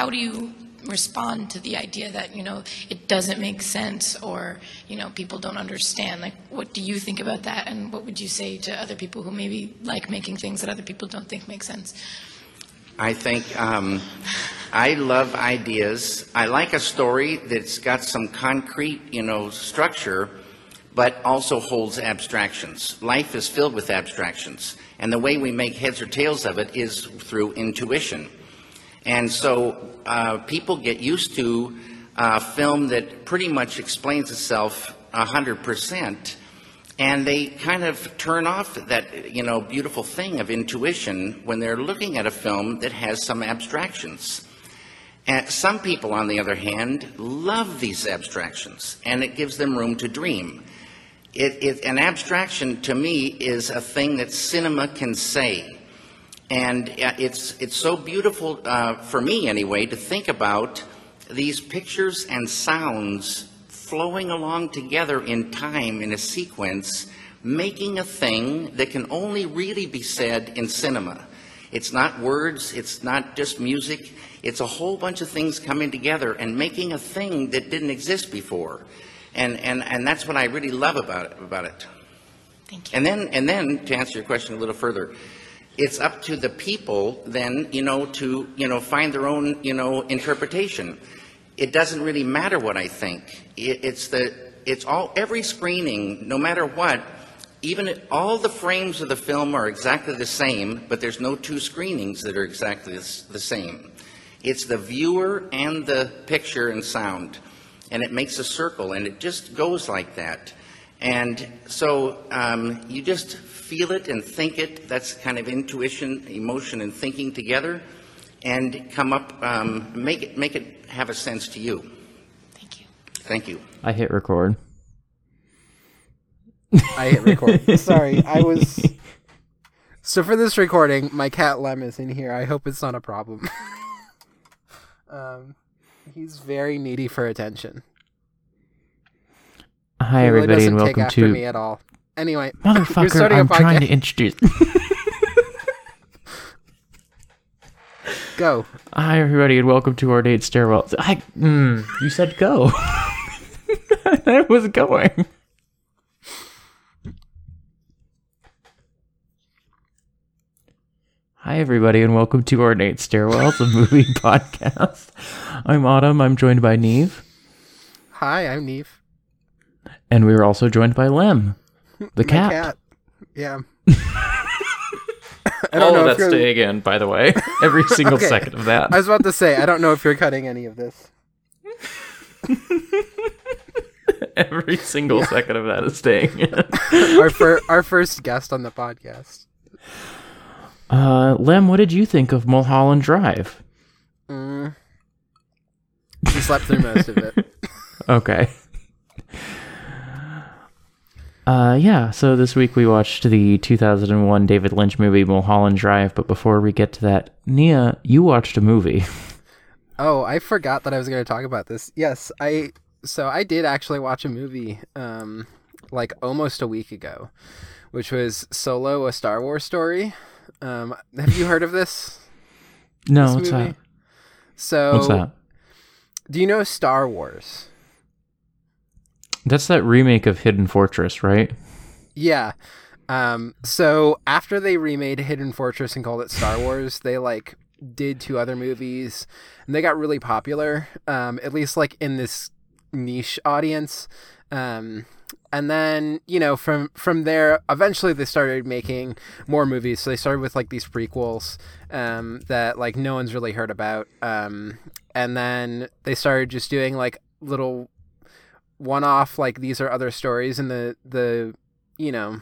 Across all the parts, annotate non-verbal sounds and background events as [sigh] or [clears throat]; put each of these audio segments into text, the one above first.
how do you respond to the idea that you know it doesn't make sense or you know people don't understand like what do you think about that and what would you say to other people who maybe like making things that other people don't think make sense I think um, I love ideas. I like a story that's got some concrete, you know, structure, but also holds abstractions. Life is filled with abstractions, and the way we make heads or tails of it is through intuition. And so uh, people get used to a film that pretty much explains itself 100%, and they kind of turn off that, you know, beautiful thing of intuition when they're looking at a film that has some abstractions. And some people, on the other hand, love these abstractions, and it gives them room to dream. It, it, an abstraction, to me, is a thing that cinema can say. And it's, it's so beautiful, uh, for me anyway, to think about these pictures and sounds flowing along together in time in a sequence, making a thing that can only really be said in cinema. It's not words, it's not just music, it's a whole bunch of things coming together and making a thing that didn't exist before. And, and, and that's what I really love about it, about it. thank you And then, and then, to answer your question a little further, it's up to the people then, you know, to, you know, find their own, you know, interpretation. It doesn't really matter what I think. It, it's the, it's all, every screening, no matter what, even all the frames of the film are exactly the same, but there's no two screenings that are exactly the same. It's the viewer and the picture and sound, and it makes a circle, and it just goes like that. And so um, you just feel it and think it. That's kind of intuition, emotion, and thinking together, and come up, um, make it, make it have a sense to you. thank you Thank you. I hit record. I hit record. [laughs] Sorry, I was. So for this recording, my cat Lem is in here. I hope it's not a problem. [laughs] um, he's very needy for attention. Hi, He really everybody, doesn't and take welcome after to me at all. Anyway, [laughs] motherfucker. I'm trying to introduce. Go. Hi, everybody, and welcome to our date stairwell. I, mm, you said go. [laughs] I was going. Hi, everybody, and welcome to Ornate Stairwells, a movie [laughs] podcast. I'm Autumn. I'm joined by Niamh, Hi, I'm Niamh. and we are also joined by Lem, the cat. cat. Yeah. [laughs] I don't All know of if that you're. stay again, by the way. [laughs] Every single Okay. second of that. I was about to say, I don't know if you're cutting any of this. [laughs] Every single second of that is staying in. Our fir- our first guest on the podcast. Uh, Lem, what did you think of Mulholland Drive? Mm. She slept through most of it. Okay. Uh, yeah, so this week we watched the 2001 David Lynch movie Mulholland Drive, but before we get to that, Nia, you watched a movie. [laughs] Oh, I forgot that I was going to talk about this. Yes, I so I did actually watch a movie um like almost a week ago, which was Solo a Star Wars story. Um have you heard of this? No, this what's movie? that? So What's that? Do you know Star Wars? That's that remake of Hidden Fortress, right? Yeah. Um so after they remade Hidden Fortress and called it Star Wars, they like did two other movies and they got really popular um at least like in this niche audience um and then you know from from there eventually they started making more movies so they started with like these prequels um that like no one's really heard about um and then they started just doing like little one-off like these are other stories in the the you know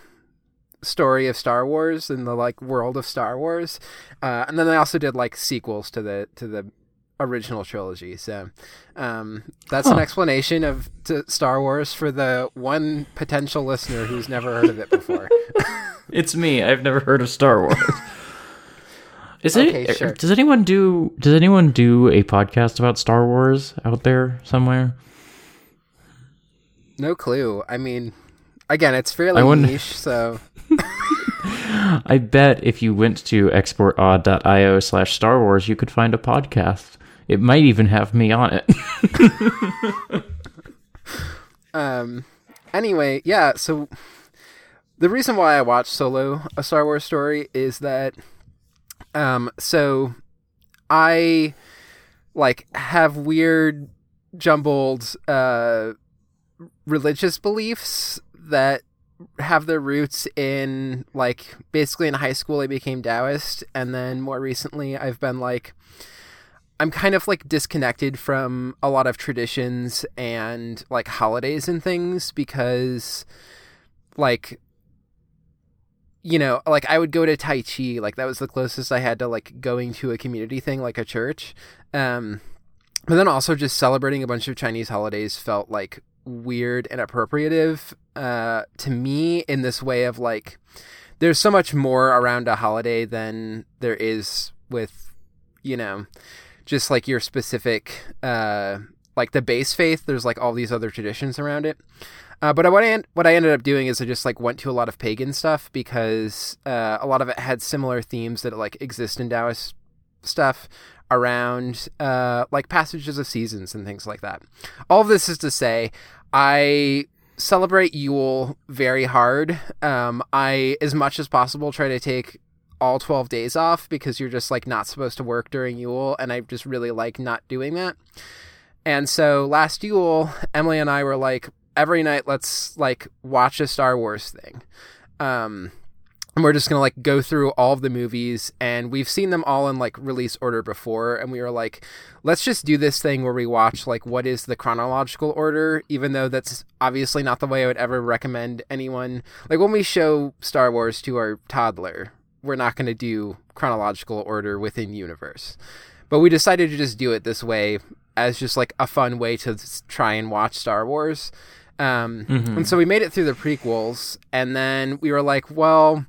story of Star Wars and the like world of Star Wars, uh, and then they also did like sequels to the to the original trilogy. So um, that's an explanation of to Star Wars for the one potential listener who's never heard of it before. [laughs] It's me. I've never heard of Star Wars. [laughs] Is it? Sure. Does anyone do? Does anyone do a podcast about Star Wars out there somewhere? No clue. I mean, again, it's fairly wonder- niche, so [laughs] I bet if you went to exportaud.io slash Star Wars, you could find a podcast It might even have me on it. [laughs] Um. Anyway, yeah. So the reason why I watched Solo: A Star Wars Story is that, um, so I like have weird, jumbled, uh, religious beliefs that have their roots in like basically in high school I became Taoist, and then more recently I've been like I'm kind of like disconnected from a lot of traditions and like holidays and things because like you know, like I would go to Tai Chi, like that was the closest I had to like going to a community thing like a church. Um but then also just celebrating a bunch of Chinese holidays felt like weird and appropriative uh to me in this way of like there's so much more around a holiday than there is with you know just like your specific uh like the base faith there's like all these other traditions around it uh, but what I what I ended up doing is I just like went to a lot of pagan stuff because uh, a lot of it had similar themes that like exist in Taoist stuff around uh, like passages of seasons and things like that. All this is to say, I celebrate Yule very hard. Um, I, as much as possible, try to take all 12 days off because you're just like not supposed to work during Yule, and I just really like not doing that. And so last Yule, Emily and I were like, every night, let's like watch a Star Wars thing. Um, and we're just gonna like go through all of the movies and we've seen them all in like release order before and we were like let's just do this thing where we watch like what is the chronological order even though that's obviously not the way i would ever recommend anyone. Like when we show star wars to our toddler we're not going to do chronological order within universe. But we decided to just do it this way as just like a fun way to try and watch star wars um, mm-hmm. And so we made it through the prequels, and then we were like, well,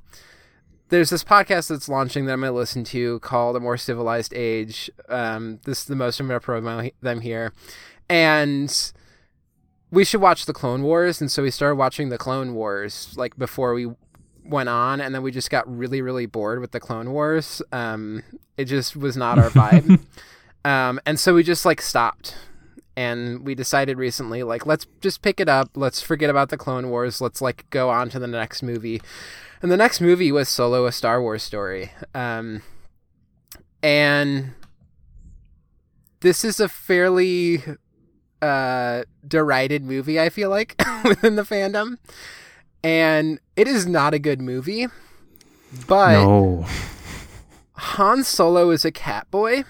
there's this podcast that's launching that I'm going to listen to called A More Civilized Age. Um, this is the most I'm going to promote them here. And we should watch the Clone Wars. And so we started watching the Clone Wars like before we went on. And then we just got really, really bored with the Clone Wars. Um, it just was not our vibe. [laughs] um, and so we just like stopped and we decided recently like let's just pick it up. Let's forget about the clone wars. Let's like go on to the next movie. And the next movie was solo a star wars story. Um, and this is a fairly uh, derided movie i feel like [laughs] within the fandom. And it is not a good movie but no. han solo is a cat boy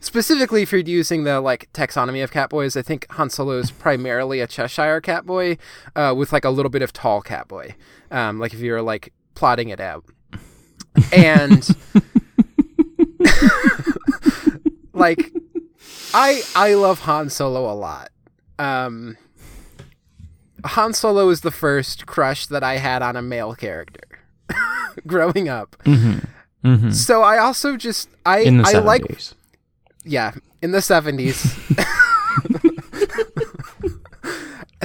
specifically if you're using the like taxonomy of catboys, I think Han Solo is primarily a Cheshire catboy uh, with like a little bit of tall catboy. Um, like if you're like plotting it out, and [laughs] like I I love Han Solo a lot. Um, Han Solo is the first crush that I had on a male character [laughs] growing up. Mm-hmm. Mm-hmm. So I also just I I 70s. like yeah, in the 70s.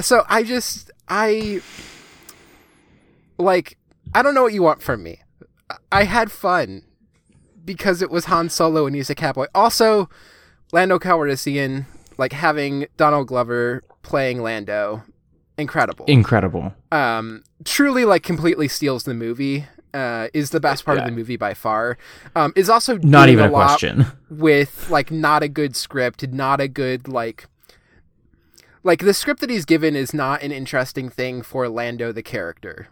[laughs] so I just I like I don't know what you want from me. I had fun because it was Han Solo and he's a cowboy. Also, Lando Calrissian, like having Donald Glover playing Lando, incredible. Incredible. Um, truly like completely steals the movie uh, is the best part yeah. of the movie by far. Um, is also not even a, a question [laughs] with like not a good script, not a good like like the script that he's given is not an interesting thing for Lando the character.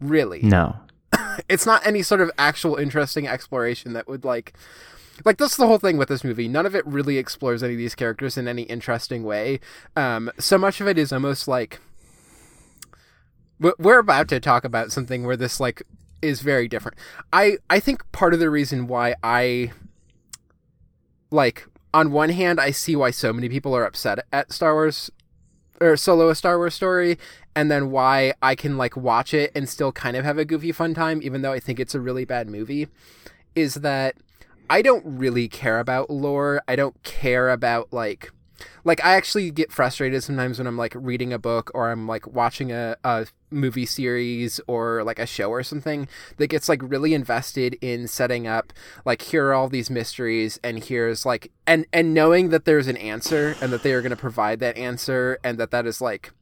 Really, no. [laughs] it's not any sort of actual interesting exploration that would like like that's the whole thing with this movie none of it really explores any of these characters in any interesting way um, so much of it is almost like we're about to talk about something where this like is very different. I I think part of the reason why I like on one hand I see why so many people are upset at Star Wars or Solo a Star Wars story and then why I can like watch it and still kind of have a goofy fun time even though I think it's a really bad movie is that I don't really care about lore. I don't care about like like I actually get frustrated sometimes when I'm like reading a book or I'm like watching a, a movie series or like a show or something that gets like really invested in setting up like here are all these mysteries and here's like and and knowing that there's an answer and that they are going to provide that answer and that that is like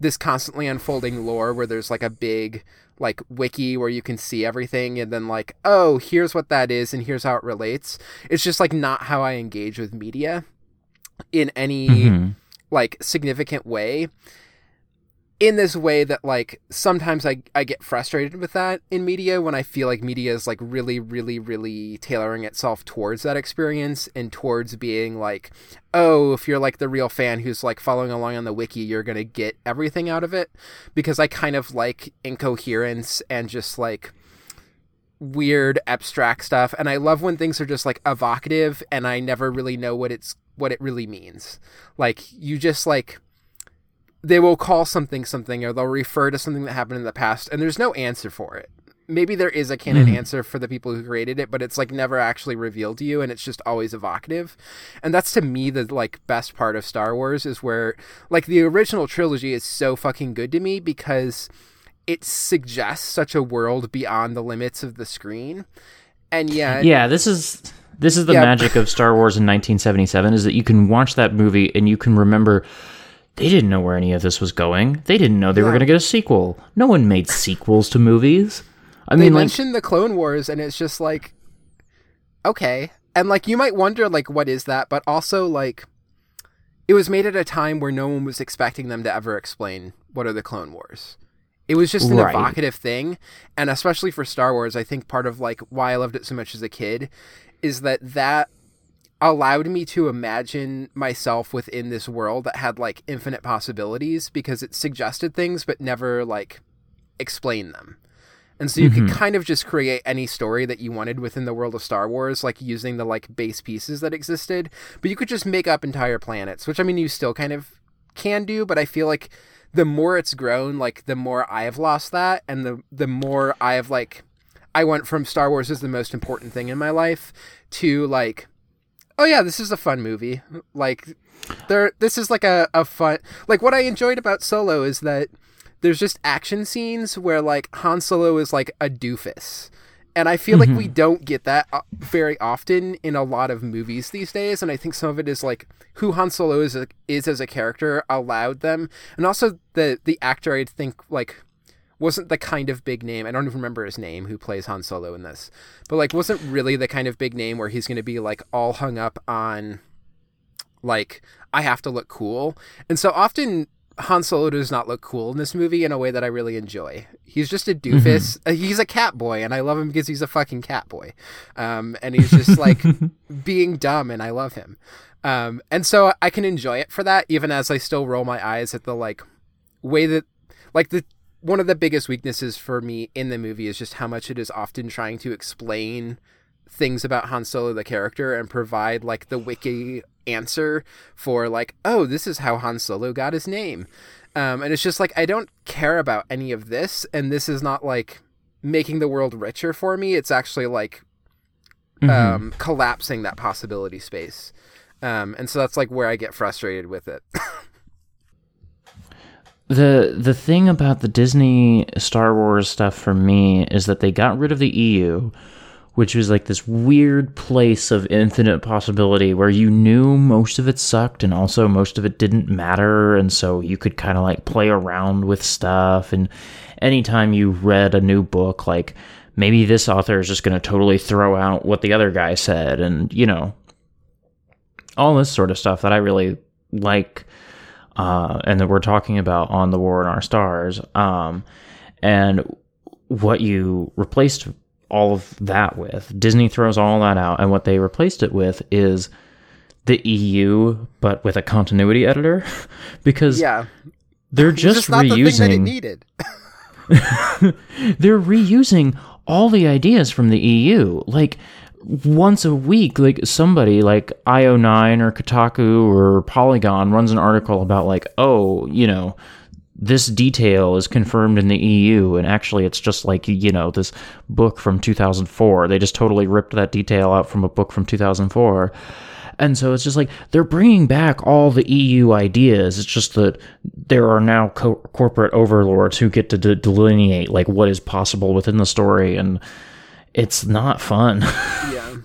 this constantly unfolding lore where there's like a big like wiki where you can see everything and then like oh here's what that is and here's how it relates it's just like not how i engage with media in any Mhm. like significant way in this way that like sometimes I, I get frustrated with that in media when I feel like media is like really, really, really tailoring itself towards that experience and towards being like, oh, if you're like the real fan who's like following along on the wiki, you're gonna get everything out of it. Because I kind of like incoherence and just like weird abstract stuff and I love when things are just like evocative and I never really know what it's what it really means. Like you just like they will call something something or they'll refer to something that happened in the past and there's no answer for it. Maybe there is a canon Mhm. answer for the people who created it, but it's like never actually revealed to you and it's just always evocative. And that's to me the like best part of Star Wars is where like the original trilogy is so fucking good to me because it suggests such a world beyond the limits of the screen. And yet Yeah, this is this is the Yeah. magic of Star Wars in 1977 is that you can watch that movie and you can remember they didn't know where any of this was going. They didn't know they were going to get a sequel. No one made sequels to movies. I they mean, like, mentioned the Clone Wars, and it's just like, okay, and like you might wonder, like, what is that? But also, like, it was made at a time where no one was expecting them to ever explain what are the Clone Wars. It was just an Right. evocative thing, and especially for Star Wars, I think part of like why I loved it so much as a kid is that that allowed me to imagine myself within this world that had like infinite possibilities because it suggested things but never like explained them. And so you could mm-hmm. kind of just create any story that you wanted within the world of Star Wars, like using the like base pieces that existed. But you could just make up entire planets, which I mean you still kind of can do, but I feel like the more it's grown, like the more I have lost that and the the more I have like I went from Star Wars is the most important thing in my life to like oh yeah, this is a fun movie. Like there this is like a, a fun like what I enjoyed about Solo is that there's just action scenes where like Han Solo is like a doofus. And I feel like we don't get that uh, very often in a lot of movies these days. And I think some of it is like who Han Solo is, is as a character allowed them. And also the, the actor, I think, like, wasn't the kind of big name. I don't even remember his name who plays Han Solo in this. But like, wasn't really the kind of big name where he's going to be like all hung up on like I have to look cool. And so often Han Solo does not look cool in this movie in a way that I really enjoy. He's just a doofus. Uh, He's a cat boy, and I love him because he's a fucking cat boy. Um, and he's just like [laughs] being dumb, and I love him. Um, and so I can enjoy it for that, even as I still roll my eyes at the like way that like the one of the biggest weaknesses for me in the movie is just how much it is often trying to explain things about Han Solo the character and provide like the wiki answer for like oh this is how Han Solo got his name. Um, and it's just like I don't care about any of this and this is not like making the world richer for me. It's actually like um, collapsing that possibility space. Um, and so that's like where I get frustrated with it [laughs] the the thing about the Disney Star Wars stuff for me is that they got rid of the EU, which was like this weird place of infinite possibility where you knew most of it sucked and also most of it didn't matter. And so you could kind of like play around with stuff. And anytime you read a new book like maybe this author is just going to totally throw out what the other guy said. And you know all this sort of stuff that I really like uh, and that we're talking about on the War in Our Stars. Um, and what you replaced all of that with, Disney throws all that out, and what they replaced it with is the EU, but with a continuity editor, [laughs] because yeah they're just, not the thing that it reusing needed [laughs] [laughs] they're reusing all the ideas from the EU. Like once a week, like somebody like IO9 or Kotaku or Polygon runs an article about like, oh, you know, this detail is confirmed in the EU, and actually it's just like you know this book from 2004. They just totally ripped that detail out from a book from 2004. And so it's just like they're bringing back all the EU ideas. It's just that there are now co- corporate overlords who get to de- delineate like what is possible within the story, and it's not fun. [laughs] yeah.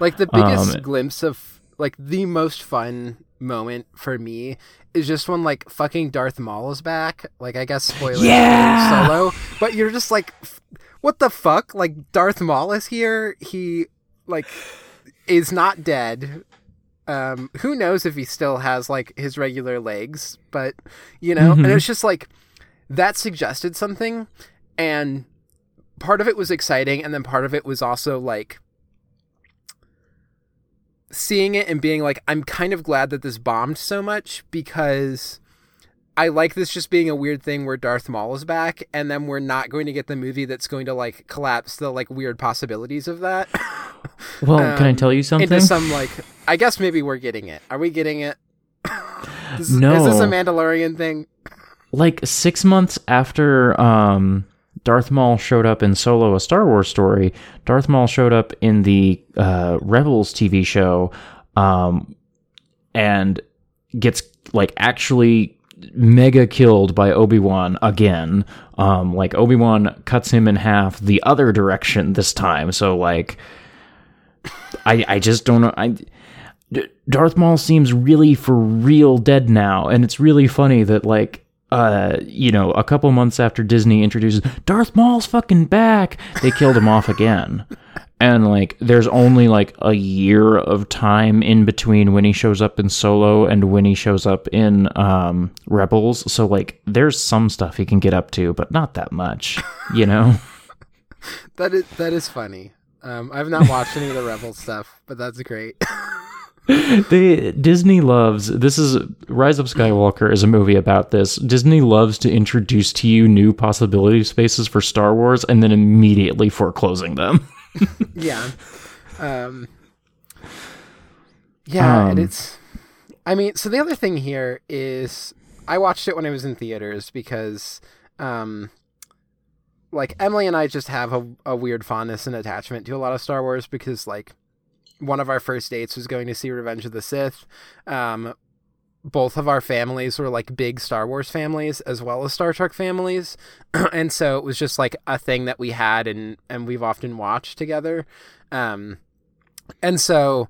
Like the biggest Um, glimpse of like the most fun moment for me is just when like fucking Darth Maul is back. Like I guess spoilers for Yeah! solo, but you're just like f- what the fuck? Like Darth Maul is here. He like is not dead. Um who knows if he still has like his regular legs, but you know, and it's just like that suggested something and part of it was exciting and then part of it was also like seeing it and being like i'm kind of glad that this bombed so much because i like this just being a weird thing where darth maul is back and then we're not going to get the movie that's going to like collapse the like weird possibilities of that [laughs] well, can I Um, tell you something? into some like i guess maybe we're getting it are we getting it [laughs] Is- is No. this is a mandalorian thing like six months after um, Darth Maul showed up in Solo: A Star Wars Story, Darth Maul showed up in the uh, Rebels TV show, um, and gets like actually mega killed by Obi Wan again. Um, like Obi Wan cuts him in half the other direction this time. So like, I I just don't know. I Darth Maul seems really for real dead now, and it's really funny that like uh you know a couple months after Disney introduces Darth Maul's fucking back, they killed him off again. And like there's only like a year of time in between when he shows up in Solo and when he shows up in um Rebels, so like there's some stuff he can get up to, but not that much, you know. [laughs] that is that is funny um i've not watched any of the Rebels stuff but that's great [laughs] [laughs] they Disney loves this is Rise of Skywalker is a movie about this. Disney loves to introduce to you new possibility spaces for Star Wars and then immediately foreclosing them. [laughs] yeah um yeah and Um, it's i mean so the other thing here is i watched it when i was in theaters because um like emily and i just have a, a weird fondness and attachment to a lot of star wars because like one of our first dates was going to see revenge of the sith um both of our families were like big Star Wars families as well as Star Trek families. [clears throat] and so it was just like a thing that we had and and we've often watched together. Um and so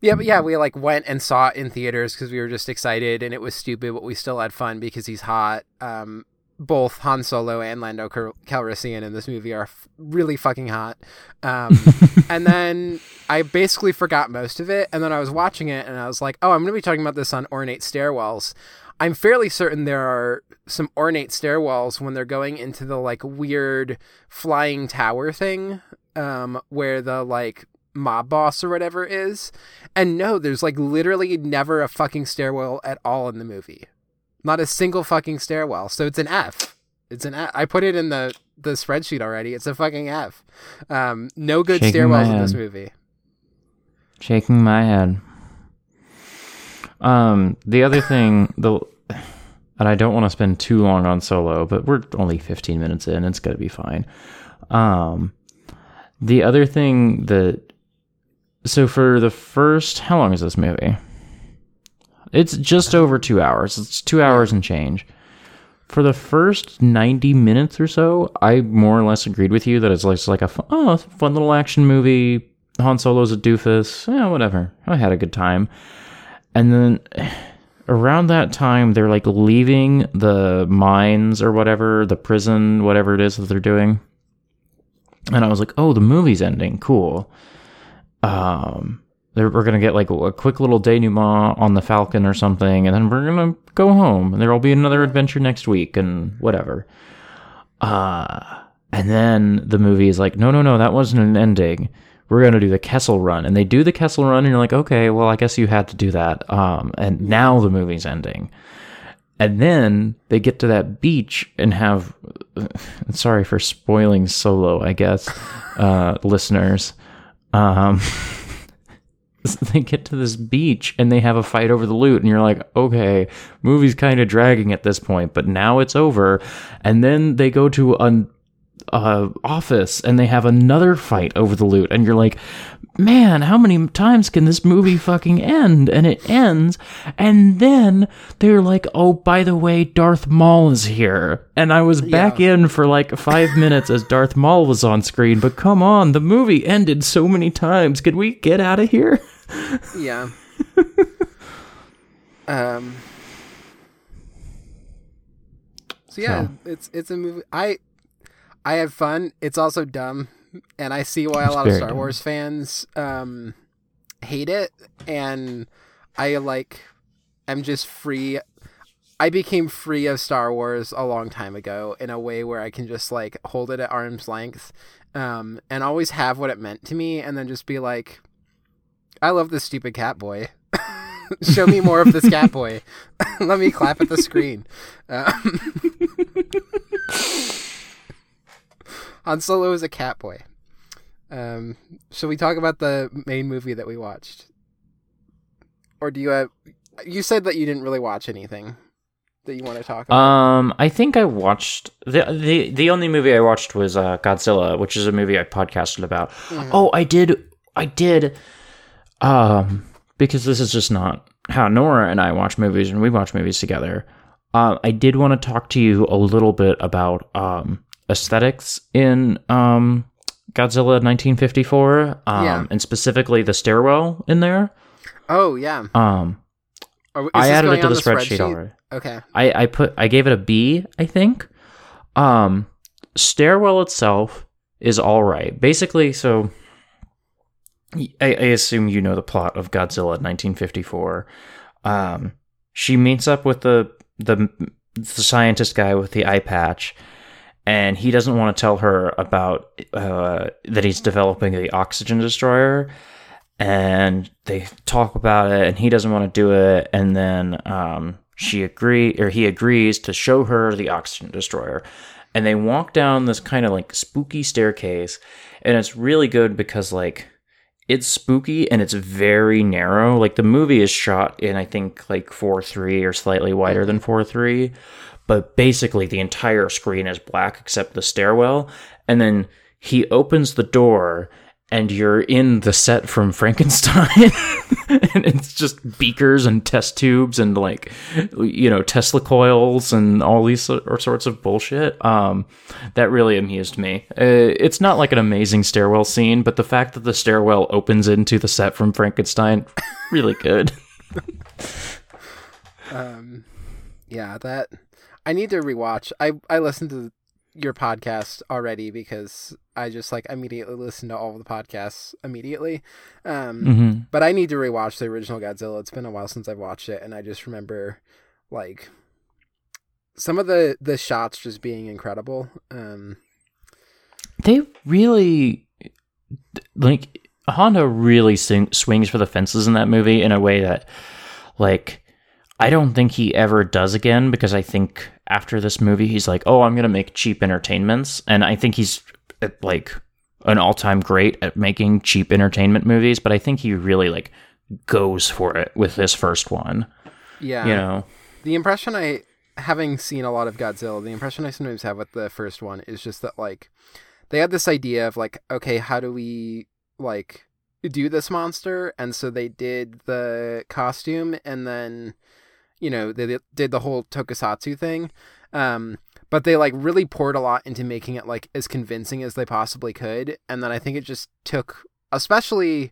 yeah, but yeah, we like went and saw it in theaters because we were just excited and it was stupid, but we still had fun because he's hot. Um, both Han Solo and Lando Calrissian in this movie are f- really fucking hot. Um, [laughs] and then I basically forgot most of it. And then I was watching it and I was like, oh, I'm going to be talking about this on ornate stairwells. I'm fairly certain there are some ornate stairwells when they're going into the like weird flying tower thing, um, where the like mob boss or whatever is. And no, there's like literally never a fucking stairwell at all in the movie. Not a single fucking stairwell. So it's an F. It's an F. I put it in the the spreadsheet already. It's a fucking F. Um, no good Shaking stairwells in this movie. Shaking my head. Um, the other thing, the and I don't want to spend too long on solo, but we're only 15 minutes in. It's gonna be fine. Um, the other thing that so for the first, how long is this movie? It's just over two hours. It's two hours and change. For the first 90 minutes or so, I more or less agreed with you that it's like, it's like a fun, oh, fun little action movie. Han Solo's a doofus. Yeah, whatever. I had a good time. And then [sighs] around that time, they're like leaving the mines or whatever, the prison, whatever it is that they're doing. And I was like, oh, the movie's ending. Cool. Um, we're gonna get like a quick little denouement on the Falcon or something, and then we're gonna go home, and there'll be another adventure next week, and whatever. Uh, and then the movie is like, no, no, no, that wasn't an ending. We're gonna do the Kessel Run, and they do the Kessel Run, and you're like, okay, well, I guess you had to do that. Um, and now the movie's ending. And then they get to that beach and have. [laughs] Sorry for spoiling Solo, I guess, uh, [laughs] listeners. Um, [laughs] [laughs] they get to this beach and they have a fight over the loot, and you're like, okay, movie's kind of dragging at this point, but now it's over. And then they go to an uh, office and they have another fight over the loot, and you're like, man, how many times can this movie fucking end? And it ends, and then they're like, oh, by the way, Darth Maul is here. And I was back in for like five minutes as Darth Maul was on screen, but come on, the movie ended so many times. could we get out of here? [laughs] Yeah. um. So yeah, So. it's it's a movie. I I have fun. It's also dumb, and I see why a lot of Star dumb. Wars fans um hate it. And I like, I'm just free. I became free of Star Wars a long time ago in a way where I can just like hold it at arm's length, um, and always have what it meant to me, and then just be like, I love this stupid cat boy. [laughs] Show me more of this cat boy. [laughs] Let me clap at the screen. Um, [laughs] Han Solo is a cat boy. Um, shall we talk about the main movie that we watched? Or do you have? You said that you didn't really watch anything that you want to talk about. Um, I think I watched the the the only movie I watched was uh, Godzilla, which is a movie I podcasted about. Oh, I did, I did, um, because this is just not how Nora and I watch movies, and we watch movies together. Uh, I did want to talk to you a little bit about um aesthetics in um Godzilla 1954, um, Yeah. and specifically the stairwell in there. oh yeah, Um, Are- I added it to on the spreadsheet already. Okay. I, I put I gave it a B, I think. Um stairwell itself is all right. Basically, so I, I assume you know the plot of Godzilla 1954. Um she meets up with the the the scientist guy with the eye patch and he doesn't want to tell her about uh, that he's developing the oxygen destroyer and they talk about it and he doesn't want to do it and then um, she agree or he agrees to show her the oxygen destroyer and they walk down this kind of like spooky staircase and it's really good because like it's spooky and it's very narrow. Like the movie is shot in i think like 4-3 or slightly wider than 4-3 but basically the entire screen is black except the stairwell. And then he opens the door and you're in the set from Frankenstein. [laughs] And it's just beakers and test tubes and like you know Tesla coils and all these sorts of bullshit. Um that really amused me. Uh, it's not like an amazing stairwell scene but the fact that the stairwell opens into the set from Frankenstein [laughs] really good. [laughs] Um, yeah, that I need to rewatch. I I listened to your podcast already because I just like immediately listen to all of the podcasts immediately. Um, hmm but I need to rewatch the original Godzilla. It's been a while since I've watched it, and I just remember like some of the the shots just being incredible. Um, they really like Honda really sing, swings for the fences in that movie in a way that like I don't think he ever does again because I think after this movie he's like, "Oh, I'm going to make cheap entertainments." And I think he's uh, like an all-time great at making cheap entertainment movies, but I think he really like goes for it with this first one, yeah, you know. the impression I having seen a lot of Godzilla, the impression I sometimes have with the first one is just that like they had this idea of like, okay, how do we like do this monster? And so they did the costume and then you know, they did the whole tokusatsu thing. Um but they like really poured a lot into making it like as convincing as they possibly could and then I think it just took especially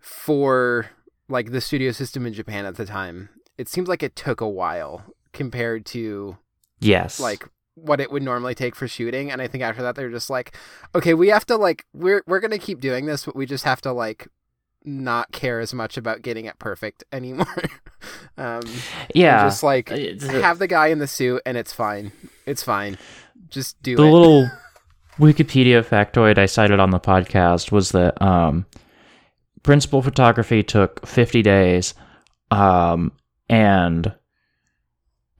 for like the studio system in Japan at the time. It seems like it took a while compared to Yes. like what it would normally take for shooting and I think after that they're just like okay, we have to like we're we're going to keep doing this but we just have to like not care as much about getting it perfect anymore. [laughs] [laughs] um yeah. just like have the guy in the suit and it's fine. It's fine. Just do the it. little [laughs] Wikipedia factoid I cited on the podcast was that um, principal photography took 50 days, um, and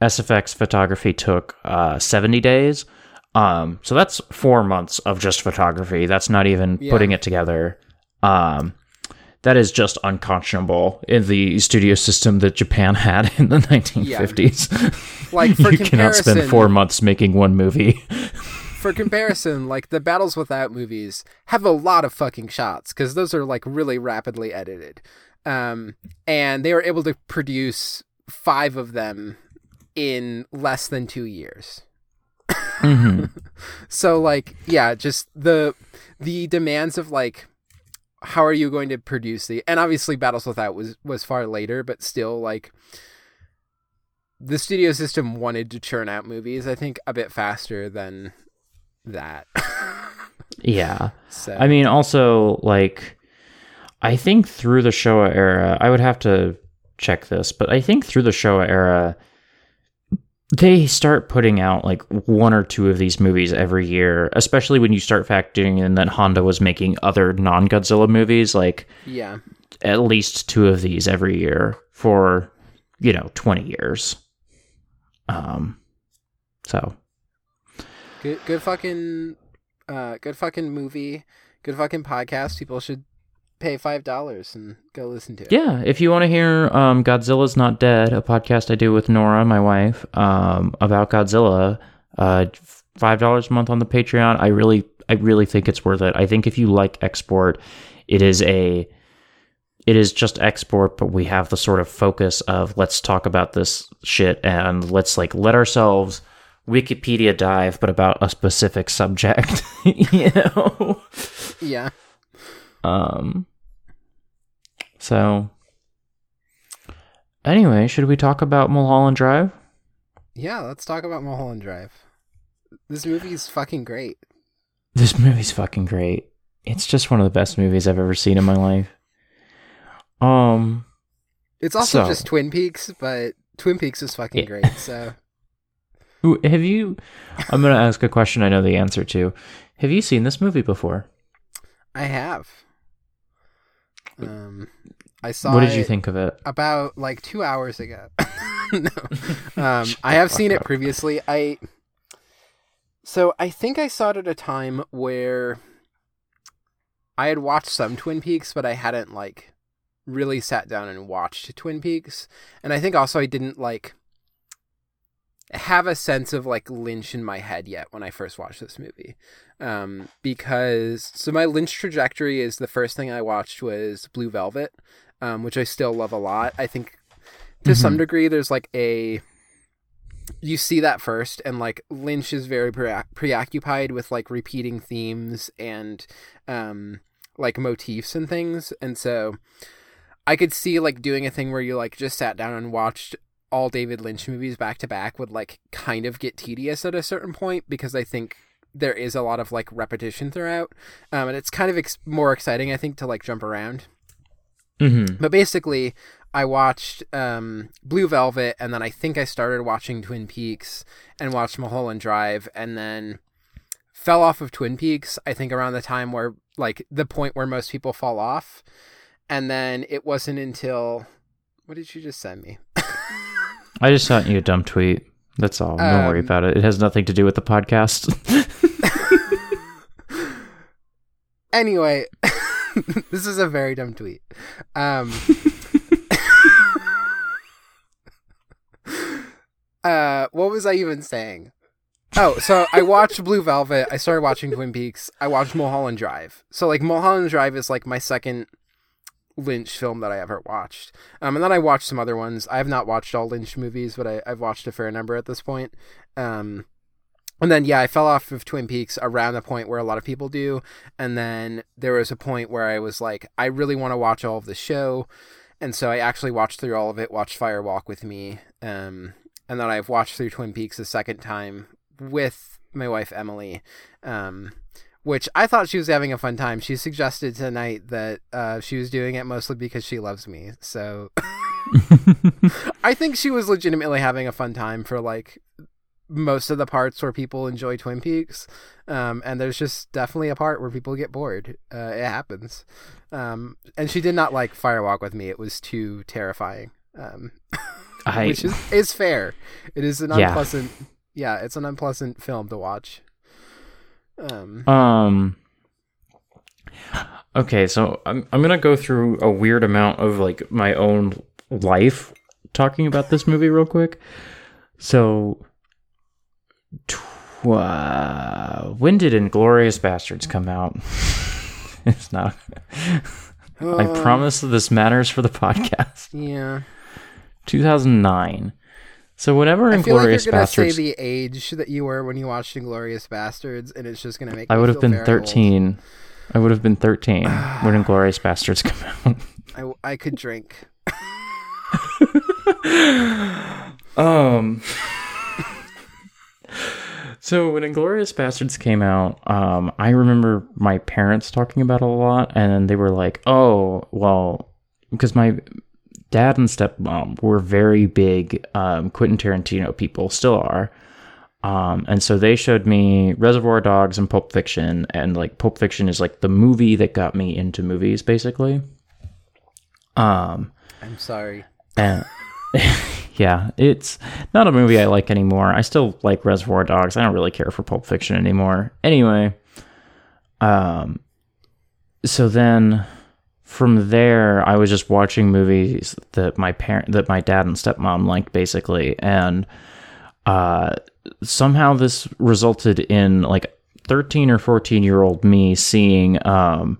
SFX photography took uh, 70 days. Um, so that's four months of just photography. That's not even Yeah. putting it together. Um, that is just unconscionable in the studio system that Japan [laughs] had in the 1950s. Like, [laughs] for you cannot spend four months making one movie. for comparison, like the Battles Without movies have a lot of fucking shots because those are like really rapidly edited. Um, and they were able to produce five of them in less than two years. hmm [laughs] So like, yeah, just the the demands of like how are you going to produce the and obviously Battles Without was was far later, but still like the studio system wanted to churn out movies, I think, a bit faster than that. [laughs] Yeah. so I mean, also, like, I think through the Showa era, I would have to check this, but I think through the Showa era, they start putting out like one or two of these movies every year, especially when you start factoring in that Honda was making other non Godzilla movies, like yeah. at least two of these every year for, you know, 20 years. Um, so, Good good fucking uh good fucking movie. Good fucking podcast. People should pay five dollars and go listen to it. Yeah, if you want to hear um, Godzilla's Not Dead, a podcast I do with Nora, my wife, um, about Godzilla, uh, five dollars a month on the Patreon. I really, I really think it's worth it. I think if you like export, it is a, it is just export, but we have the sort of focus of let's talk about this shit and let's like let ourselves Wikipedia dive, but about a specific subject, [laughs] you know. Yeah. Um. So. Anyway, should we talk about Mulholland Drive? Yeah, let's talk about Mulholland Drive. This movie is fucking great. This movie's fucking great. It's just one of the best movies I've ever seen in my life. Um. It's also So- just Twin Peaks, but Twin Peaks is fucking Yeah. great. So [laughs] Have you? I'm gonna ask a question I know the answer to. Have you seen this movie before? I have. Um, I saw. What did you it think of it? About like two hours ago. [laughs] no, [laughs] um, I have seen it previously. I. So I think I saw it at a time where I had watched some Twin Peaks, but I hadn't like really sat down and watched Twin Peaks, and I think also I didn't like have a sense of like Lynch in my head yet when I first watched this movie. Um, because so my Lynch trajectory is the first thing I watched was Blue Velvet, um, which I still love a lot. I think to some degree there's like a you see that first and like Lynch is very pre- preoccupied with like repeating themes and um like motifs and things and so I could see like doing a thing where you like just sat down and watched all David Lynch movies back to back would like kind of get tedious at a certain point because I think there is a lot of like repetition throughout, um, and it's kind of ex- more exciting I think to like jump around. Mm-hmm. But basically, I watched um, Blue Velvet, and then I think I started watching Twin Peaks and watched Mulholland Drive, and then fell off of Twin Peaks. I think around the time where like the point where most people fall off, and then it wasn't until what did you just send me? [laughs] I just sent you a dumb tweet. That's all. Don't worry Um, about it. It has nothing to do with the podcast. [laughs] Anyway, [laughs] this is a very dumb tweet. Um, [laughs] uh, what was I even saying? Oh, so I watched Blue Velvet. I started watching Twin Peaks. I watched Mulholland Drive. So like Mulholland Drive is like my second Lynch film that I ever watched. Um, and then I watched some other ones. I have not watched all Lynch movies, but I, I've watched a fair number at this point. Um, and then yeah, I fell off of Twin Peaks around the point where a lot of people do, and then there was a point where I was like, I really want to watch all of the show, and so I actually watched through all of it. Watched Fire Walk with me, um, and then I've watched through Twin Peaks a second time with my wife Emily, um, which I thought she was having a fun time. She suggested tonight that uh, she was doing it mostly because she loves me, so. [laughs] I think she was legitimately having a fun time for like most of the parts where people enjoy Twin Peaks, um, and there's just definitely a part where people get bored. Uh, it happens, um, and she did not like Firewalk with me. It was too terrifying, um, I which is is fair. It is an unpleasant, Yeah. yeah, it's an unpleasant film to watch. Um, Um. Okay, so I'm I'm gonna go through a weird amount of like my own life talking about this movie real quick. So, uh, when did Inglourious Basterds come out? [laughs] it's not. I promise that this matters for the podcast. Yeah. 2009. So whenever I like Inglourious gonna Basterds, say the age that you were when you watched Inglourious Basterds, and it's just gonna make. I would have been very old. 13. I would have been 13 [sighs] when Inglourious Basterds come out. I, I could drink. [laughs] Um. so when Inglourious Basterds came out, um, I remember my parents talking about it a lot, and they were like, "Oh, well," because my dad and stepmom were very big um, Quentin Tarantino people, still are. Um, and so they showed me Reservoir Dogs and Pulp Fiction, and like Pulp Fiction is like the movie that got me into movies, basically. Um, I'm sorry. and [laughs] yeah, it's not a movie I like anymore. I still like Reservoir Dogs. I don't really care for Pulp Fiction anymore. Anyway, um, so then from there, I was just watching movies that my parent, that my dad and stepmom liked, basically, and uh, somehow this resulted in like 13 or 14 year old me seeing um,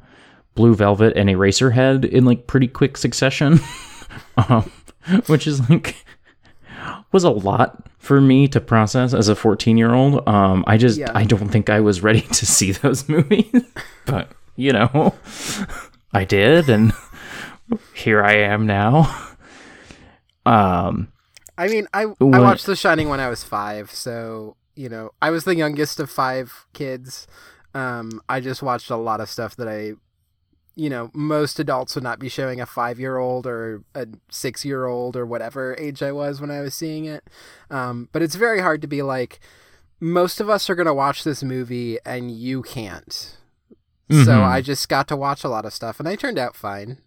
Blue Velvet and Eraserhead in like pretty quick succession, [laughs] um, which is like was a lot for me to process as a 14 year old. Um, I just Yeah. I don't think I was ready to see those [laughs] movies, but you know, I did, and [laughs] here I am now. Um, I mean, I I watched The Shining when I was five, so you know, I was the youngest of five kids. Um, I just watched a lot of stuff that I, you know, most adults would not be showing a five year old or a six year old or whatever age I was when I was seeing it. Um, but it's very hard to be like, most of us are gonna watch this movie and you can't. So Mhm. I just got to watch a lot of stuff, and I turned out fine.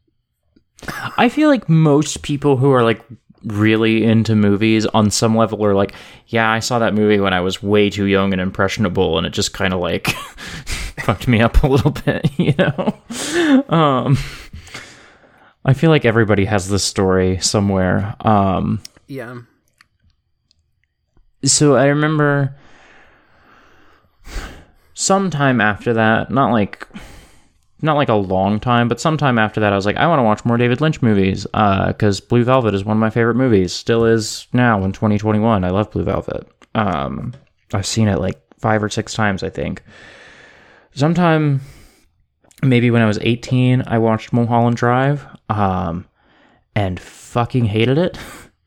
I feel like most people who are like really into movies on some level are like, yeah, I saw that movie when I was way too young and impressionable, and it just kind of like [laughs] fucked me up a little bit, [laughs] you know. Um, I feel like everybody has this story somewhere. Um, Yeah. so I remember sometime after that, not like not like a long time, but sometime after that, I was like, I want to watch more David Lynch movies because Blue Velvet is one of my favorite movies. Still is now in 2021. I love Blue Velvet. Um, I've seen it like five or six times, I think. Sometime, maybe when I was 18, I watched Mulholland Drive um, and fucking hated it.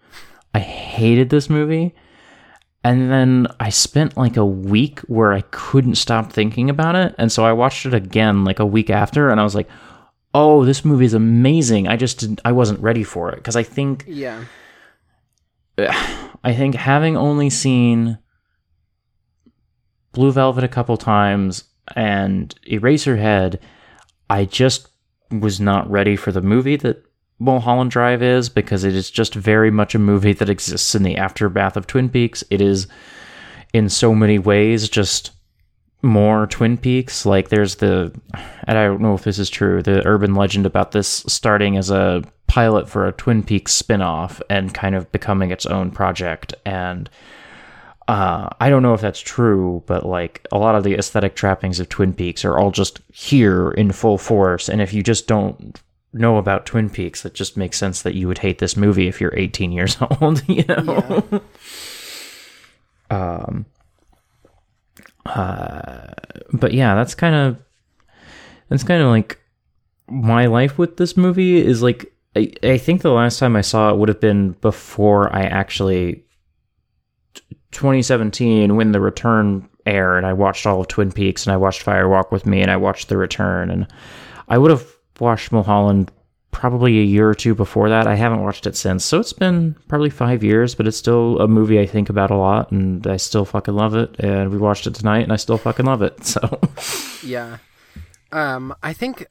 [laughs] I hated this movie. And then I spent like a week where I couldn't stop thinking about it. And so I watched it again like a week after and I was like, "Oh, this movie is amazing." I just didn't, I wasn't ready for it because I think Yeah. [sighs] I think having only seen Blue Velvet a couple times and Eraserhead, I just was not ready for the movie that Mulholland Drive is because it is just very much a movie that exists in the aftermath of Twin Peaks. It is in so many ways just more Twin Peaks. Like there's the, and I don't know if this is true, the urban legend about this starting as a pilot for a Twin Peaks spin-off and kind of becoming its own project. And uh, I don't know if that's true, but like a lot of the aesthetic trappings of Twin Peaks are all just here in full force. And if you just don't know about Twin Peaks, it just makes sense that you would hate this movie if you're 18 years [laughs] old, you know? [laughs] um, uh, but yeah, that's kind of that's kind of like my life with this movie is like I, I think the last time I saw it would have been before I actually 2017 when the return aired and I watched all of Twin Peaks and I watched Fire Walk with Me and I watched The Return and I would have watched Mulholland probably a year or two before that. I haven't watched it since. So it's been probably 5 years, but it's still a movie I think about a lot and I still fucking love it and we watched it tonight and I still fucking love it. [laughs] So Yeah. Um, I think,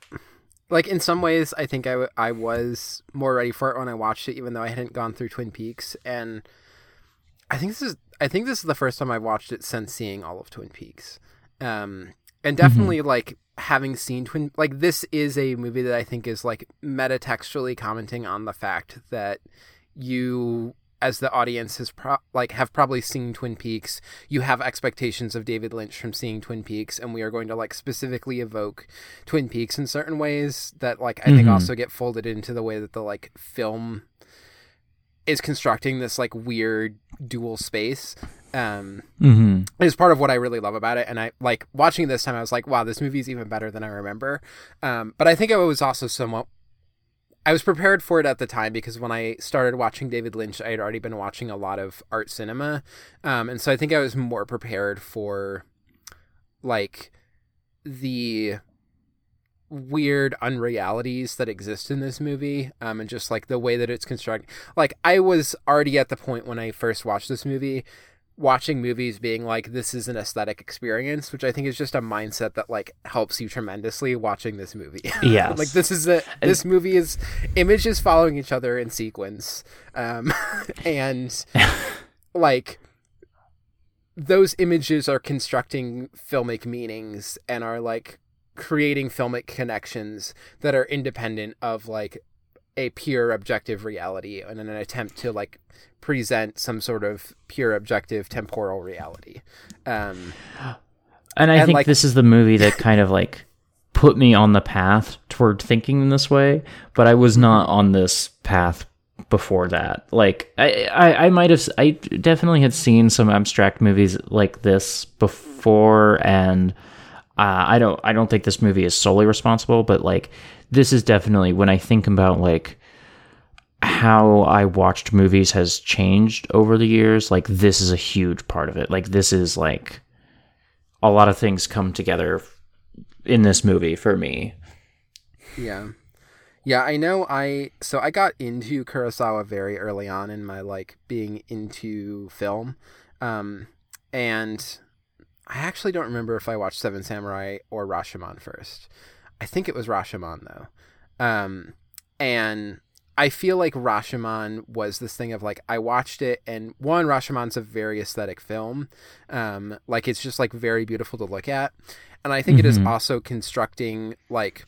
like in some ways, I think I, w- I was more ready for it when I watched it, even though I hadn't gone through Twin Peaks. And I think this is I think this is the first time I've watched it since seeing all of Twin Peaks. Um, and definitely like having seen Twin like this is a movie that I think is like metatextually commenting on the fact that you as the audience has pro- like have probably seen Twin Peaks, you have expectations of David Lynch from seeing Twin Peaks, and we are going to like specifically evoke Twin Peaks in certain ways that like I think Mhm. also get folded into the way that the like film is constructing this like weird dual space. Um, Mm-hmm. is part of what I really love about it. And I like watching this time. I was like, wow, this movie is even better than I remember. Um, but I think I was also somewhat. I was prepared for it at the time because when I started watching David Lynch, I had already been watching a lot of art cinema, um, and so I think I was more prepared for like the weird unrealities that exist in this movie um, and just like the way that it's constructed like i was already at the point when i first watched this movie watching movies being like this is an aesthetic experience which i think is just a mindset that like helps you tremendously watching this movie. [laughs] Yeah like this is a this movie is images following each other in sequence um [laughs] and [laughs] like those images are constructing filmic meanings and are like creating filmic connections that are independent of like a pure objective reality and in an attempt to like present some sort of pure objective temporal reality um And I And, think like- this is the movie that kind of like put me on the path toward thinking in this way, but I was not on this path before that. Like I, I, I might have, I definitely had seen some abstract movies like this before, and uh, I don't, I don't think this movie is solely responsible, but like this is definitely when I think about like how I watched movies has changed over the years. Like this is a huge part of it. Like this is like a lot of things come together in this movie for me. Yeah. Yeah, I know I so I got into Kurosawa very early on in my like being into film. Um and I actually don't remember if I watched Seven Samurai or Rashomon first. I think it was Rashomon though. Um and I feel like Rashomon was this thing of like I watched it and one Rashomon's a very aesthetic film. Um like it's just like very beautiful to look at. And I think it is Mhm. also constructing like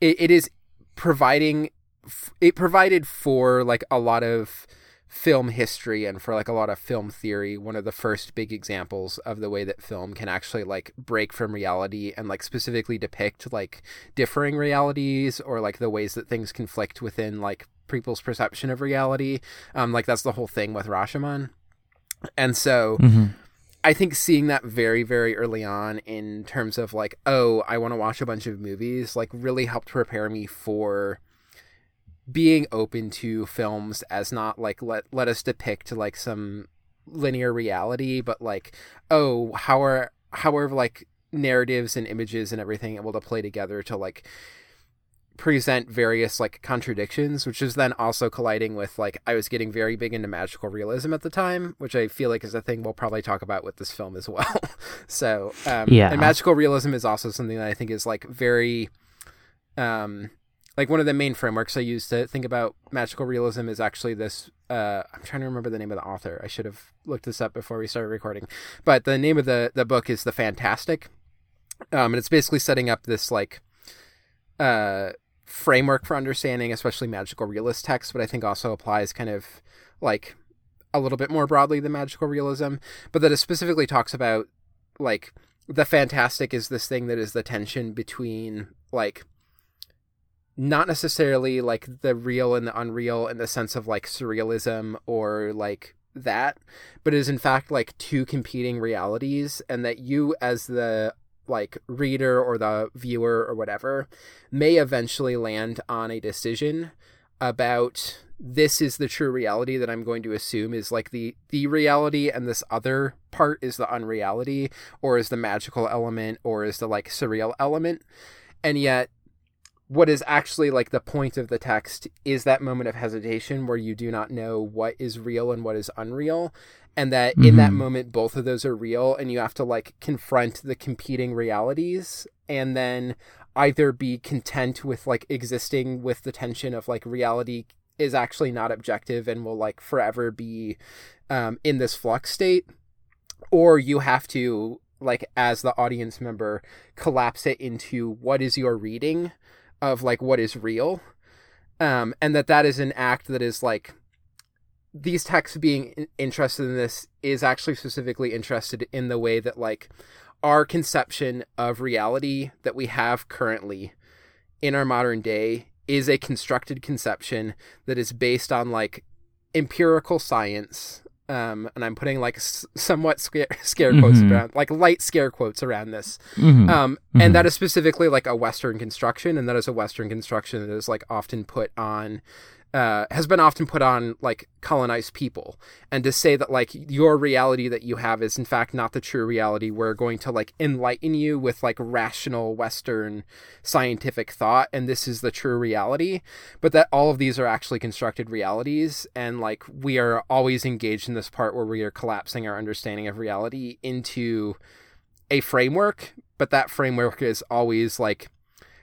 it, it is providing f- it provided for like a lot of film history and for like a lot of film theory one of the first big examples of the way that film can actually like break from reality and like specifically depict like differing realities or like the ways that things conflict within like people's perception of reality um like that's the whole thing with Rashomon and so Mm-hmm. I think seeing that very, very early on in terms of like, oh, I want to watch a bunch of movies, like really helped prepare me for being open to films as not like let let us depict like some linear reality, but like, oh, how are how are like narratives and images and everything able to play together to like present various like contradictions which is then also colliding with like i was getting very big into magical realism at the time which i feel like is a thing we'll probably talk about with this film as [laughs] well so um Yeah. and magical realism is also something that i think is like very um like one of the main frameworks i use to think about magical realism is actually this uh i'm trying to remember the name of the author. I should have looked this up before we started recording. But the name of the the book is the fantastic. Um and it's basically setting up this like uh framework for understanding especially magical realist texts but i think also applies kind of like a little bit more broadly than magical realism but that it specifically talks about like the fantastic is this thing that is the tension between like not necessarily like the real and the unreal in the sense of like surrealism or like that but is in fact like two competing realities and that you as the like reader or the viewer or whatever may eventually land on a decision about this is the true reality that I'm going to assume is like the the reality and this other part is the unreality or is the magical element or is the like surreal element. And yet what is actually like the point of the text is that moment of hesitation where you do not know what is real and what is unreal and that in that Mhm. moment both of those are real and you have to like confront the competing realities and then either be content with like existing with the tension of like reality is actually not objective and will like forever be um, in this flux state or you have to like as the audience member collapse it into what is your reading of like what is real um and that that is an act that is like these texts being interested in this is actually specifically interested in the way that like our conception of reality that we have currently in our modern day is a constructed conception that is based on like empirical science um, and I'm putting like s- somewhat scare, [laughs] scare quotes Mhm. around, like light scare quotes around this. Mhm. Um, Mhm. and that is specifically like a Western construction, and that is a Western construction that is like often put on, uh, has been often put on like colonized people. And to say that like your reality that you have is in fact not the true reality, we're going to like enlighten you with like rational Western scientific thought, and this is the true reality. But that all of these are actually constructed realities, and like we are always engaged in this part where we are collapsing our understanding of reality into a framework, but that framework is always like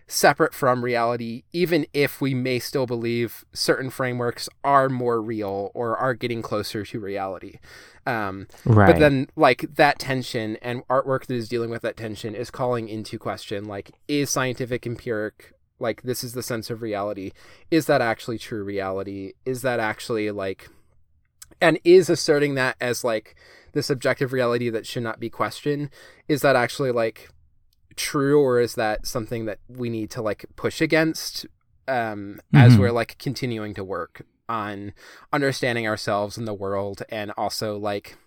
separate from reality, even if we may still believe certain frameworks are more real or are getting closer to reality. Um, right. But then, like, that tension and artwork that is dealing with that tension is calling into question, like, is scientific empiric, like, this is the sense of reality? Is that actually true reality? Is that actually, like, and is asserting that as, like, this objective reality that should not be questioned, is that actually, like, true or is that something that we need to like push against um as Mhm. we're like continuing to work on understanding ourselves and the world and also like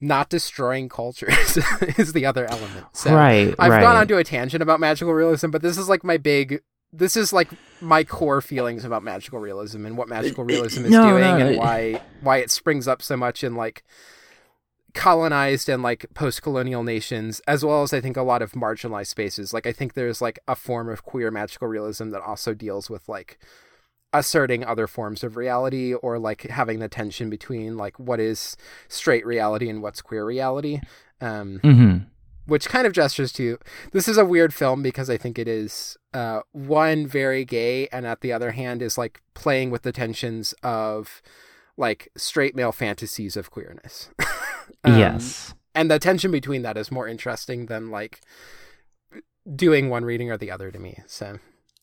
not destroying cultures [laughs] is the other element so right. i've right. gone onto a tangent about magical realism but this is like my big this is like my core feelings about magical realism and what magical realism is no, doing no, and it- why why it springs up so much in like colonized and like post-colonial nations as well as i think a lot of marginalized spaces like i think there's like a form of queer magical realism that also deals with like asserting other forms of reality or like having the tension between like what is straight reality and what's queer reality um Mhm. which kind of gestures to this is a weird film because I think it is uh, one very gay, and at the other hand is like playing with the tensions of like straight male fantasies of queerness. [laughs] Um, yes. and the tension between that is more interesting than like doing one reading or the other to me. So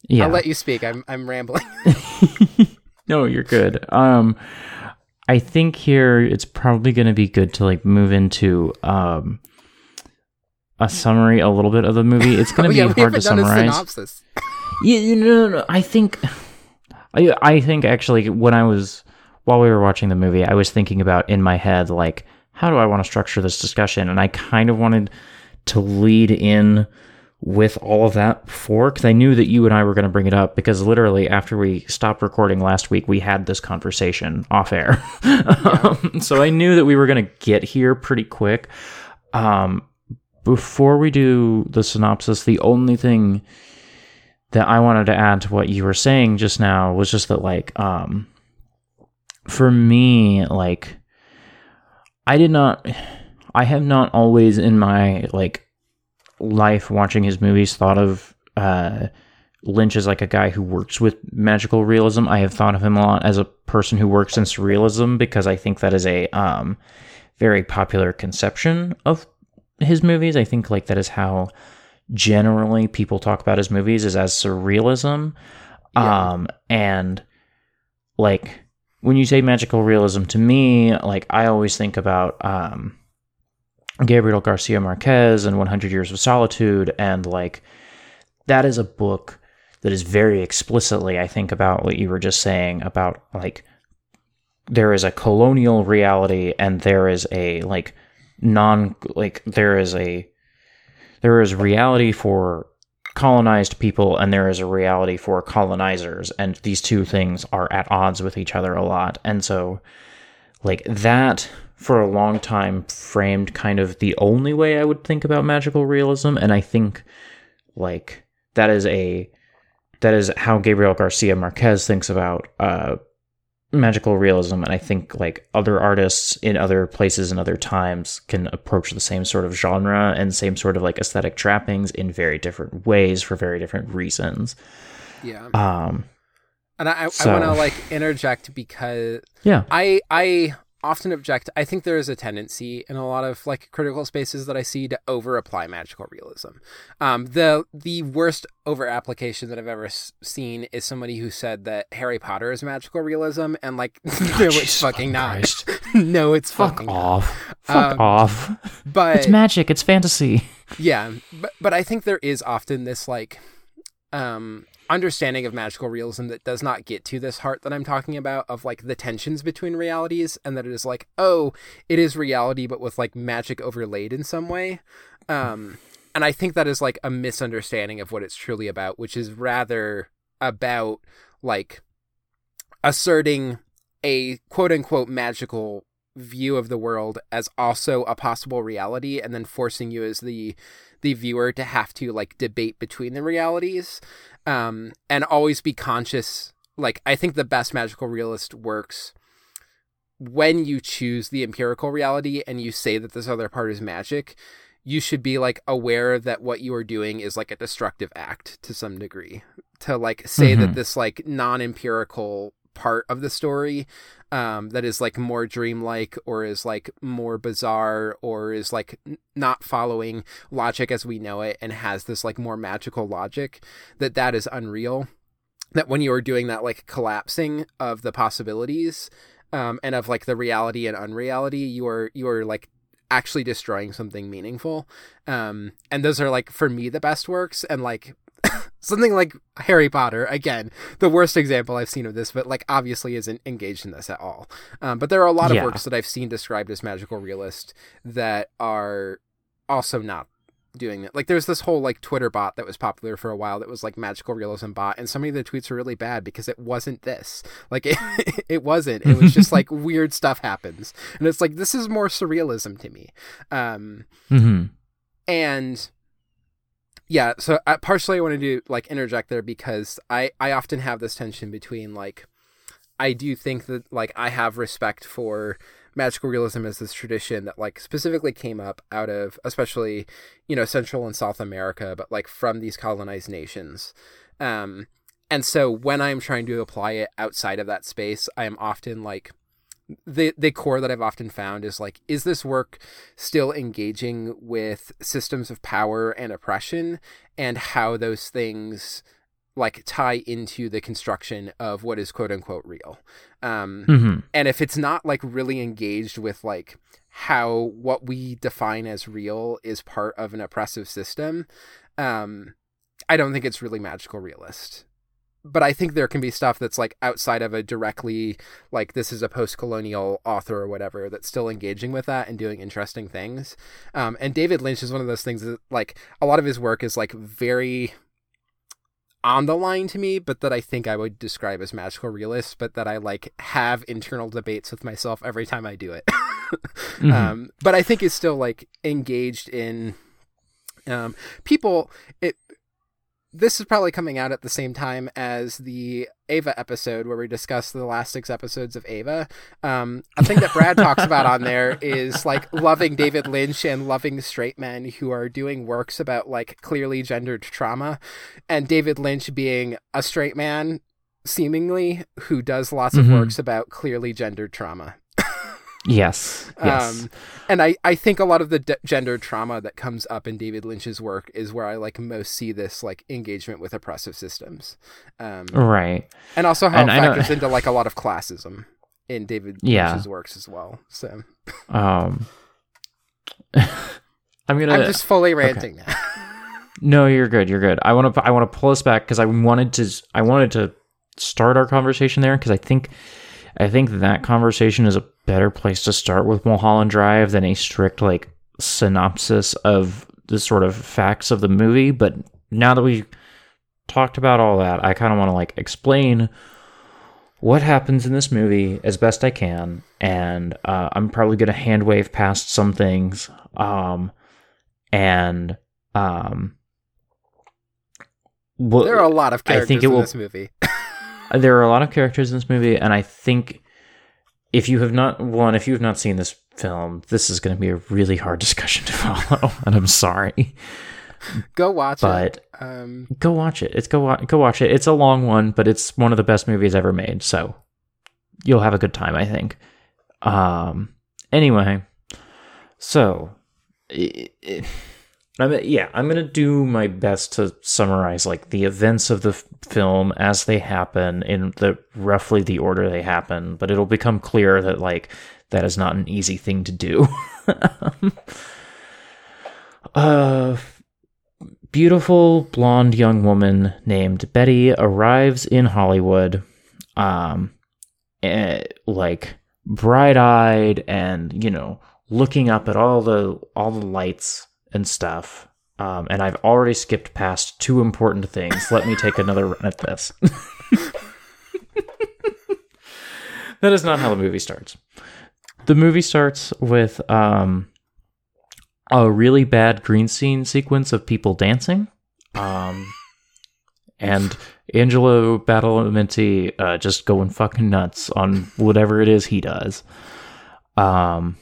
Yeah. I'll let you speak. I'm I'm rambling. [laughs] [laughs] no, you're good. Um, I think here it's probably going to be good to like move into um a summary a little bit of the movie. It's going Oh, to yeah, be hard to summarize. synopsis. [laughs] Yeah, you know, no, no, I think, I, I think actually when I was while we were watching the movie, I was thinking about in my head like, how do I want to structure this discussion? And I kind of wanted to lead in with all of that before because I knew that you and I were going to bring it up because literally after we stopped recording last week, we had this conversation off air. [laughs] um, so I knew that we were going to get here pretty quick. Um, before we do the synopsis, the only thing that I wanted to add to what you were saying just now was just that like um for me like I did not I have not always in my like life watching his movies thought of uh Lynch as like a guy who works with magical realism. I have thought of him a lot as a person who works in surrealism because I think that is a um very popular conception of his movies. I think like that is how generally people talk about his movies is as surrealism. Yeah. Um and like when you say magical realism to me, like I always think about um Gabriel Garcia Marquez and 100 Years of Solitude and like that is a book that is very explicitly I think about what you were just saying about like there is a colonial reality and there is a like non like there is a there is reality for colonized people and there is a reality for colonizers and these two things are at odds with each other a lot. And so like that for a long time framed kind of the only way I would think about magical realism and I think like that is a that is how Gabriel Garcia Marquez thinks about uh magical realism and i think like other artists in other places and other times can approach the same sort of genre and same sort of like aesthetic trappings in very different ways for very different reasons Yeah. um And I, I, So- want to like interject because yeah I I often object. I think there is a tendency in a lot of like critical spaces that I see to over apply magical realism. Um, the the worst over application that I've ever s- seen is somebody who said that Harry Potter is magical realism, and like, [laughs] [laughs] no, it's fucking not. [laughs] No, it's Fuck fucking not. off. Fuck Um, off. But It's magic. It's fantasy. yeah, but but I think there is often this like um understanding of magical realism that does not get to this heart that I'm talking about of like the tensions between realities and that it is like, oh, it is reality but with like magic overlaid in some way. Um and I think that is like a misunderstanding of what it's truly about, which is rather about like asserting a quote unquote magical view of the world as also a possible reality and then forcing you as the the viewer to have to like debate between the realities um and always be conscious like i think the best magical realist works when you choose the empirical reality and you say that this other part is magic you should be like aware that what you are doing is like a destructive act to some degree to like say that Mhm. this like non-empirical part of the story um that is like more dreamlike or is like more bizarre or is like n- not following logic as we know it and has this like more magical logic that that is unreal. That when you are doing that like collapsing of the possibilities um and of like the reality and unreality you are you are like actually destroying something meaningful. Um and those are like for me the best works. And like [laughs] something like Harry Potter again the worst example I've seen of this but like obviously isn't engaged in this at all. Um, but there are a lot of Yeah. works that I've seen described as magical realist that are also not doing it. Like there's this whole like Twitter bot that was popular for a while that was like magical realism bot and so many of the tweets were really bad because it wasn't this. Like [laughs] it, it wasn't. It was just like [laughs] weird stuff happens. And it's like this is more surrealism to me. Um hmm and yeah so uh, partially i wanted to like interject there because i i often have this tension between like i do think that like i have respect for magical realism as this tradition that like specifically came up out of especially you know central and south america but like from these colonized nations. Um and so when i'm trying to apply it outside of that space i am often like the the core that I've often found is like, is this work still engaging with systems of power and oppression and how those things like tie into the construction of what is quote unquote real? Um, hmm and if it's not like really engaged with like how what we define as real is part of an oppressive system, um, I don't think it's really magical realist. But I think there can be stuff that's like outside of a directly like this is a post-colonial author or whatever that's still engaging with that and doing interesting things. Um, and David Lynch is one of those things that like a lot of his work is like very on the line to me, but that I think I would describe as magical realist, but that I like have internal debates with myself every time I do it. [laughs] Mhm. um, but I think is still like engaged in um, people. It this is probably coming out at the same time as the Ava episode where we discuss the last six episodes of Ava. Um, a thing that Brad talks about on there [laughs] is like loving David Lynch and loving straight men who are doing works about like clearly gendered trauma, and David Lynch being a straight man seemingly who does lots of Mhm. works about clearly gendered trauma. Yes. Yes. Um, and I, I think a lot of the d- gender trauma that comes up in David Lynch's work is where I like most see this like engagement with oppressive systems, um, right. and also how And it factors into like a lot of classism in David Yeah. Lynch's works as well. So Um. [laughs] I'm gonna. I'm just fully ranting now. No, you're good. You're good. I want to. I want to pull us back because I wanted to. I wanted to start our conversation there because I think. I think that conversation is a better place to start with Mulholland Drive than a strict like synopsis of the sort of facts of the movie. But now that we've talked about all that, I kind of want to like explain what happens in this movie as best I can, and uh, I'm probably going to hand wave past some things, um, and um, well, there are a lot of characters I think it in will- this movie. [laughs] there are a lot of characters in this movie, and I think if you have not one, if you have not seen this film, this is going to be a really hard [laughs] discussion to follow, [laughs] and I'm sorry. Go watch But it. Um, go watch it. It's go wa- go watch it. It's a long one, but it's one of the best movies ever made, so you'll have a good time, I think. Um. Anyway, so i i I mean, yeah, I'm gonna do my best to summarize like the events of the f- film as they happen in the roughly the order they happen, but it'll become clear that like that is not an easy thing to do. A [laughs] beautiful blonde young woman named Betty arrives in Hollywood, um, eh, like bright-eyed and you know looking up at all the all the lights and stuff. Um, and I've already skipped past two important things. Let me take another run at this. [laughs] that is not how the movie starts. The movie starts with um, a really bad green screen sequence of people dancing. Um, and Angelo Badalamenti uh, just going fucking nuts on whatever it is he does. Um,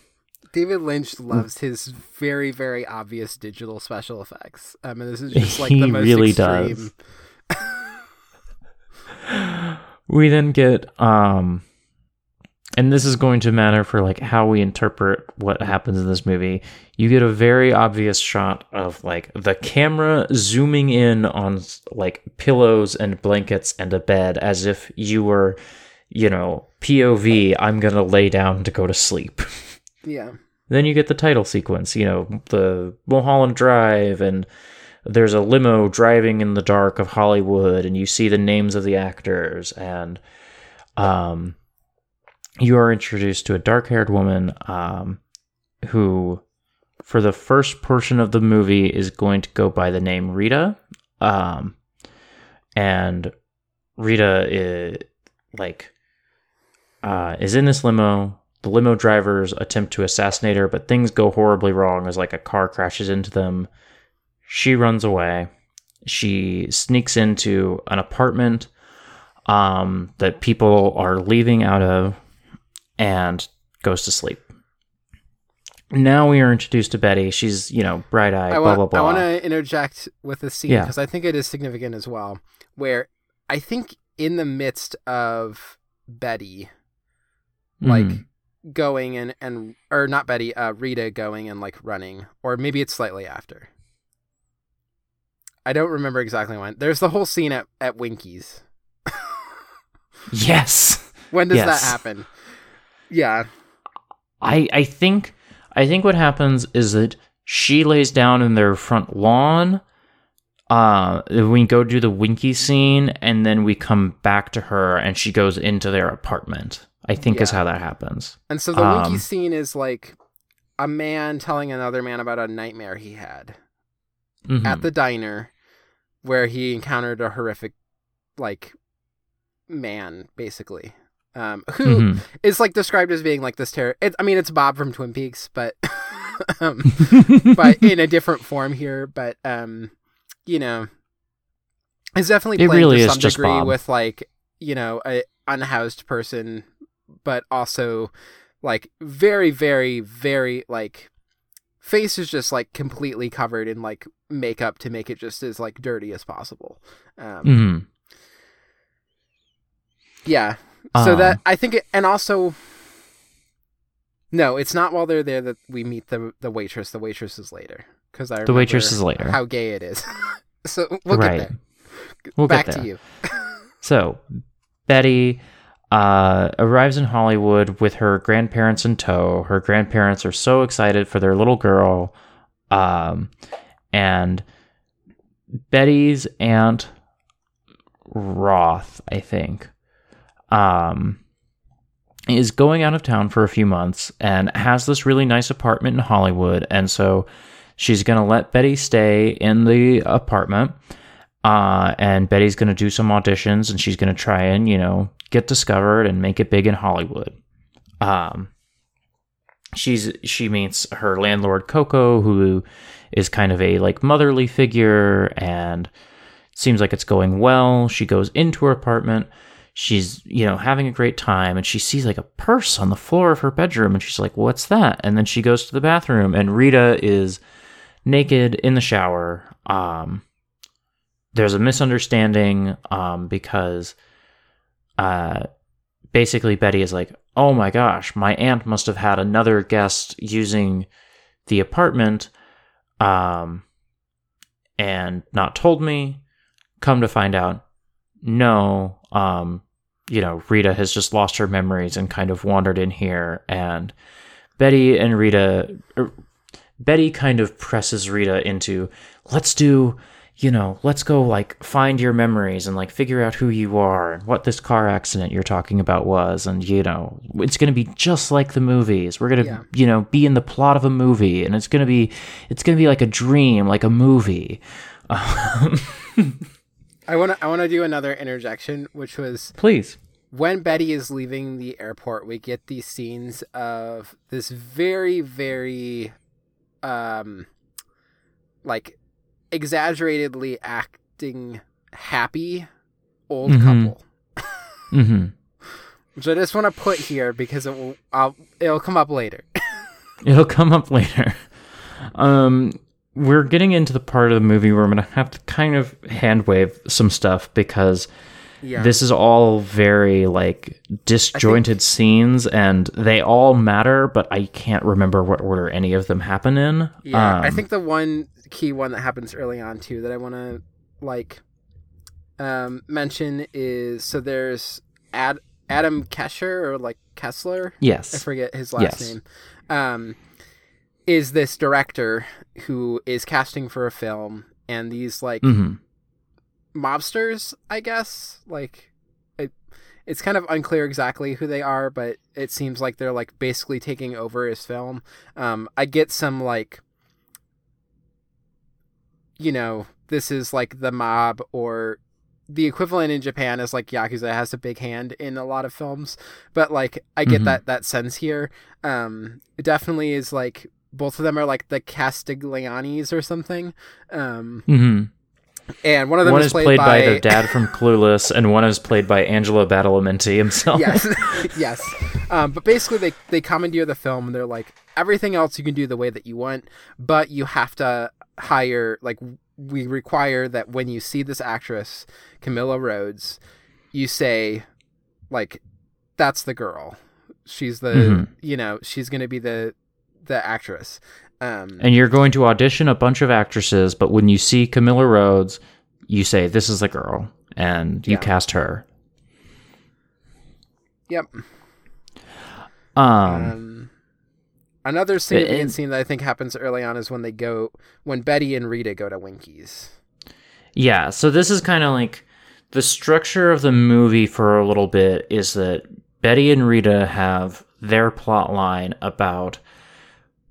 David Lynch loves his very, very obvious digital special effects. I mean, this is just like [laughs] He the most really extreme. does. [laughs] we then get um and this is going to matter for like how we interpret what happens in this movie you get a very obvious shot of like the camera zooming in on like pillows and blankets and a bed as if you were you know pov i'm gonna lay down to go to sleep [laughs] Yeah. then you get the title sequence, you know, the Mulholland Drive, and there's a limo driving in the dark of Hollywood, and you see the names of the actors, and um, you are introduced to a dark haired woman um, who, for the first portion of the movie, is going to go by the name Rita. Um, and Rita is like uh, is in this limo. The limo drivers attempt to assassinate her, but things go horribly wrong as like a car crashes into them. She runs away. She sneaks into an apartment um, that people are leaving out of and goes to sleep. Now we are introduced to Betty. She's, you know, bright eyed, I blah, want, blah, I want to interject with a scene Yeah. because I think it is significant as well. Where I think in the midst of Betty, like Mhm. Going and and or not Betty, uh, Rita going and like running, or maybe it's slightly after. I don't remember exactly when. There's the whole scene at at Winkie's. Yes. [laughs] When does Yes. that happen? Yeah, I I think I think what happens is that she lays down in their front lawn. Uh, we go do the Winkie scene, and then we come back to her, and she goes into their apartment. I think is how that happens. and so the Um, Winkie scene is like a man telling another man about a nightmare he had. Mhm. at the diner where he encountered a horrific like man basically um who is Mhm. like described as being like this terror it, i mean it's bob from twin peaks but [laughs] um [laughs] but in a different form here but um you know it's definitely It playing really to is some just degree Bob. with like you know a unhoused person but also like very very very like face is just like completely covered in like makeup to make it just as like dirty as possible um Mhm. yeah so Um, that i think it and also no it's not while they're there that we meet the the waitress the waitress is later because i The waitress is later. how gay it is [laughs] so we'll Right. get there We'll get back there. to you [laughs] So, Betty uh, arrives in Hollywood with her grandparents in tow. Her grandparents are so excited for their little girl. Um, and Betty's aunt Roth, I think, um, is going out of town for a few months and has this really nice apartment in Hollywood. And so she's going to let Betty stay in the apartment. Uh, and Betty's going to do some auditions and she's going to try and, you know, get discovered and make it big in Hollywood. Um, she's, she meets her landlord Coco, who is kind of a like motherly figure and seems like it's going well. She goes into her apartment. She's, you know, having a great time and she sees like a purse on the floor of her bedroom and she's like, what's that? And then she goes to the bathroom and Rita is naked in the shower. Um, there's a misunderstanding um, because uh, basically Betty is like, "Oh my gosh, my aunt must have had another guest using the apartment um and not told me. Come to find out, no, um you know, Rita has just lost her memories and kind of wandered in here and Betty and Rita er, Betty kind of presses Rita into let's do you know, let's go like find your memories and like figure out who you are and what this car accident you're talking about was. And, you know, it's going to be just like the movies. We're going to, Yeah. you know, be in the plot of a movie and it's going to be, it's going to be like a dream, like a movie. [laughs] I want to I want to do another interjection, which was Please. when Betty is leaving the airport, we get these scenes of this very, very, um, like exaggeratedly acting happy old Mhm. couple, hmm [laughs] which I just want to put here because it will, I'll, it'll come up later. [laughs] It'll come up later. Um, we're getting into the part of the movie where I'm going to have to kind of hand wave some stuff because yeah, this is all very like disjointed scenes and they all matter, but I can't remember what order any of them happen in. yeah. I Um, think the one key one that happens early on too that I want to like um, mention is so there's Ad, Adam Kesher or like Kessler. Yes, I forget his last Yes. name. Um, is this director who is casting for a film, and these like hmm mobsters, I guess. Like, it, it's kind of unclear exactly who they are, but it seems like they're like basically taking over his film. Um, I get some like, you know, this is like the mob or the equivalent in Japan is like Yakuza has a big hand in a lot of films, but like I get Mhm. that that sense here. Um, it definitely is like both of them are like the Castiglianis or something. Um, hmm and one of them One is played, played by, by, the dad from Clueless, and one is played by Angelo Badalamenti himself. yes, [laughs] [laughs] yes. Um, but basically, they they commandeer the film, and they're like, everything else you can do the way that you want, but you have to hire. Like, we require that when you see this actress, Camilla Rhodes, you say, like, that's the girl. She's the, Mhm. you know, she's gonna be the the actress. Um, And you're going to audition a bunch of actresses, but when you see Camilla Rhodes, you say, This is the girl, and you Yeah. cast her. yep. Um, Um, another significant and- scene that I think happens early on is when they go when Betty and Rita go to Winkie's. Yeah, so this is kind of like the structure of the movie for a little bit is that Betty and Rita have their plot line about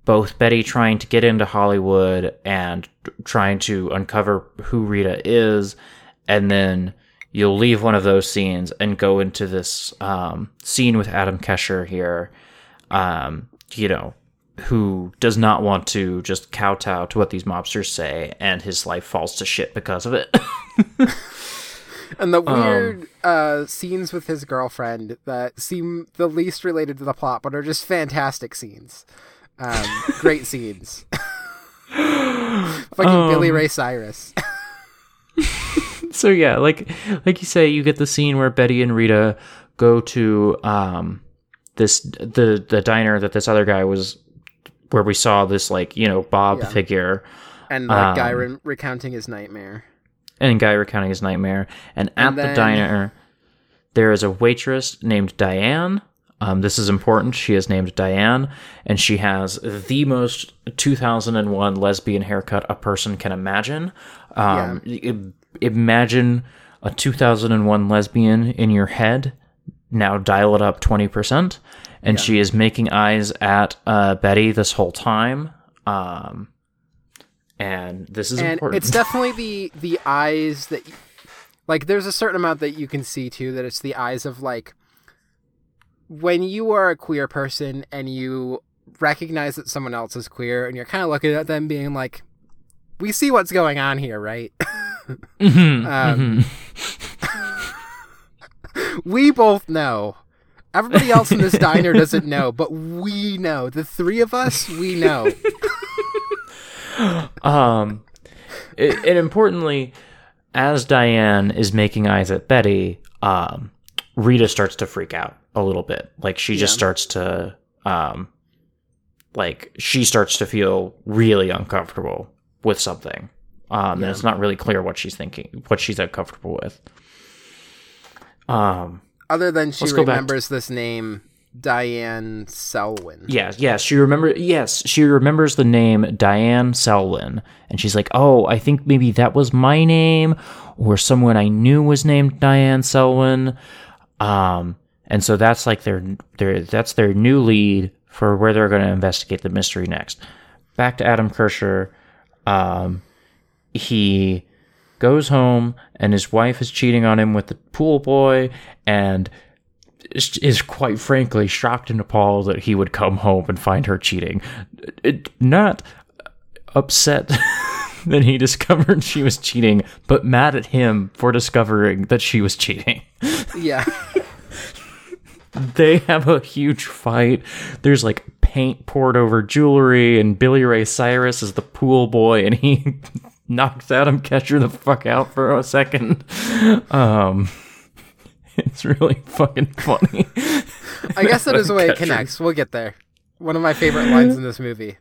both Betty trying to get into Hollywood and trying to uncover who Rita is, and then you'll leave one of those scenes and go into this um, scene with Adam Kesher here, um, you know, who does not want to just kowtow to what these mobsters say, and his life falls to shit because of it. [laughs] And the Um, weird uh, scenes with his girlfriend that seem the least related to the plot, but are just fantastic scenes. Um, great scenes. [laughs] Fucking Um, Billy Ray Cyrus. [laughs] so yeah, like like you say, you get the scene where Betty and Rita go to um this the the diner that this other guy was where we saw this like you know Bob Yeah. figure and guy um, re- recounting his nightmare. and guy recounting his nightmare. And at And the diner, there is a waitress named Diane. Um, this is important. She is named Diane, and she has the most 2001 lesbian haircut a person can imagine. Um, i- imagine a 2001 lesbian in your head. Now dial it up 20%. And she is making eyes at uh, Betty this whole time. Um, and this is and important. it's [laughs] definitely the the eyes that like there's a certain amount that you can see too that it's the eyes of like when you are a queer person and you recognize that someone else is queer and you're kind of looking at them being like we see what's going on here right [laughs] Mhm, um, mhm. [laughs] we both know everybody else in this [laughs] diner doesn't know but we know the three of us we know [laughs] Um, it, and importantly, as Diane is making eyes at Betty, um, Rita starts to freak out. a little bit. Like she just Yeah. starts to um like she starts to feel really uncomfortable with something. Um and it's not really clear what she's thinking, what she's uncomfortable with. Um Other than she go to- remembers this name, Diane Selwyn. Yes, yes, she remember. Yes, she remembers the name Diane Selwyn, and she's like, "Oh, I think maybe that was my name, or someone I knew was named Diane Selwyn." Um, and so that's like their their that's their new lead for where they're going to investigate the mystery next. Back to Adam Kesher. Um, he goes home, and his wife is cheating on him with the pool boy, and is, is quite frankly shocked and appalled that he would come home and find her cheating. It, not upset [laughs] that he discovered she was cheating, but mad at him for discovering that she was cheating. Yeah. [laughs] They have a huge fight. There's like paint poured over jewelry, and Billy Ray Cyrus is the pool boy, and he [laughs] knocks Adam Kesher the fuck out for a second. Um, [laughs] it's really fucking funny. I guess that is the way it connects. We'll get there. One of my favorite lines in this movie.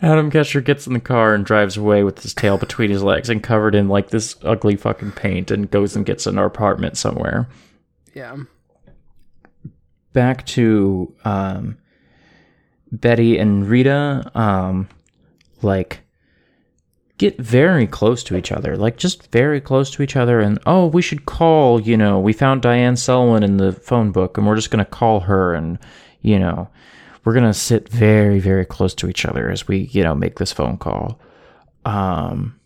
Adam Kesher gets in the car and drives away with his tail between his legs and covered in like this ugly fucking paint and goes and gets an apartment somewhere. Yeah. Back to um, Betty and Rita, um, like get very close to each other, like just very close to each other. And oh, we should call. You know, we found Diane Selwyn in the phone book, and we're just gonna call her, and you know, we're gonna sit very, very close to each other as we, you know, make this phone call. Um,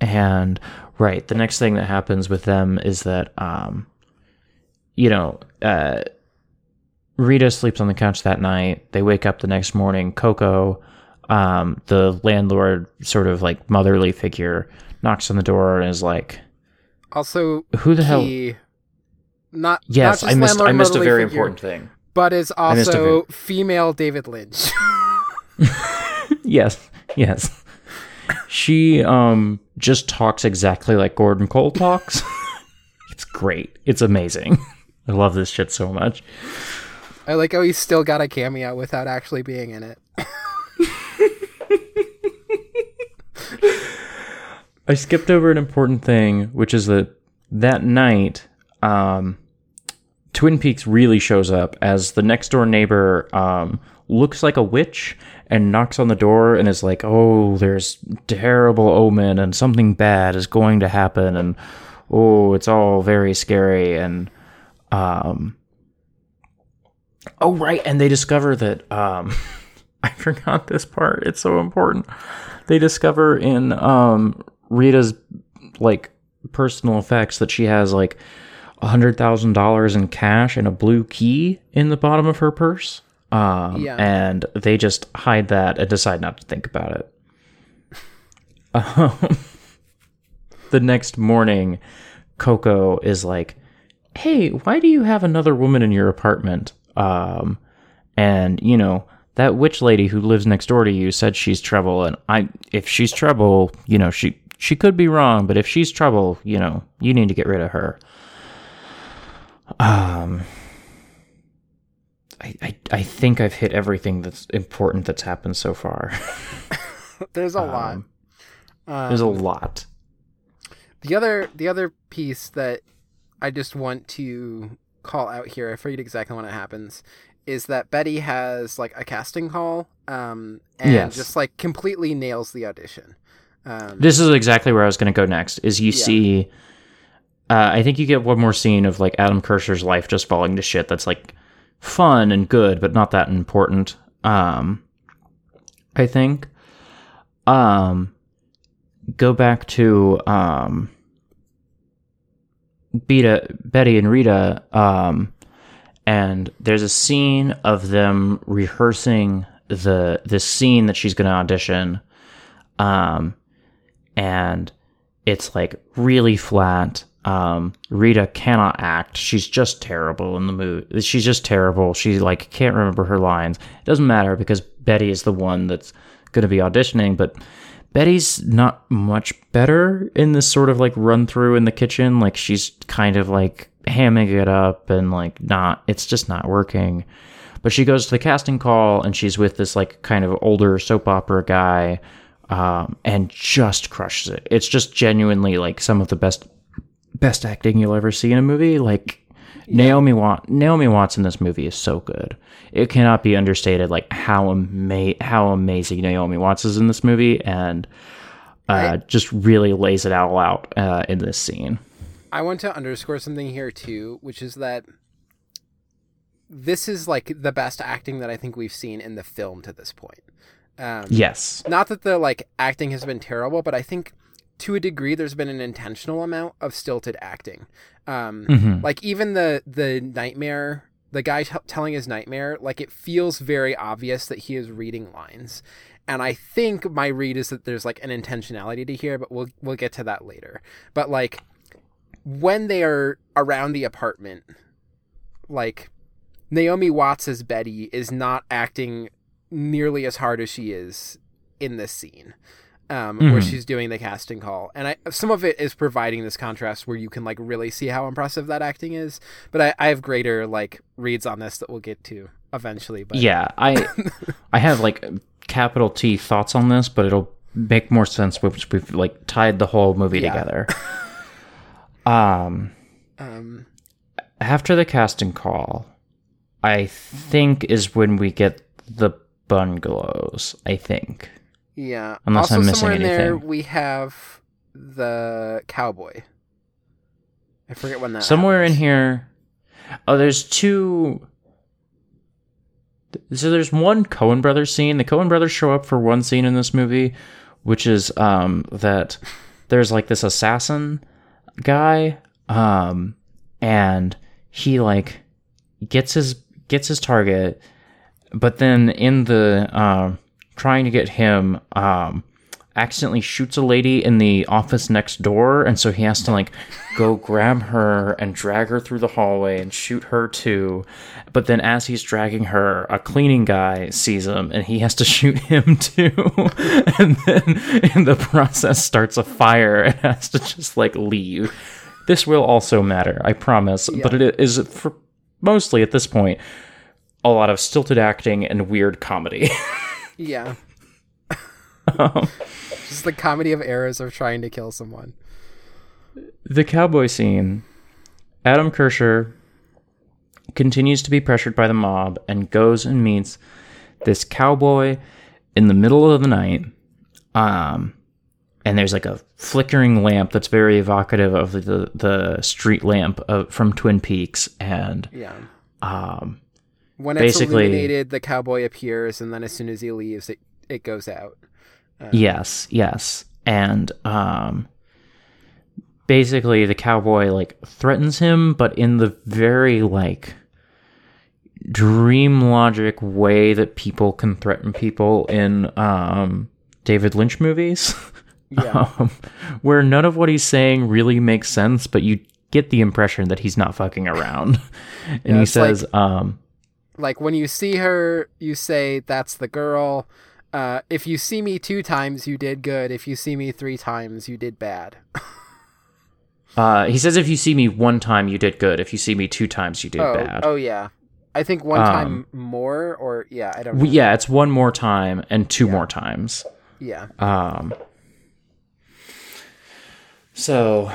and right, the next thing that happens with them is that, um, you know, uh, Rita sleeps on the couch that night. They wake up the next morning. Coco, um, the landlord, sort of like motherly figure, knocks on the door and is like, Also, "Who the hell?" he, not Yes, not I missed. I missed a very figure, important thing. but is also female David Lynch. [laughs] Yes, yes. She um just talks exactly like Gordon Cole talks. [laughs] it's great. It's amazing. I love this shit so much. I like how he's still got a cameo without actually being in it. I skipped over an important thing, which is that that night, um, Twin Peaks really shows up as the next door neighbor um, looks like a witch and knocks on the door and is like, "Oh, there's terrible omen and something bad is going to happen and oh, it's all very scary and um, oh right, and they discover that um, [laughs] I forgot this part. It's so important. They discover in um, Rita's like personal effects that she has like a hundred thousand dollars in cash and a blue key in the bottom of her purse. Um, Yeah. and they just hide that and decide not to think about it. [laughs] Um, the next morning, Coco is like, "Hey, why do you have another woman in your apartment?" Um, and you know that witch lady who lives next door to you said she's trouble, and I, if she's trouble, you know she she could be wrong, but if she's trouble, you know you need to get rid of her. Um, I I, I think I've hit everything that's important that's happened so far. [laughs] There's a lot. Um, Um, There's a lot. The other the other piece that I just want to call out here, I forget exactly when it happens, is that Betty has like a casting call, um, and Yes. just like completely nails the audition. Um, This is exactly where I was going to go next. Is you Yeah. see, uh, I think you get one more scene of like Adam Kesher's life just falling to shit. That's like fun and good, but not that important. Um, I think. Um, go back to um, Beta, Betty and Rita. Um, and there's a scene of them rehearsing the this scene that she's going to audition. Um, and it's like really flat. Um, Rita cannot act. She's just terrible in the movie. She's just terrible. She like can't remember her lines. It doesn't matter because Betty is the one that's going to be auditioning, but Betty's not much better in this sort of like run through in the kitchen. Like she's kind of like hamming it up and like not, it's just not working. But she goes to the casting call and she's with this like kind of older soap opera guy um, and just crushes it. It's just genuinely like some of the best best acting you'll ever see in a movie. Like Naomi Wat- Naomi Watts in this movie is so good. It cannot be understated like how ama- how amazing Naomi Watts is in this movie and uh, just really lays it all out uh, in this scene. I want to underscore something here too, which is that this is like the best acting that I think we've seen in the film to this point. Um, Yes. not that the like acting has been terrible, but I think to a degree there's been an intentional amount of stilted acting. Um, Mhm. Like even the the nightmare, the guy t- telling his nightmare, like it feels very obvious that he is reading lines. And I think my read is that there's like an intentionality to here, but we'll we'll get to that later. But like when they are around the apartment, like Naomi Watts as Betty is not acting nearly as hard as she is in this scene. Um, where Mhm. she's doing the casting call, and I, some of it is providing this contrast where you can like really see how impressive that acting is. But I, I have greater like reads on this that we'll get to eventually. But Yeah, I [laughs] I have like capital T thoughts on this, but it'll make more sense once we've like tied the whole movie Yeah. together. [laughs] Um, um, after the casting call, I think is when we get the bungalows. I think. Yeah. Unless also, I'm missing somewhere in there we have the cowboy. I forget when that. Somewhere in here, oh, there's two. So there's one Coen brothers scene. The Coen brothers show up for one scene in this movie, which is um that there's like this assassin guy, um, and he like gets his gets his target, but then in the um trying to get him um accidentally shoots a lady in the office next door and so he has to like go grab her and drag her through the hallway and shoot her too. But then as he's dragging her a cleaning guy sees him and he has to [laughs] shoot him too. [laughs] And then in the process starts a fire and has to just like leave. This will also matter i promise but it is for mostly at this point a lot of stilted acting and weird comedy [laughs] Yeah. [laughs] Um, Just the comedy of errors of trying to kill someone. the cowboy scene adam kesher continues to be pressured by the mob and goes and meets this cowboy in the middle of the night um and there's like a flickering lamp that's very evocative of the the street lamp of, from twin peaks and Yeah. um When it's Basically- illuminated, the cowboy appears, and then as soon as he leaves, it it goes out. Yes, yes. And um basically the cowboy like threatens him but in the very like dream logic way that people can threaten people in um David Lynch movies. [laughs] Yeah. um, where none of what he's saying really makes sense, but you get the impression that he's not fucking around. [laughs] and Yeah, he it's like- says, um like when you see her, you say that's the girl. Uh, if you see me two times, you did good. If you see me three times, you did bad. [laughs] uh he says if you see me one time you did good, if you see me two times you did oh, bad. oh yeah. I think one Um, time more, or yeah, I don't know. Yeah, it's one more time and two more times. yeah, Um so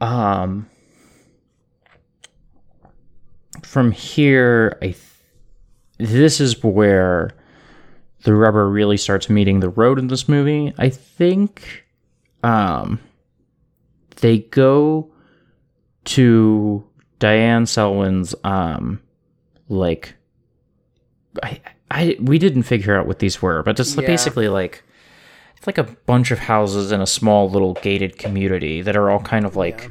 um from here I th- this is where the rubber really starts meeting the road in this movie. I think um they go to Diane Selwyn's um like I I we didn't figure out what these were, but just Yeah. basically like it's like a bunch of houses in a small little gated community that are all kind of like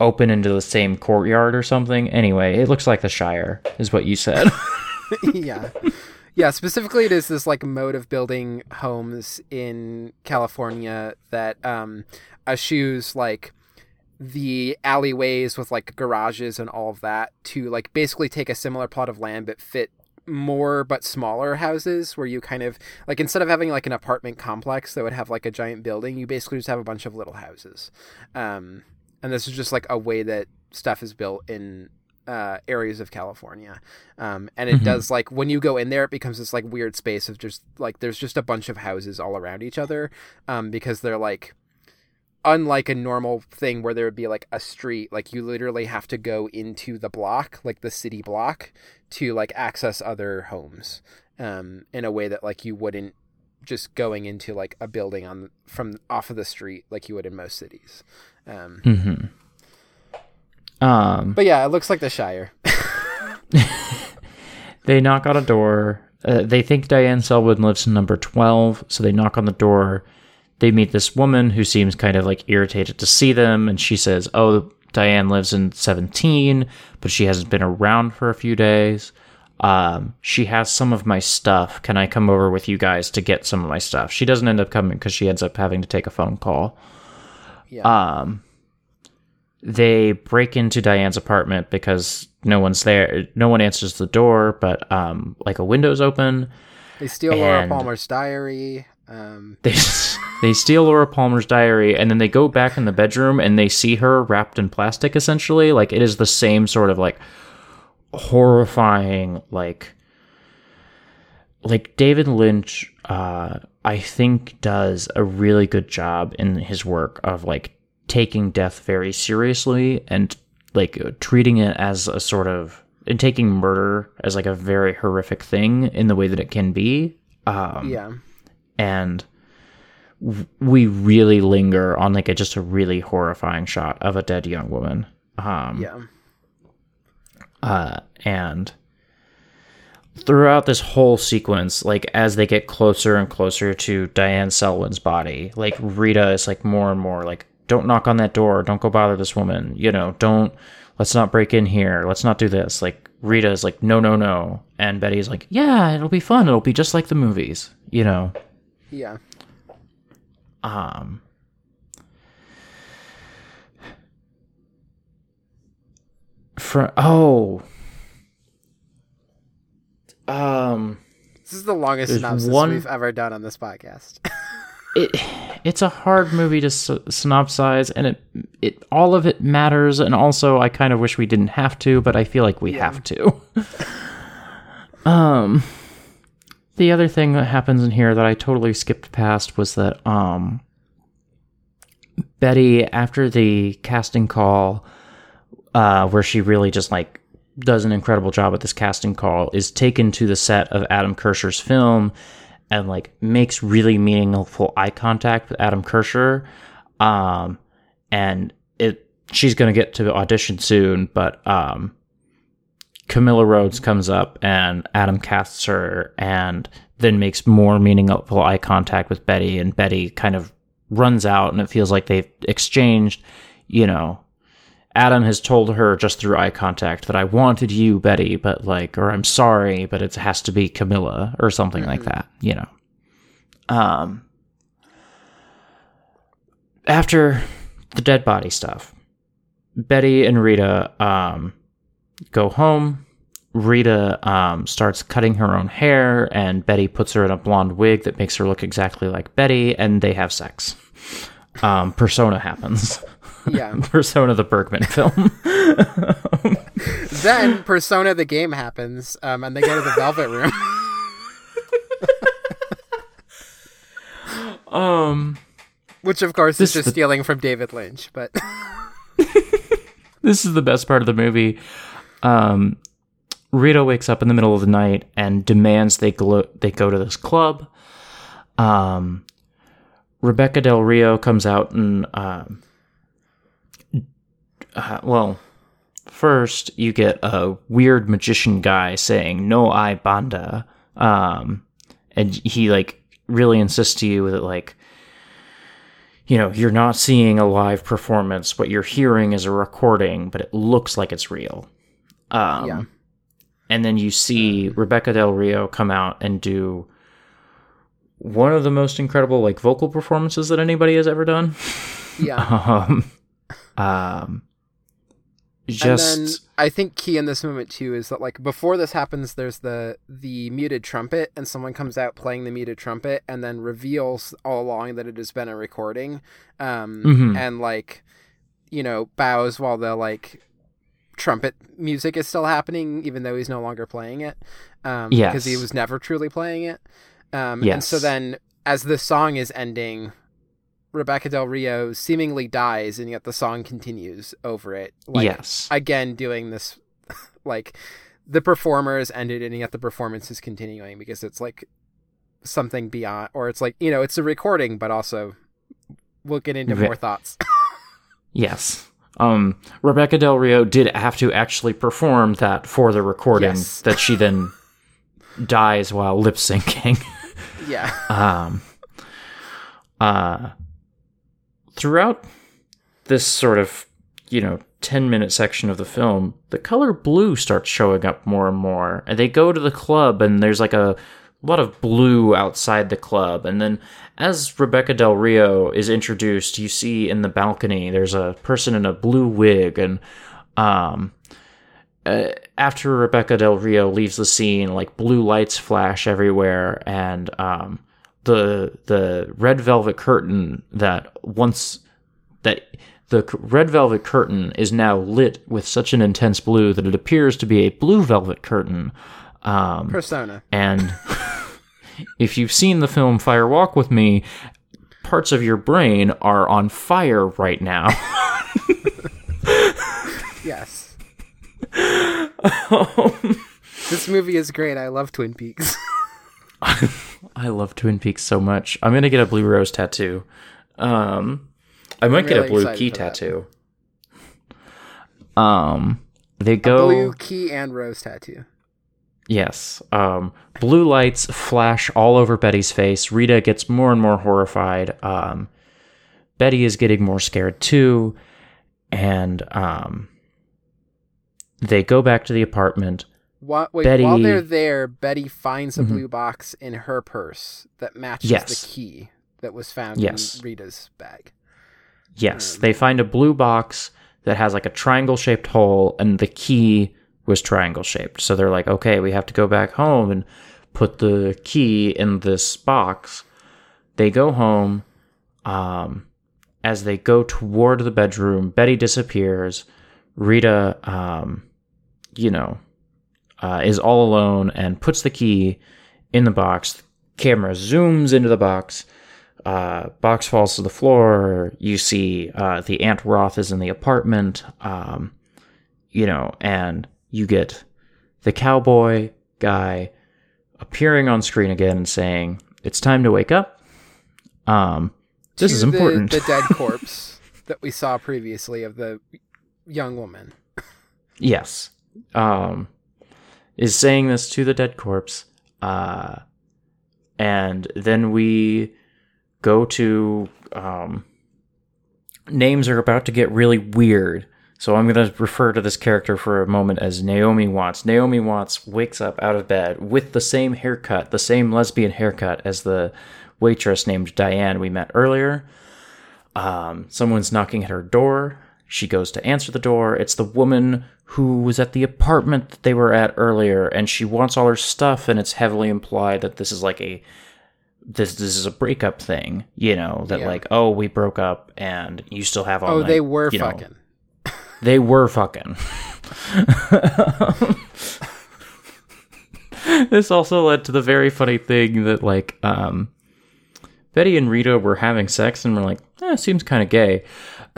open into the same courtyard or something. Anyway, it looks like the Shire, is what you said. [laughs] [laughs] yeah, yeah. Specifically, it is this like mode of building homes in California that um, eschews like the alleyways with like garages and all of that to like basically take a similar plot of land but fit more but smaller houses where you kind of like instead of having like an apartment complex that would have like a giant building, you basically just have a bunch of little houses. Um, and this is just like a way that stuff is built in uh, areas of California. Um, and it does like when you go in there, it becomes this like weird space of just like there's just a bunch of houses all around each other um, because they're like unlike a normal thing where there would be like a street like you literally have to go into the block like the city block to like access other homes um in a way that like you wouldn't just going into like a building on from off of the street like you would in most cities. Um Um, but yeah it looks like the shire [laughs] they knock on a door. Uh, they think Diane Selwyn lives in number 12, so they knock on the door. They meet this woman who seems kind of like irritated to see them, and she says, Oh, Diane lives in 17, but she hasn't been around for a few days. Um, she has some of my stuff. Can I come over with you guys to get some of my stuff? She doesn't end up coming because she ends up having to take a phone call. yeah Um, they break into Diane's apartment because no one's there. No one answers the door, but um, like a window's open. they steal laura palmer's diary um They they steal Laura Palmer's diary, and then they go back in the bedroom and they see her wrapped in plastic. Essentially, like it is the same sort of like horrifying, like like David Lynch. Uh, I think does a really good job in his work of like taking death very seriously and like treating it as a sort of and taking murder as like a very horrific thing in the way that it can be. Um, yeah and w- we really linger on like a just a really horrifying shot of a dead young woman um yeah uh and throughout this whole sequence like as they get closer and closer to Diane Selwyn's body like Rita is like more and more like don't knock on that door. Don't go bother this woman. You know don't let's not break in here. Let's not do this. Like Rita is like no no no. And Betty's like yeah it'll be fun. It'll be just like the movies you know? Yeah. Um for oh. Um this is the longest synopsis one- we've ever done on this podcast [laughs] it it's a hard movie to s- synopsize and it it all of it matters and also I kind of wish we didn't have to but I feel like we have to. [laughs] Um the other thing that happens in here that I totally skipped past was that um Betty after the casting call uh where she really just like does an incredible job at this casting call is taken to the set of Adam Kesher's film and like makes really meaningful eye contact with Adam Kesher. Um, and it she's gonna get to audition soon, but um, Camilla Rhodes comes up and Adam casts her and then makes more meaningful eye contact with Betty, and Betty kind of runs out, and it feels like they've exchanged, you know. Adam has told her just through eye contact that I wanted you, Betty, but like, or I'm sorry, but it has to be Camilla or something like that, you know. Um, after the dead body stuff, Betty and Rita um, go home. Rita um, starts cutting her own hair, and Betty puts her in a blonde wig that makes her look exactly like Betty, and they have sex. Um, persona happens. [laughs] yeah [laughs] Persona the Bergman film. [laughs] then persona the game happens um and they go to the velvet room [laughs] um, which of course is just the- stealing from david lynch but this is the best part of the movie. Um, Rita wakes up in the middle of the night and demands they glo- they go to this club. Um, Rebekah Del Rio comes out and um, uh, well, first you get a weird magician guy saying "No hay banda," um, and he like really insists to you that like you know, you're not seeing a live performance. What you're hearing is a recording, but it looks like it's real. Um, Yeah. And then you see Rebekah Del Rio come out and do one of the most incredible like vocal performances that anybody has ever done. yeah [laughs] Um, um, just and then I think key in this moment too is that like before this happens, there's the the muted trumpet, and someone comes out playing the muted trumpet, and then reveals all along that it has been a recording, um, Mhm. and like you know bows while the like trumpet music is still happening, even though he's no longer playing it, um, because he was never truly playing it, um, and so then as the song is ending. Rebekah Del Rio seemingly dies, and yet the song continues over it. Like, yes. again doing this [laughs] like the performer is ended and yet the performance is continuing because it's like something beyond or it's like you know it's a recording but also we'll get into more thoughts [laughs] Yes. Um, Rebekah Del Rio did have to actually perform that for the recording Yes. that she then [laughs] dies while lip syncing. yeah um, uh, throughout this sort of, you know, 10 minute section of the film, the color blue starts showing up more and more. And they go to the club, and there's like a lot of blue outside the club. And then as Rebekah Del Rio is introduced, you see in the balcony, there's a person in a blue wig. And, um, uh, after Rebekah Del Rio leaves the scene, like blue lights flash everywhere, and um, the the red velvet curtain that once that the red velvet curtain is now lit with such an intense blue that it appears to be a blue velvet curtain. Um, persona and [laughs] if you've seen the film Fire Walk with Me, parts of your brain are on fire right now. [laughs] yes [laughs] this movie is great i love twin peaks I love Twin Peaks so much. I'm gonna get a blue rose tattoo. Um, I might get a blue key tattoo. Um, they go. blue key and rose tattoo Yes. Um, blue lights flash all over Betty's face. Rita gets more and more horrified. Um, Betty is getting more scared too, and um, they go back to the apartment. Wha- wait, Betty- while they're there betty finds a Mhm. blue box in her purse that matches Yes. the key that was found Yes. in rita's bag Yes, they find a blue box that has like a triangle shaped hole, and the key was triangle shaped. So they're like, okay, we have to go back home and put the key in this box. They go home. Um, as they go toward the bedroom, Betty disappears. Rita, um, you know, uh, is all alone and puts the key in the box. Camera zooms into the box uh, box falls to the floor. You see uh, the Aunt Ruth is in the apartment, um, you know, and you get the cowboy guy appearing on screen again and saying, "It's time to wake up." Um, this is the- important. the dead [laughs] corpse that we saw previously of the young woman yes, um, is saying this to the dead corpse, uh, and then we go to um, names are about to get really weird. So I'm going to refer to this character for a moment as Naomi Watts. Naomi Watts wakes up out of bed with the same haircut, the same lesbian haircut as the waitress named Diane we met earlier. Um, someone's knocking at her door. She goes to answer the door. It's the woman who was at the apartment that they were at earlier, and she wants all her stuff, and it's heavily implied that this is like a this this is a breakup thing, you know, that Yeah. like, oh, we broke up and you still have all oh night, they were you know. fucking [laughs] They were fucking. [laughs] this also led to the very funny thing that like um Betty and Rita were having sex and we're like, eh, seems kind of gay.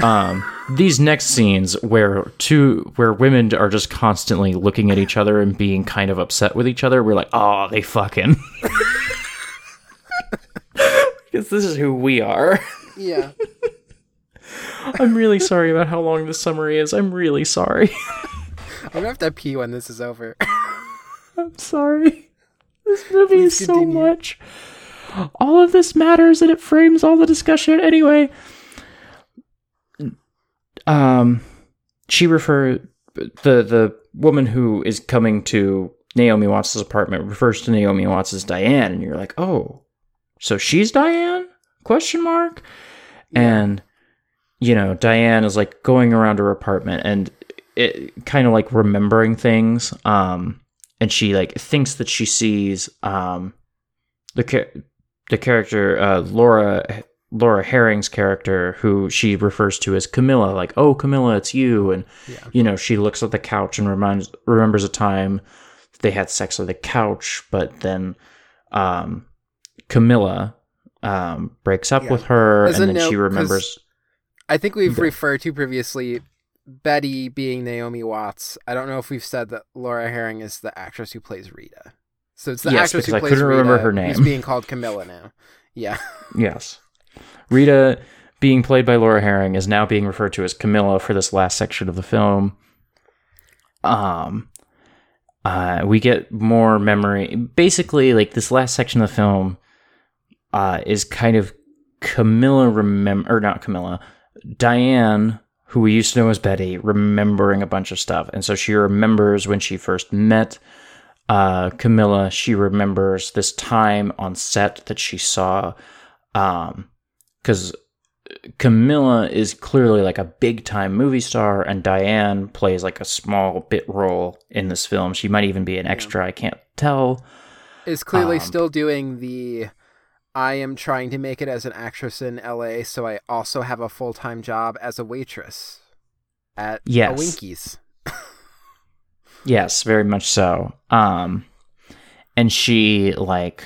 Um, these next scenes where two where women are just constantly looking at each other and being kind of upset with each other, we're like, oh, they fucking. [laughs] Because this is who we are. yeah [laughs] I'm really sorry about how long this summary is. I'm really sorry. [laughs] i'm gonna have to pee when this is over I'm sorry. This movie Please is so much. All of this matters and it frames all the discussion anyway. Um she refer the the woman who is coming to Naomi Watts' apartment refers to Naomi Watts as Diane and you're like, "Oh, so she's Diane?" question mark. And you know, Diane is like going around her apartment and it kind of like remembering things. Um, and she like thinks that she sees um the the character uh, Laura Laura Harring's character, who she refers to as Camilla, like, "Oh, Camilla, it's you," and Yeah. you know, she looks at the couch and reminds remembers a time they had sex on the couch, but then um, Camilla um, breaks up Yeah. with her, As and then note, she remembers. I think we've Okay. referred to previously Betty being Naomi Watts. I don't know if we've said that Laura Harring is the actress who plays Rita. So it's the Yes, actress who because I plays couldn't remember Rita her who's name. being called Camilla now. Yeah. [laughs] Yes. Rita, being played by Laura Harring, is now being referred to as Camilla for this last section of the film. Um, uh, we get more memory. Basically, like this last section of the film, uh, is kind of Camilla remember or not Camilla, Diane, who we used to know as Betty, remembering a bunch of stuff, and so she remembers when she first met uh, Camilla. She remembers this time on set that she saw, because Camilla is clearly like a big time movie star, and Diane plays like a small bit role in this film. She might even be an extra. I can't tell. Is clearly Um, still doing the I am trying to make it as an actress in LA, so I also have a full time job as a waitress at Yes. a Winkie's. Yes, very much so. Um, and she like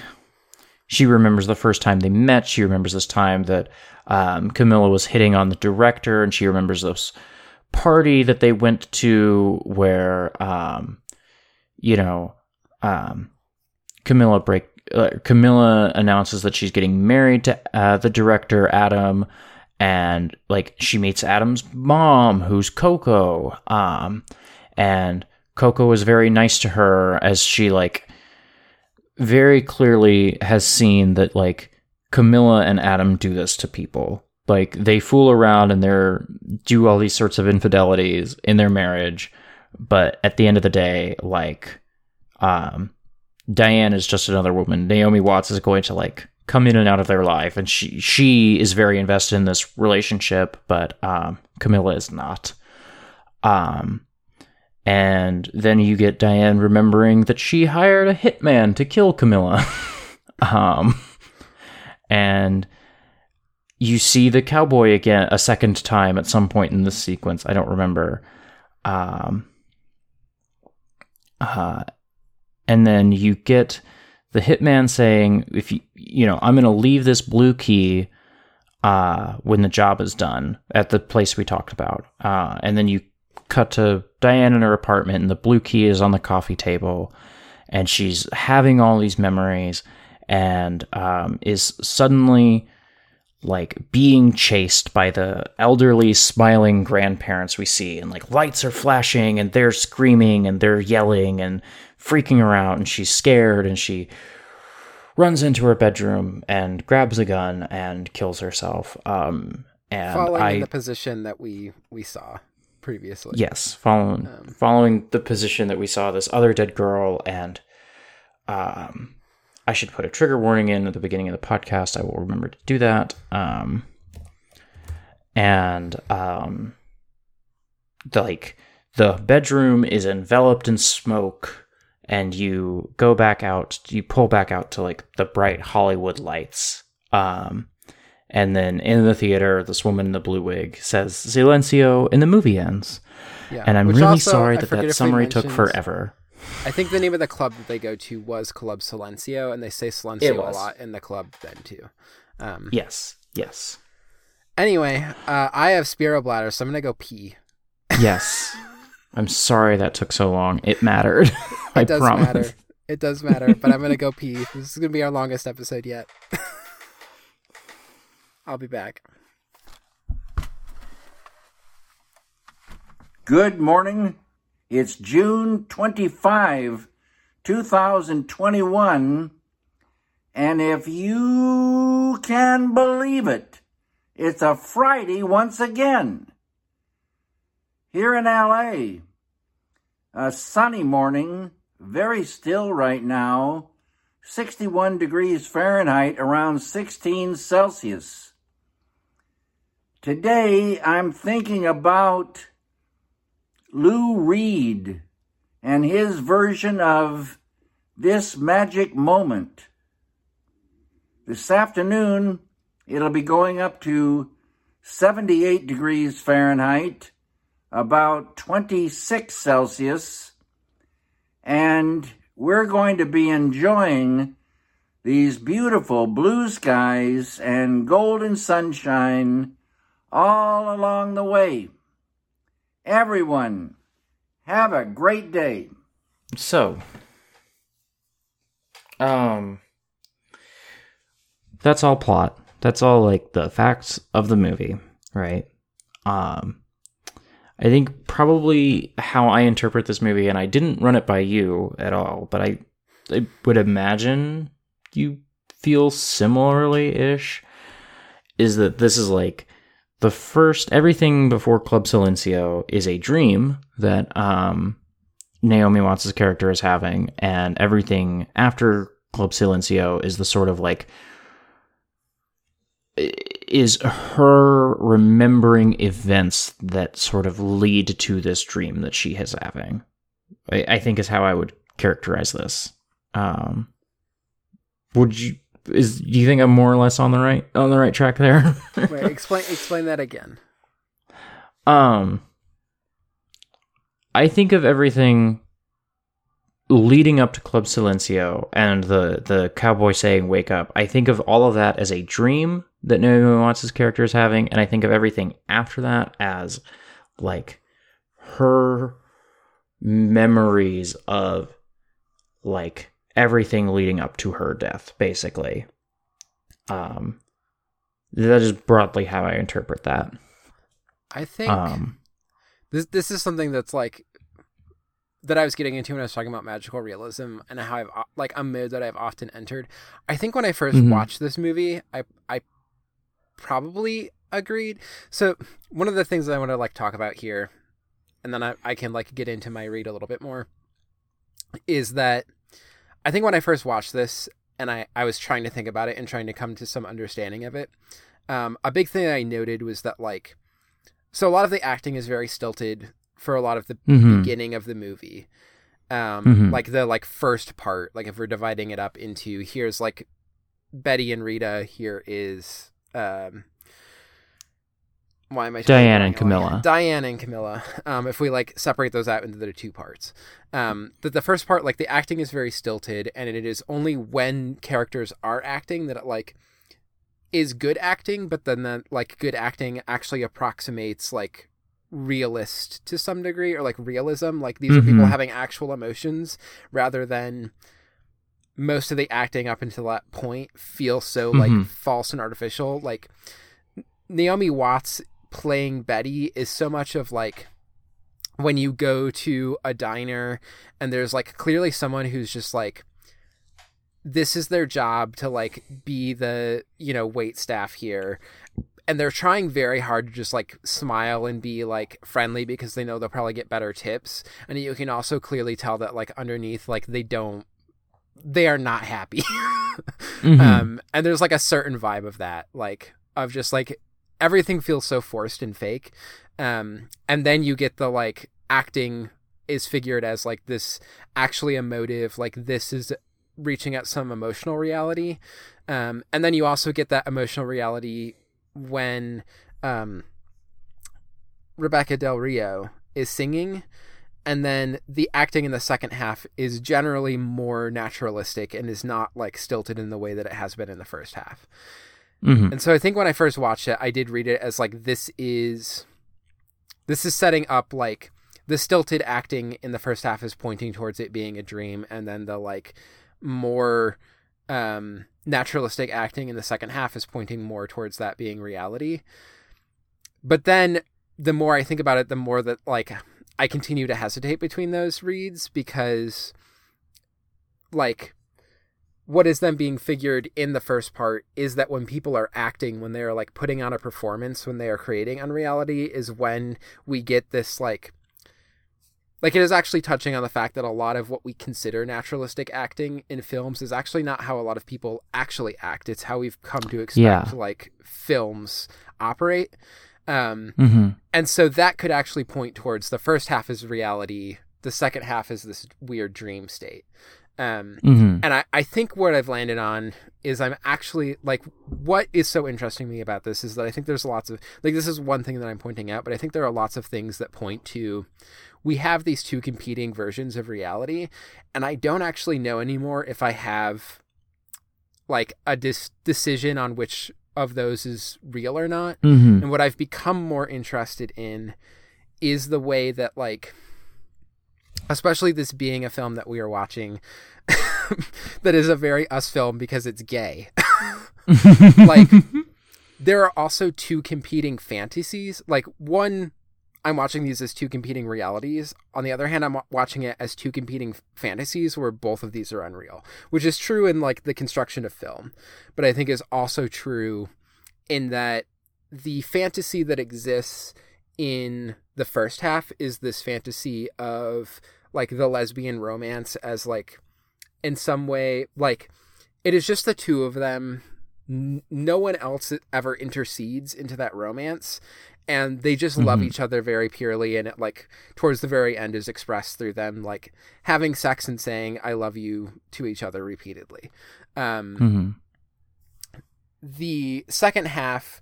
she remembers the first time they met. She remembers this time that um, Camilla was hitting on the director, and she remembers this party that they went to where um, you know um, Camilla break. Uh, Camilla announces that she's getting married to uh, the director Adam, and like she meets Adam's mom, who's Coco. Um, and Coco is very nice to her as she like very clearly has seen that like Camilla and Adam do this to people. Like they fool around and they're do all these sorts of infidelities in their marriage, but at the end of the day, like um Diane is just another woman. Naomi Watts is going to like come in and out of their life and she she is very invested in this relationship, but um Camilla is not. Um and then you get Diane remembering that she hired a hitman to kill Camilla. [laughs] um, and you see the cowboy again a second time at some point in this sequence. I don't remember. Um, uh, and then you get the hitman saying, "If you, you know, I'm going to leave this blue key." Uh, when the job is done at the place we talked about, uh, and then you cut to Diane in her apartment, and the blue key is on the coffee table, and she's having all these memories, and um, is suddenly like being chased by the elderly, smiling grandparents we see, and like lights are flashing, and they're screaming, and they're yelling, and freaking her out, and she's scared, and she runs into her bedroom and grabs a gun and kills herself. Um, and Following I in the position that we we saw previously. Yes, following following the position that we saw this other dead girl, and um, I should put a trigger warning in at the beginning of the podcast. I will remember to do that. Um, and um, the, like the bedroom is enveloped in smoke, and you go back out. You pull back out to like the bright Hollywood lights. Um, and then in the theater, this woman in the blue wig says "Silencio," and the movie ends. Yeah. And I'm Which really also, sorry that that summary took forever. I think the name of the club that they go to was Club Silencio, and they say Silencio a lot in the club then too. Um, Yes, yes, Anyway, uh, I have Spiro bladder, so I'm gonna go pee. yes. [laughs] I'm sorry that took so long. It mattered. [laughs] I It does promise. matter. It does matter, but I'm gonna go pee. This is gonna be our longest episode yet. [laughs] I'll be back. Good morning. It's June 25, 2021. And if you can believe it, it's a Friday once again. Here in LA, a sunny morning, very still right now, 61 degrees Fahrenheit, around 16 Celsius. Today, I'm thinking about Lou Reed and his version of This Magic Moment. This afternoon, it'll be going up to 78 degrees Fahrenheit, about 26 Celsius, and we're going to be enjoying these beautiful blue skies and golden sunshine all along the way. Everyone, have a great day. So, um, that's all plot. That's all like the facts of the movie, right? Um, I think probably how I interpret this movie, and I didn't run it by you at all, but I, I would imagine you feel similarly ish, is that this is like the first everything before Club Silencio is a dream that um Naomi Watts' character is having, and everything after Club Silencio is the sort of like is her remembering events that sort of lead to this dream that she is having. I, I think is how I would characterize this. Um, would you is do you think I'm more or less on the right on the right track there? Wait, [laughs] explain explain that again. Um, I think of everything leading up to Club Silencio and the the cowboy saying "Wake up." I think of all of that as a dream that Naomi Watts' character is having, and I think of everything after that as like her memories of like everything leading up to her death, basically. Um, that is broadly how I interpret that. I think Um, this this is something that's like that I was getting into when I was talking about magical realism and how I've like a mood that I've often entered. I think when I 1st Mhm. watched this movie, I I probably agreed. So one of the things that I want to like talk about here, and then I, I can like get into my read a little bit more, is that I think when I first watched this and I, I was trying to think about it and trying to come to some understanding of it, um, a big thing I noted was that like so a lot of the acting is very stilted for a lot of the Mhm. beginning of the movie um Mhm. like the like first part like if we're dividing it up into here's like betty and rita here is um why am I Diane and? Camilla. Diane and Camilla. Um, if we like separate those out into the two parts, um, that the first part, like the acting is very stilted, and it is only when characters are acting that it like is good acting, but then that like good acting actually approximates like realist to some degree or like realism. Like these are people Mhm. having actual emotions rather than most of the acting up until that point feels so like Mhm. false and artificial. Like Naomi Watts playing Betty is so much of like when you go to a diner and there's like clearly someone who's just like this is their job to like be the you know wait staff here. And they're trying very hard to just like smile and be like friendly because they know they'll probably get better tips. And you can also clearly tell that like underneath like they don't they are not happy. [laughs] Mhm. um and there's like a certain vibe of that like of just like everything feels so forced and fake um and then you get the like acting is figured as like this actually emotive like this is reaching at some emotional reality um and then you also get that emotional reality when um Rebekah Del Rio is singing and then the acting in the second half is generally more naturalistic and is not like stilted in the way that it has been in the first half. Mhm. And so I think when I first watched it, I did read it as like this is this is setting up like the stilted acting in the first half is pointing towards it being a dream and then the like more um naturalistic acting in the second half is pointing more towards that being reality. But then the more I think about it, the more that like I continue to hesitate between those reads because like what is then being figured in the first part is that when people are acting when they are like putting on a performance when they are creating unreality is when we get this like like it is actually touching on the fact that a lot of what we consider naturalistic acting in films is actually not how a lot of people actually act it's how we've come to expect Yeah. like films operate Um, Mm-hmm. and so that could actually point towards the first half is reality, the second half is this weird dream state. Um, Mm-hmm. and I, I think what I've landed on is I'm actually like what is so interesting to me about this is that I think there's lots of like this is one thing that I'm pointing out, but I think there are lots of things that point to we have these two competing versions of reality, and I don't actually know anymore if I have like a dis- decision on which of those is real or not. Mm-hmm. And what I've become more interested in is the way that like especially this being a film that we are watching [laughs] that is a very us film because it's gay. [laughs] like there are also two competing fantasies. Like one I'm watching these as two competing realities. On the other hand, I'm watching it as two competing fantasies where both of these are unreal, which is true in like the construction of film, but I think is also true in that the fantasy that exists in the first half is this fantasy of like the lesbian romance as like in some way like it is just the two of them N- no one else ever intercedes into that romance and they just love Mhm. each other very purely and it like towards the very end is expressed through them like having sex and saying i love you to each other repeatedly um Mm-hmm. the second half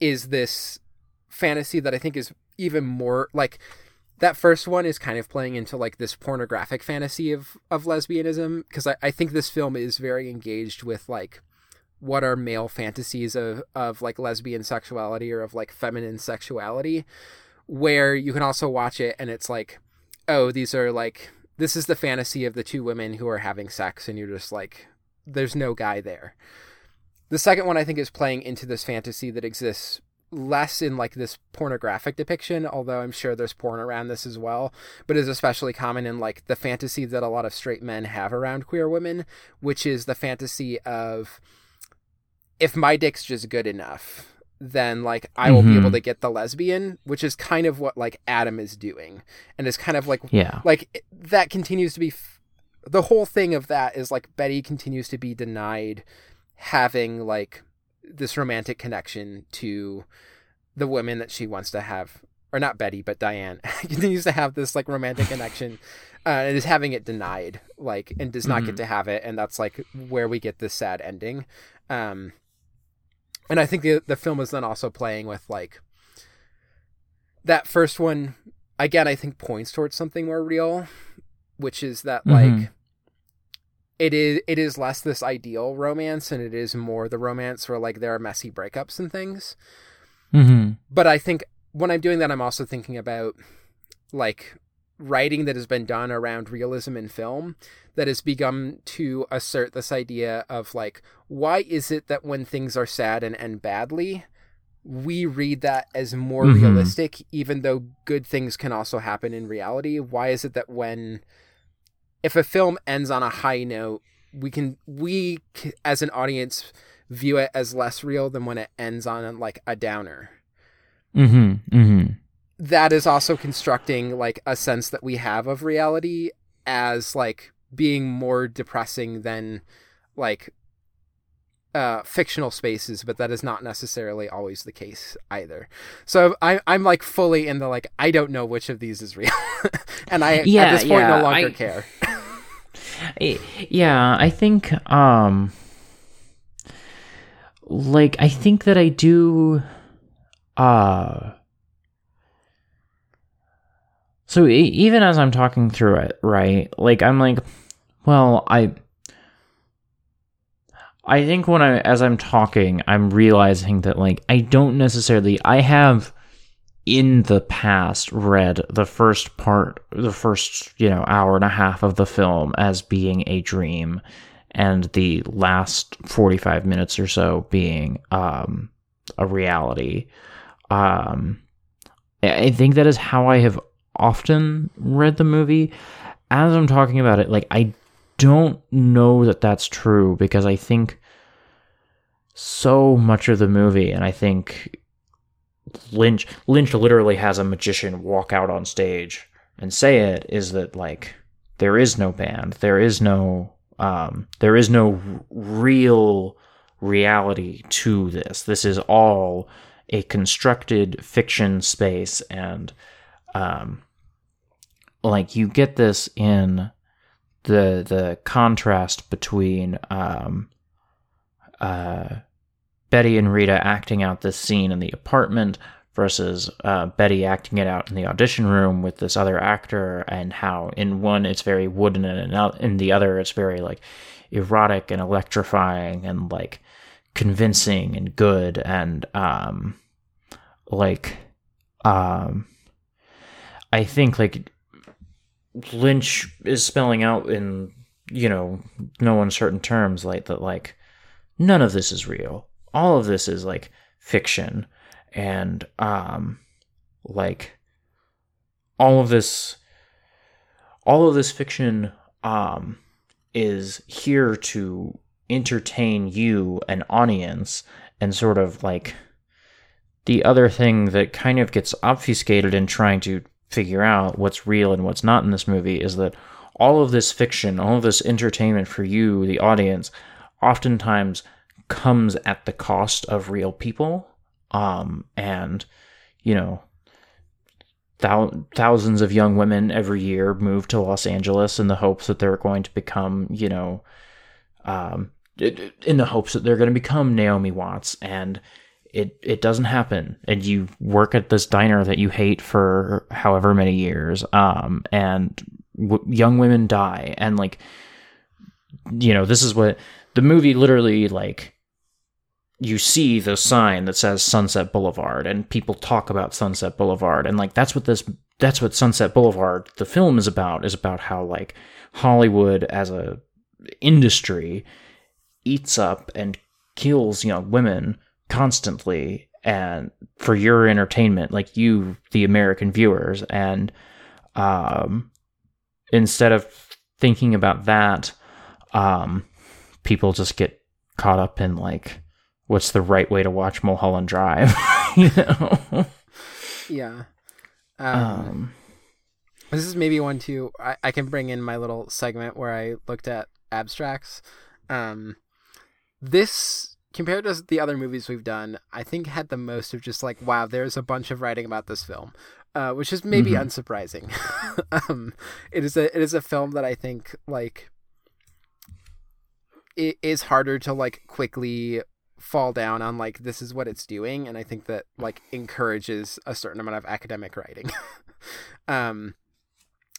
is this fantasy that I think is even more like that first one is kind of playing into like this pornographic fantasy of of lesbianism because I, I think this film is very engaged with like what are male fantasies of of like lesbian sexuality or of like feminine sexuality where you can also watch it and it's like oh these are like this is the fantasy of the two women who are having sex and you're just like there's no guy there. The second one I think is playing into this fantasy that exists less in like this pornographic depiction, although I'm sure there's porn around this as well, but is especially common in like the fantasy that a lot of straight men have around queer women, which is the fantasy of if my dick's just good enough, then like I will be Mhm. able to get the lesbian, which is kind of what like Adam is doing, and is kind of like Yeah. like that continues to be f- the whole thing of that is like Betty continues to be denied having like this romantic connection to the women that she wants to have or not Betty but Diane [laughs] continues to have this like romantic connection [laughs] uh, and is having it denied like and does not get Mhm. to have it and that's like where we get this sad ending um and I think the the film is then also playing with like that first one again I think points towards something more real which is that like Mhm. It is it is less this ideal romance and it is more the romance where like there are messy breakups and things Mm-hmm. but I think when I'm doing that, I'm also thinking about like writing that has been done around realism in film that has begun to assert this idea of like, why is it that when things are sad and end badly, we read that as more Mhm. realistic, even though good things can also happen in reality? Why is it that when, if a film ends on a high note, we can, we as an audience view it as less real than when it ends on like a downer? Mm-hmm. Mm-hmm. that is also constructing like a sense that we have of reality as like being more depressing than like uh fictional spaces but that is not necessarily always the case either so i i'm like fully in the like i don't know which of these is real [laughs] and i Yeah, at this point yeah, no longer I- care [laughs] I- Yeah, I think um like I think that I do uh so even as I'm talking through it, right? Like I'm like well, I I think when I as I'm talking, I'm realizing that like I don't necessarily I have in the past read the first part the first, you know, hour and a half of the film as being a dream and the last 45 minutes or so being um a reality. Um I think that is how I have often read the movie. As I'm talking about it, like I don't know that that's true because I think so much of the movie, and I think Lynch Lynch literally has a magician walk out on stage and say it is that like there is no band, there is no um, there is no real reality to this. This is all a constructed fiction space and um like you get this in the the contrast between um uh Betty and Rita acting out this scene in the apartment versus uh, Betty acting it out in the audition room with this other actor, and how in one it's very wooden and in the other it's very like erotic and electrifying and like convincing and good and um like um I think like Lynch is spelling out in you know no uncertain terms like that like none of this is real. All of this is like fiction. And um like all of this all of this fiction um is here to entertain you an audience and sort of like the other thing that kind of gets obfuscated in trying to figure out what's real and what's not in this movie is that all of this fiction all of this entertainment for you the audience oftentimes comes at the cost of real people. Um, and you know thou- thousands of young women every year move to Los Angeles in the hopes that they're going to become you know um, in the hopes that they're going to become Naomi Watts. And it it doesn't happen. And you work at this diner that you hate for however many years um, and w- young women die. And like you know this is what the movie literally like you see the sign that says Sunset Boulevard and people talk about Sunset Boulevard. And like that's what this that's what Sunset Boulevard the film is about is about how like Hollywood as a industry eats up and kills young women constantly and for your entertainment like you the American viewers and um instead of thinking about that um people just get caught up in like what's the right way to watch Mulholland Drive, [laughs] you know? Yeah. Um, um, this is maybe one too. I, I can bring in my little segment where I looked at abstracts. Um, this compared to the other movies we've done, I think had the most of just like, wow, there's a bunch of writing about this film, uh, which is maybe mm-hmm. unsurprising. [laughs] um, it is a it is a film that I think like it is harder to like quickly fall down on like this is what it's doing and i think that like encourages a certain amount of academic writing [laughs] um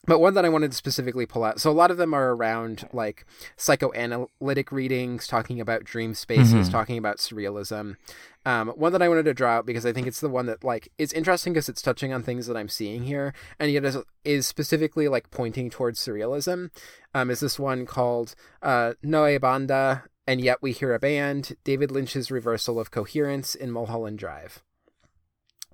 but one that I wanted to specifically pull out. So a lot of them are around like psychoanalytic readings, talking about dream spaces, mm-hmm. talking about surrealism. Um, one that I wanted to draw out because I think it's the one that like is interesting because it's touching on things that I'm seeing here, and yet is, is specifically like pointing towards surrealism. Um, is this one called uh, No Hay Banda and yet we hear a band, David Lynch's reversal of coherence in Mulholland Drive.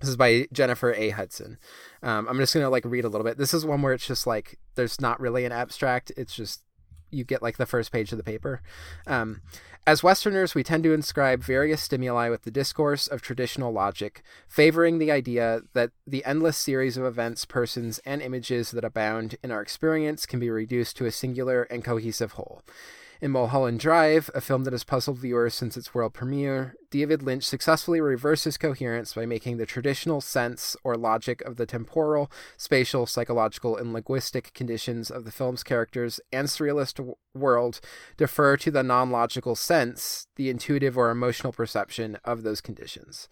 This is by Jennifer A. Hudson. Um, I'm just gonna like read a little bit. This is one where it's just like there's not really an abstract. It's just you get like the first page of the paper. Um, as Westerners, we tend to inscribe various stimuli with the discourse of traditional logic, favoring the idea that the endless series of events, persons, and images that abound in our experience can be reduced to a singular and cohesive whole. In Mulholland Drive, a film that has puzzled viewers since its world premiere, David Lynch successfully reverses coherence by making the traditional sense or logic of the temporal, spatial, psychological, and linguistic conditions of the film's characters and surrealist w- world defer to the non logical sense, the intuitive or emotional perception of those conditions.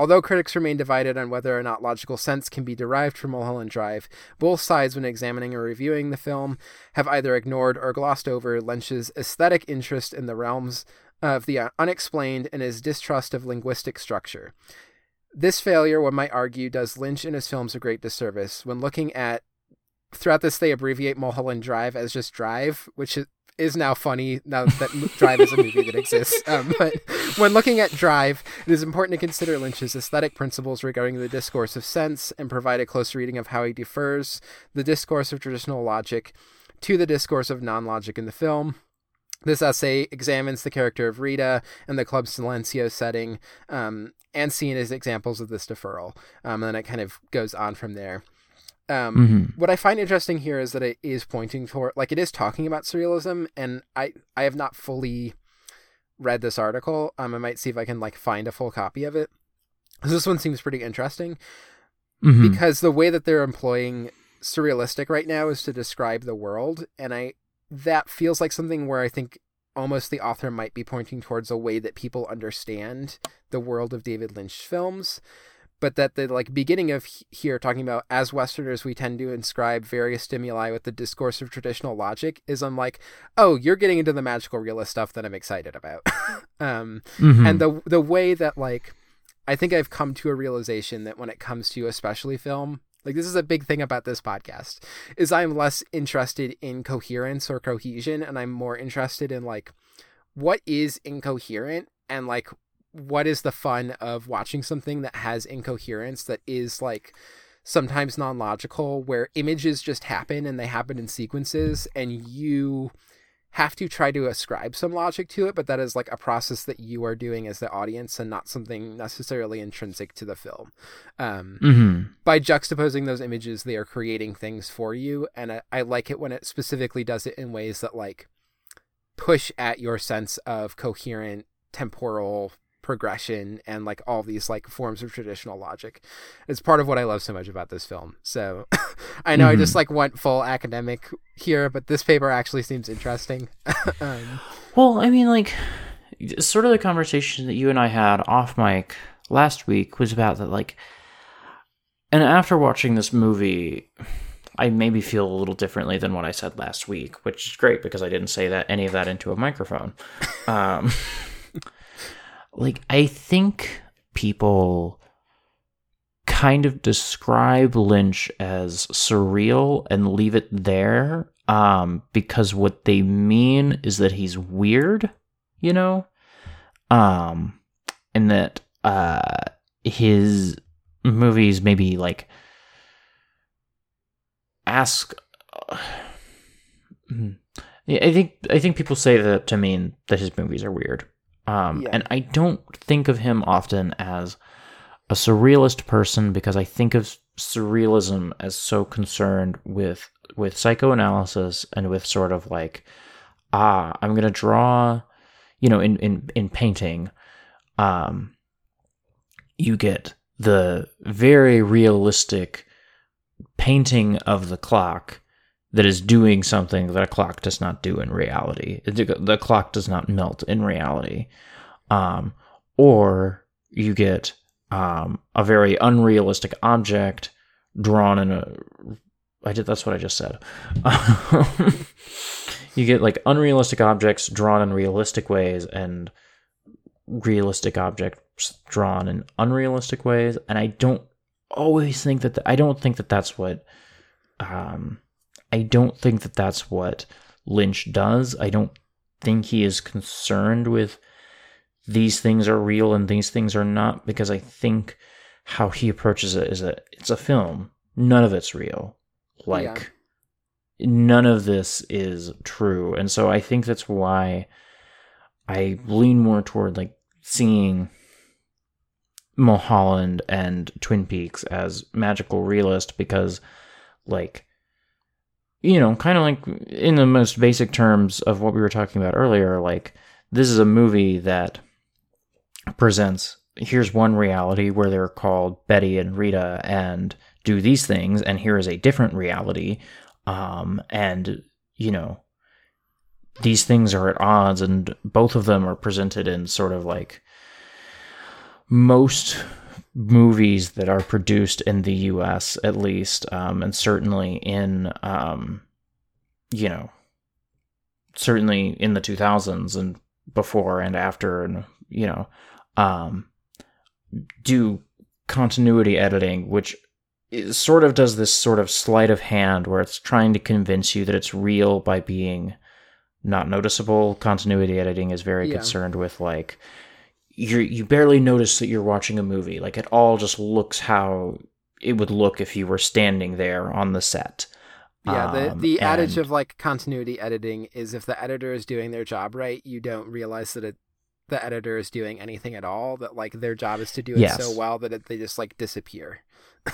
Although critics remain divided on whether or not logical sense can be derived from Mulholland Drive, both sides, when examining or reviewing the film, have either ignored or glossed over Lynch's aesthetic interest in the realms of the unexplained and his distrust of linguistic structure. This failure, one might argue, does Lynch and his films a great disservice when looking at. Throughout this, they abbreviate Mulholland Drive as just Drive, which is now funny now that Drive is a movie that exists. [laughs] Um, but when looking at Drive, it is important to consider Lynch's aesthetic principles regarding the discourse of sense and provide a close reading of how he defers the discourse of traditional logic to the discourse of non logic in the film. This essay examines the character of Rita and the Club Silencio setting um, and seen as examples of this deferral. Um, and then it kind of goes on from there. Um, mm-hmm. What I find interesting here is that it is pointing toward, like, it is talking about surrealism, and I I have not fully read this article. Um, I might see if I can like find a full copy of it. This one seems pretty interesting Mhm. because the way that they're employing surrealistic right now is to describe the world and i that feels like something where i think almost the author might be pointing towards a way that people understand the world of david lynch films but that the like beginning of here talking about as westerners we tend to inscribe various stimuli with the discourse of traditional logic is i'm like oh you're getting into the magical realist stuff that i'm excited about [laughs] um Mhm. and the the way that like I think I've come to a realization that when it comes to especially film, like this is a big thing about this podcast, is I'm less interested in coherence or cohesion and I'm more interested in like what is incoherent and like what is the fun of watching something that has incoherence that is like sometimes non-logical where images just happen and they happen in sequences and you have to try to ascribe some logic to it, but that is like a process that you are doing as the audience and not something necessarily intrinsic to the film. Um, Mhm. by juxtaposing those images, they are creating things for you, and I, I like it when it specifically does it in ways that like push at your sense of coherent temporal progression and like all these like forms of traditional logic. It's part of what I love so much about this film. So [laughs] I know I just like went full academic here, but this paper actually seems interesting. [laughs] um, Well, I mean, like, sort of the conversation that you and I had off mic last week was about that, like, and after watching this movie, I maybe feel a little differently than what I said last week, which is great because I didn't say that any of that into a microphone. Um, [laughs] like, I think people kind of describe Lynch as surreal and leave it there um, because what they mean is that he's weird, you know, um, and that uh, his movies maybe like ask. [sighs] Hmm. I think I think people say that to mean that his movies are weird, um, Yeah. and I don't think of him often as a surrealist person because I think of surrealism as so concerned with with psychoanalysis and with sort of like ah I'm going to draw you know in in in painting um you get the very realistic painting of the clock that is doing something that a clock does not do in reality. The the clock does not melt in reality. Um, or you get um, a very unrealistic object drawn in a. I did. That's what I just said. [laughs] you get like unrealistic objects drawn in realistic ways and realistic objects drawn in unrealistic ways, and I don't always think that. I don't think that that's what. Um, I don't think that that's what Lynch does. I don't think he is concerned with these things are real and these things are not because I think how he approaches it is that it's a film. None of it's real. Like none of this is true. And so I think that's why I lean more toward like seeing Mulholland and Twin Peaks as magical realist because like you know, kind of like in the most basic terms of what we were talking about earlier, like this is a movie that presents here's one reality where they're called Betty and Rita and do these things, and here is a different reality. Um, and you know, these things are at odds, and both of them are presented in sort of like most movies that are produced in the US at least um, and certainly in um, you know certainly in the 2000s and before and after and you know um, do continuity editing which sort of does this sort of sleight of hand where it's trying to convince you that it's real by being not noticeable continuity editing is very Yeah. concerned with like you you barely notice that you're watching a movie. Like it all just looks how it would look if you were standing there on the set. Yeah, the, Um, the adage and- of like continuity editing is if the editor is doing their job right, you don't realize that it, the editor is doing anything at all. That like their job is to do it Yes. so well that it, they just like disappear. [laughs]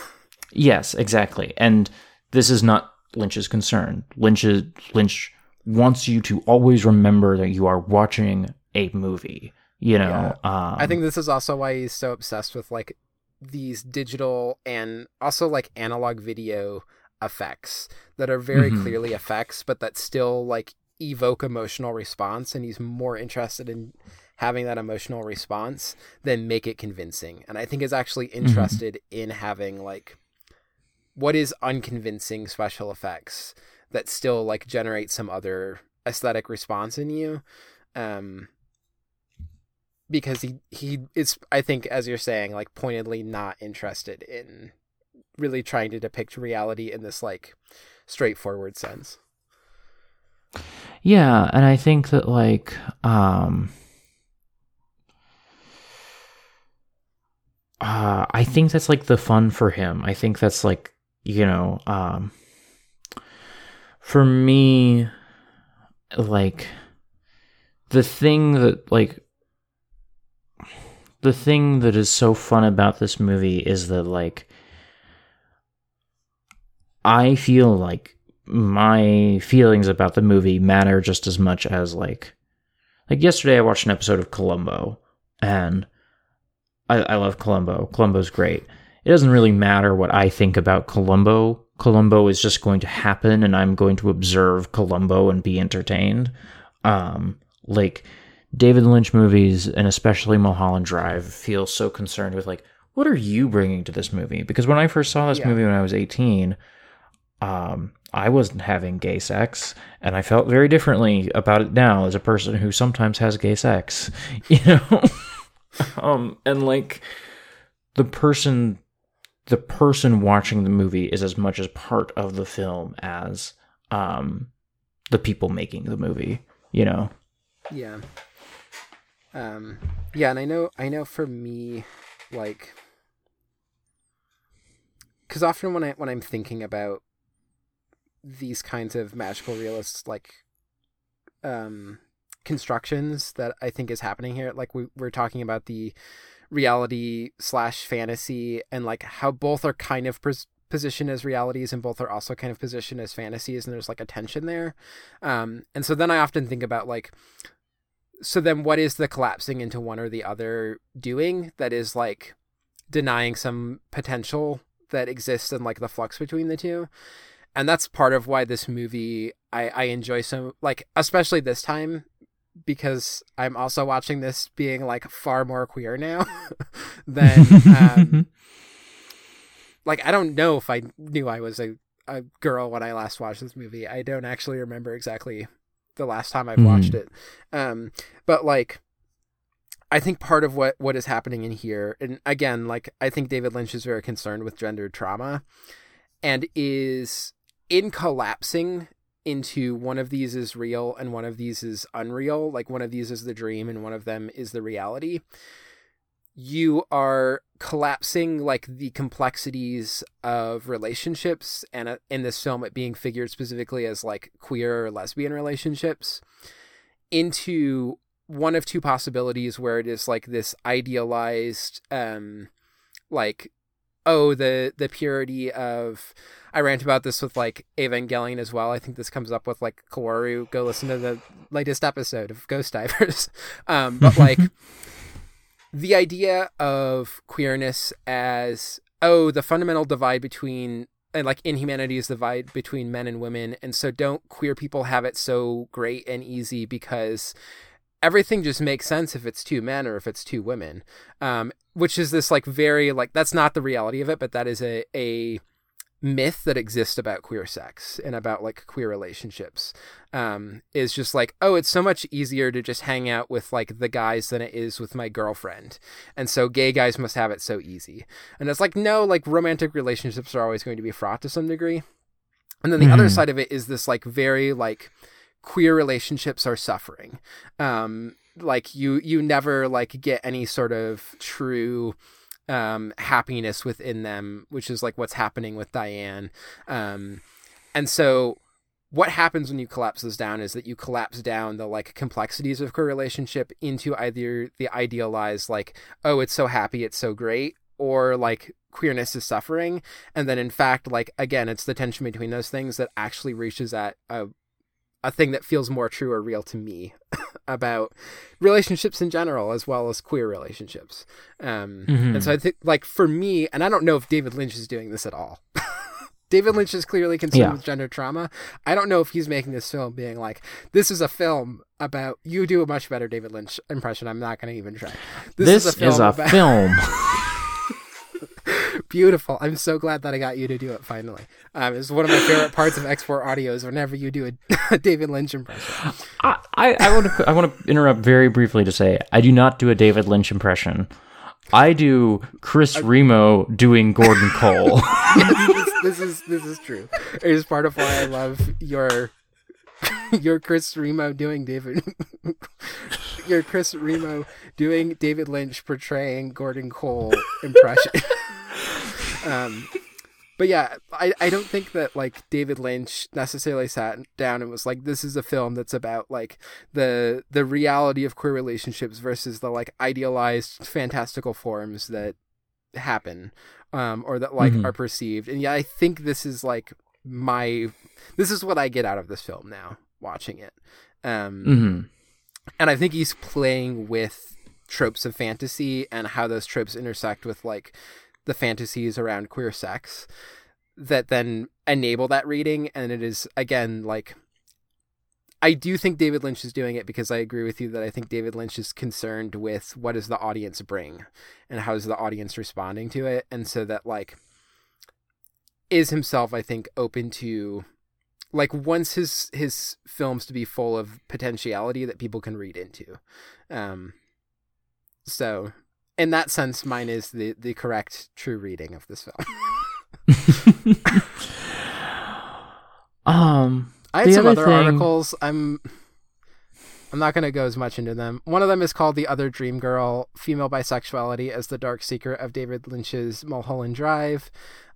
Yes, exactly. And this is not Lynch's concern. Lynch is, Lynch wants you to always remember that you are watching a movie. You know, um, I think this is also why he's so obsessed with like these digital and also like analog video effects that are very Mhm. clearly effects but that still like evoke emotional response and he's more interested in having that emotional response than make it convincing. And i think is actually interested in having like what is unconvincing special effects that still like generate some other aesthetic response in you. Um because he he is i think as you're saying like pointedly not interested in really trying to depict reality in this like straightforward sense Yeah, and I think that like um uh I think that's like the fun for him. I think that's like, you know, um for me like the thing that like the thing that is so fun about this movie is that like I feel like my feelings about the movie matter just as much as like like yesterday I watched an episode of Columbo and I, I love Columbo. Columbo's great. It doesn't really matter what I think about Columbo. Columbo is just going to happen and I'm going to observe Columbo and be entertained. Um like David Lynch movies and especially Mulholland Drive feel so concerned with like what are you bringing to this movie? Because when I first saw this Yeah. movie when I was 18, um, I wasn't having gay sex, and I felt very differently about it now as a person who sometimes has gay sex, [laughs] you know. [laughs] um, and like the person, the person watching the movie is as much as part of the film as um the people making the movie, you know. yeah um yeah and i know i know for me like because often when i when i'm thinking about these kinds of magical realists like um constructions that i think is happening here like we, we're talking about the reality slash fantasy and like how both are kind of pres- positioned as realities and both are also kind of positioned as fantasies and there's like a tension there. Um and so then i often think about like so then what is the collapsing into one or the other doing that is like denying some potential that exists in like the flux between the two? And that's part of why this movie i i enjoy so like especially this time because i'm also watching this being like far more queer now [laughs] than um [laughs] like i don't know if i knew i was a, a girl when i last watched this movie. I don't actually remember exactly the last time i've Mhm. watched it. Um but like i think part of what what is happening in here and again like i think david lynch is very concerned with gender trauma and is in collapsing into one of these is real and one of these is unreal. Like one of these is the dream and one of them is the reality you are collapsing like the complexities of relationships and uh, in this film it being figured specifically as like queer or lesbian relationships into one of two possibilities where it is like this idealized um like oh the the purity of I rant about this with like Evangelion as well. I think this comes up with like Kaworu. Go listen to the latest episode of Ghost Divers. [laughs] Um, but like [laughs] the idea of queerness as oh the fundamental divide between and like inhumanity is the divide between men and women and so don't queer people have it so great and easy because everything just makes sense if it's two men or if it's two women. Um which is this like very like that's not the reality of it but that is a a myth that exists about queer sex and about like queer relationships um is just like oh it's so much easier to just hang out with like the guys than it is with my girlfriend. And so gay guys must have it so easy. And it's like no like romantic relationships are always going to be fraught to some degree. And then the other Mhm. side of it is this like very like queer relationships are suffering. Um like you you never like get any sort of true um happiness within them which is like what's happening with Diane. Um and so what happens when you collapse this down is that you collapse down the like complexities of queer relationship into either the idealized like oh it's so happy it's so great or like queerness is suffering. And then in fact like again it's the tension between those things that actually reaches at a a thing that feels more true or real to me [laughs] about relationships in general as well as queer relationships. Um, And so I think, like, for me, and I don't know if David Lynch is doing this at all. [laughs] David Lynch is clearly concerned Yeah. with gender trauma. I don't know if he's making this film being like, this is a film about you do a much better David Lynch impression. I'm not going to even try. This, is a about- film. [laughs] Beautiful. I'm so glad that I got you to do it finally. Um, it's one of my favorite parts of export audio is whenever you do [laughs] a David Lynch impression. I, I, I want to I want to interrupt very briefly to say I do not do a David Lynch impression. I do Chris Remo doing Gordon [laughs] Cole. this, this is this is true. It is part of why I love your [laughs] your Chris Remo doing David your Chris Remo doing David Lynch portraying Gordon Cole impression. Um but yeah, I, I don't think that like David Lynch necessarily sat down and was like, this is a film that's about like the the reality of queer relationships versus the like idealized fantastical forms that happen um or that like Mhm. are perceived. And yeah, I think this is like my this is what I get out of this film now watching it. Um hmm and I think he's playing with tropes of fantasy and how those tropes intersect with like the fantasies around queer sex that then enable that reading. And it is again like I do think David Lynch is doing it because I agree with you that I think David Lynch is concerned with what does the audience bring and how is the audience responding to it. And so that like is himself I think open to like wants his his films to be full of potentiality that people can read into. Um so in that sense mine is the the correct true reading of this film. [laughs] Um, i had some other other thing- articles. I'm i'm not going to go as much into them. One of them is called the other dream girl female bisexuality as the dark secret of david lynch's mulholland drive.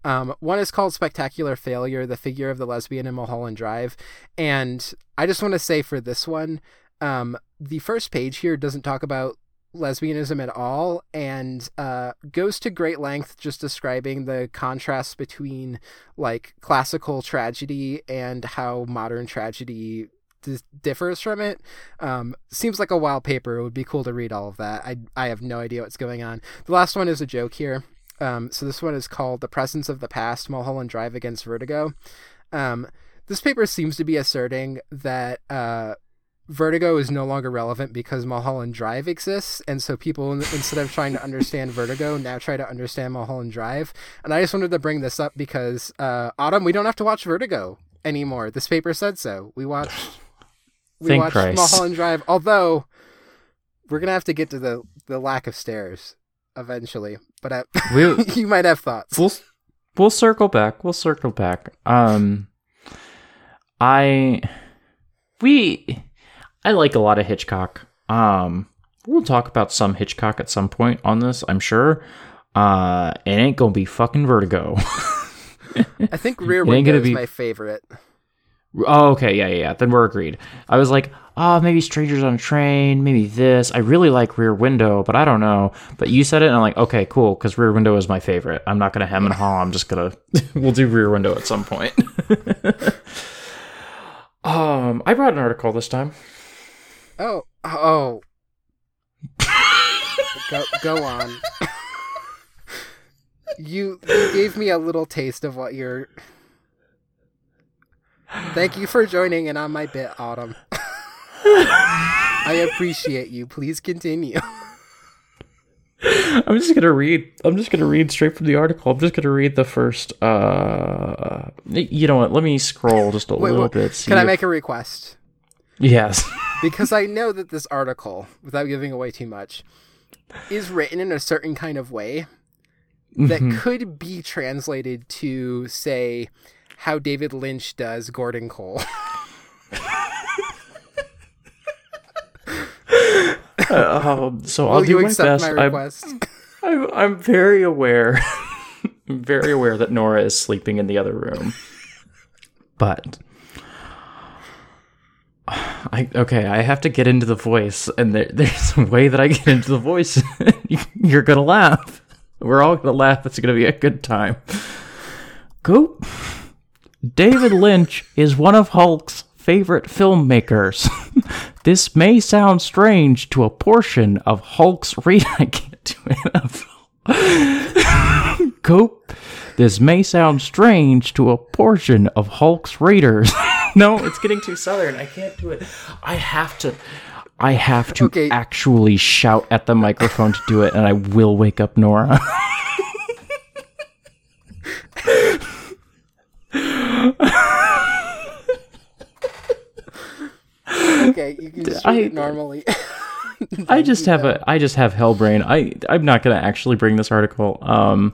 Um, one is called Spectacular Failure, the figure of the lesbian in Mulholland Drive. And I just want to say for this one, um, the first page here doesn't talk about lesbianism at all and uh, goes to great length just describing the contrast between like classical tragedy and how modern tragedy dis- differs from it. Um, seems like a wild paper. It would be cool to read all of that. I, I have no idea what's going on. The last one is a joke here. Um, so this one is called The Presence of the Past Mulholland Drive Against Vertigo. Um, this paper seems to be asserting that uh, Vertigo is no longer relevant because Mulholland Drive exists, and so people instead of trying to understand Vertigo now try to understand Mulholland Drive. And I just wanted to bring this up because uh, Autumn, we don't have to watch Vertigo anymore. This paper said so. We watched we Thank watched Christ. Mulholland Drive, although we're gonna have to get to the the lack of stairs eventually. But I, [laughs] We'll- you might have thoughts. we'll we'll circle back. We'll circle back. Um, I we I like a lot of Hitchcock. Um, we'll talk about some Hitchcock at some point on this, I'm sure. Uh, it ain't gonna be fucking Vertigo. [laughs] I think Rear [laughs] Window is be- my favorite. Oh, okay, yeah, yeah, yeah. Then we're agreed. I was like, oh, maybe Strangers on a Train, maybe this. I really like Rear Window, but I don't know. But you said it, and I'm like, okay, cool, because Rear Window is my favorite. I'm not gonna hem and haw. I'm just gonna [laughs] we'll do Rear Window at some point. um, I brought an article this time. Oh, oh. go, go on. you, you gave me a little taste of what you're. Thank you for joining in on my bit, Autumn. I appreciate you. Please continue. I'm just gonna read. I'm just gonna read straight from the article. I'm just gonna read the first. Uh, you know what? Let me scroll just a Wait, little wait, bit. Can I make a request? Yes. [laughs] Because I know that this article, without giving away too much, is written in a certain kind of way that Mhm. could be translated to say how David Lynch does Gordon Cole. Um, [laughs] so I'll Will do my best. I'm. I'm, I'm very aware. I'm [laughs] very aware that Nora is sleeping in the other room. But [sighs] I okay, I have to get into the voice, and there, [laughs] there's a way that I get into the voice. [laughs] You're gonna laugh. We're all gonna laugh. It's gonna be a good time. Go. David Lynch is one of Hulk's favorite filmmakers. [laughs] this may sound strange to a portion of Hulk's read. I can't do it. Cope. This may sound strange to a portion of Hulk's readers. No, it's getting too southern. I can't do it. I have to. I have to Okay. actually shout at the microphone to do it, and I will wake up Nora. [laughs] Okay, you can just I- it normally. [laughs] I just have a I just have Hellbrain. I I'm not gonna actually bring this article. Um,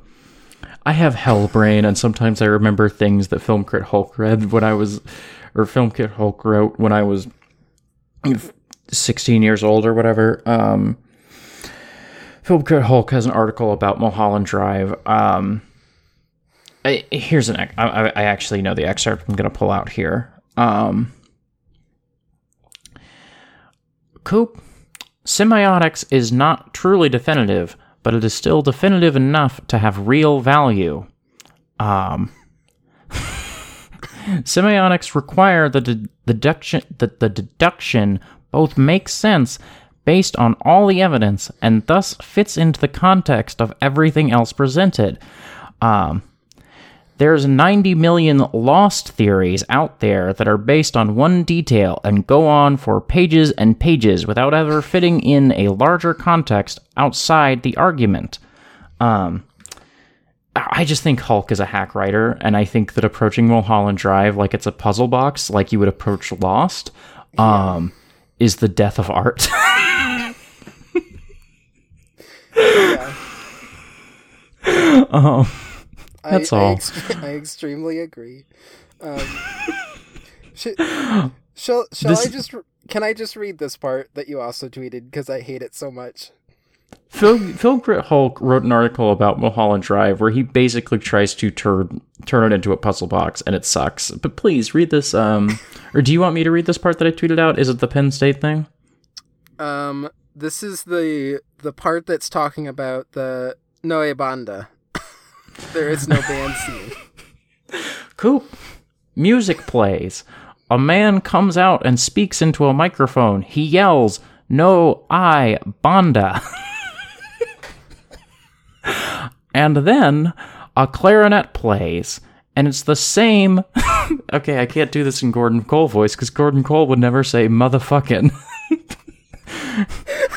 I have Hellbrain, and sometimes I remember things that Film Crit Hulk read when I was, or Film Crit Hulk wrote when I was 16 years old or whatever. Um, Film Crit Hulk has an article about Mulholland Drive. Um, I, here's an I, I actually know the excerpt. I'm gonna pull out here. Um, Coop Semiotics is not truly definitive, but it is still definitive enough to have real value. Um, semiotics require the de- deduction that the deduction both makes sense based on all the evidence and thus fits into the context of everything else presented. Um, there's 90 million lost theories out there that are based on one detail and go on for pages and pages without ever fitting in a larger context outside the argument. Um, I just think Hulk is a hack writer, and I think that approaching Mulholland Drive like it's a puzzle box, like you would approach Lost, um, is the death of art. [laughs] um, That's I, I, all. ex- I extremely agree. Um, [laughs] sh- shall shall This- I just can I just read this part that you also tweeted because I hate it so much. Film Film Crit Hulk wrote an article about Mulholland Drive where he basically tries to turn turn it into a puzzle box and it sucks. But please read this. Um, or do you want me to read this part that I tweeted out? Is it the Penn State thing? Um, this is the the part that's talking about the No Hay Banda. [laughs] there is no band [laughs] scene. Coop. Music plays. A man comes out and speaks into a microphone. He yells, "No Hay Banda." [laughs] and then a clarinet plays, and it's the same. [laughs] okay, I can't do this in Gordon Cole voice because Gordon Cole would never say motherfucking.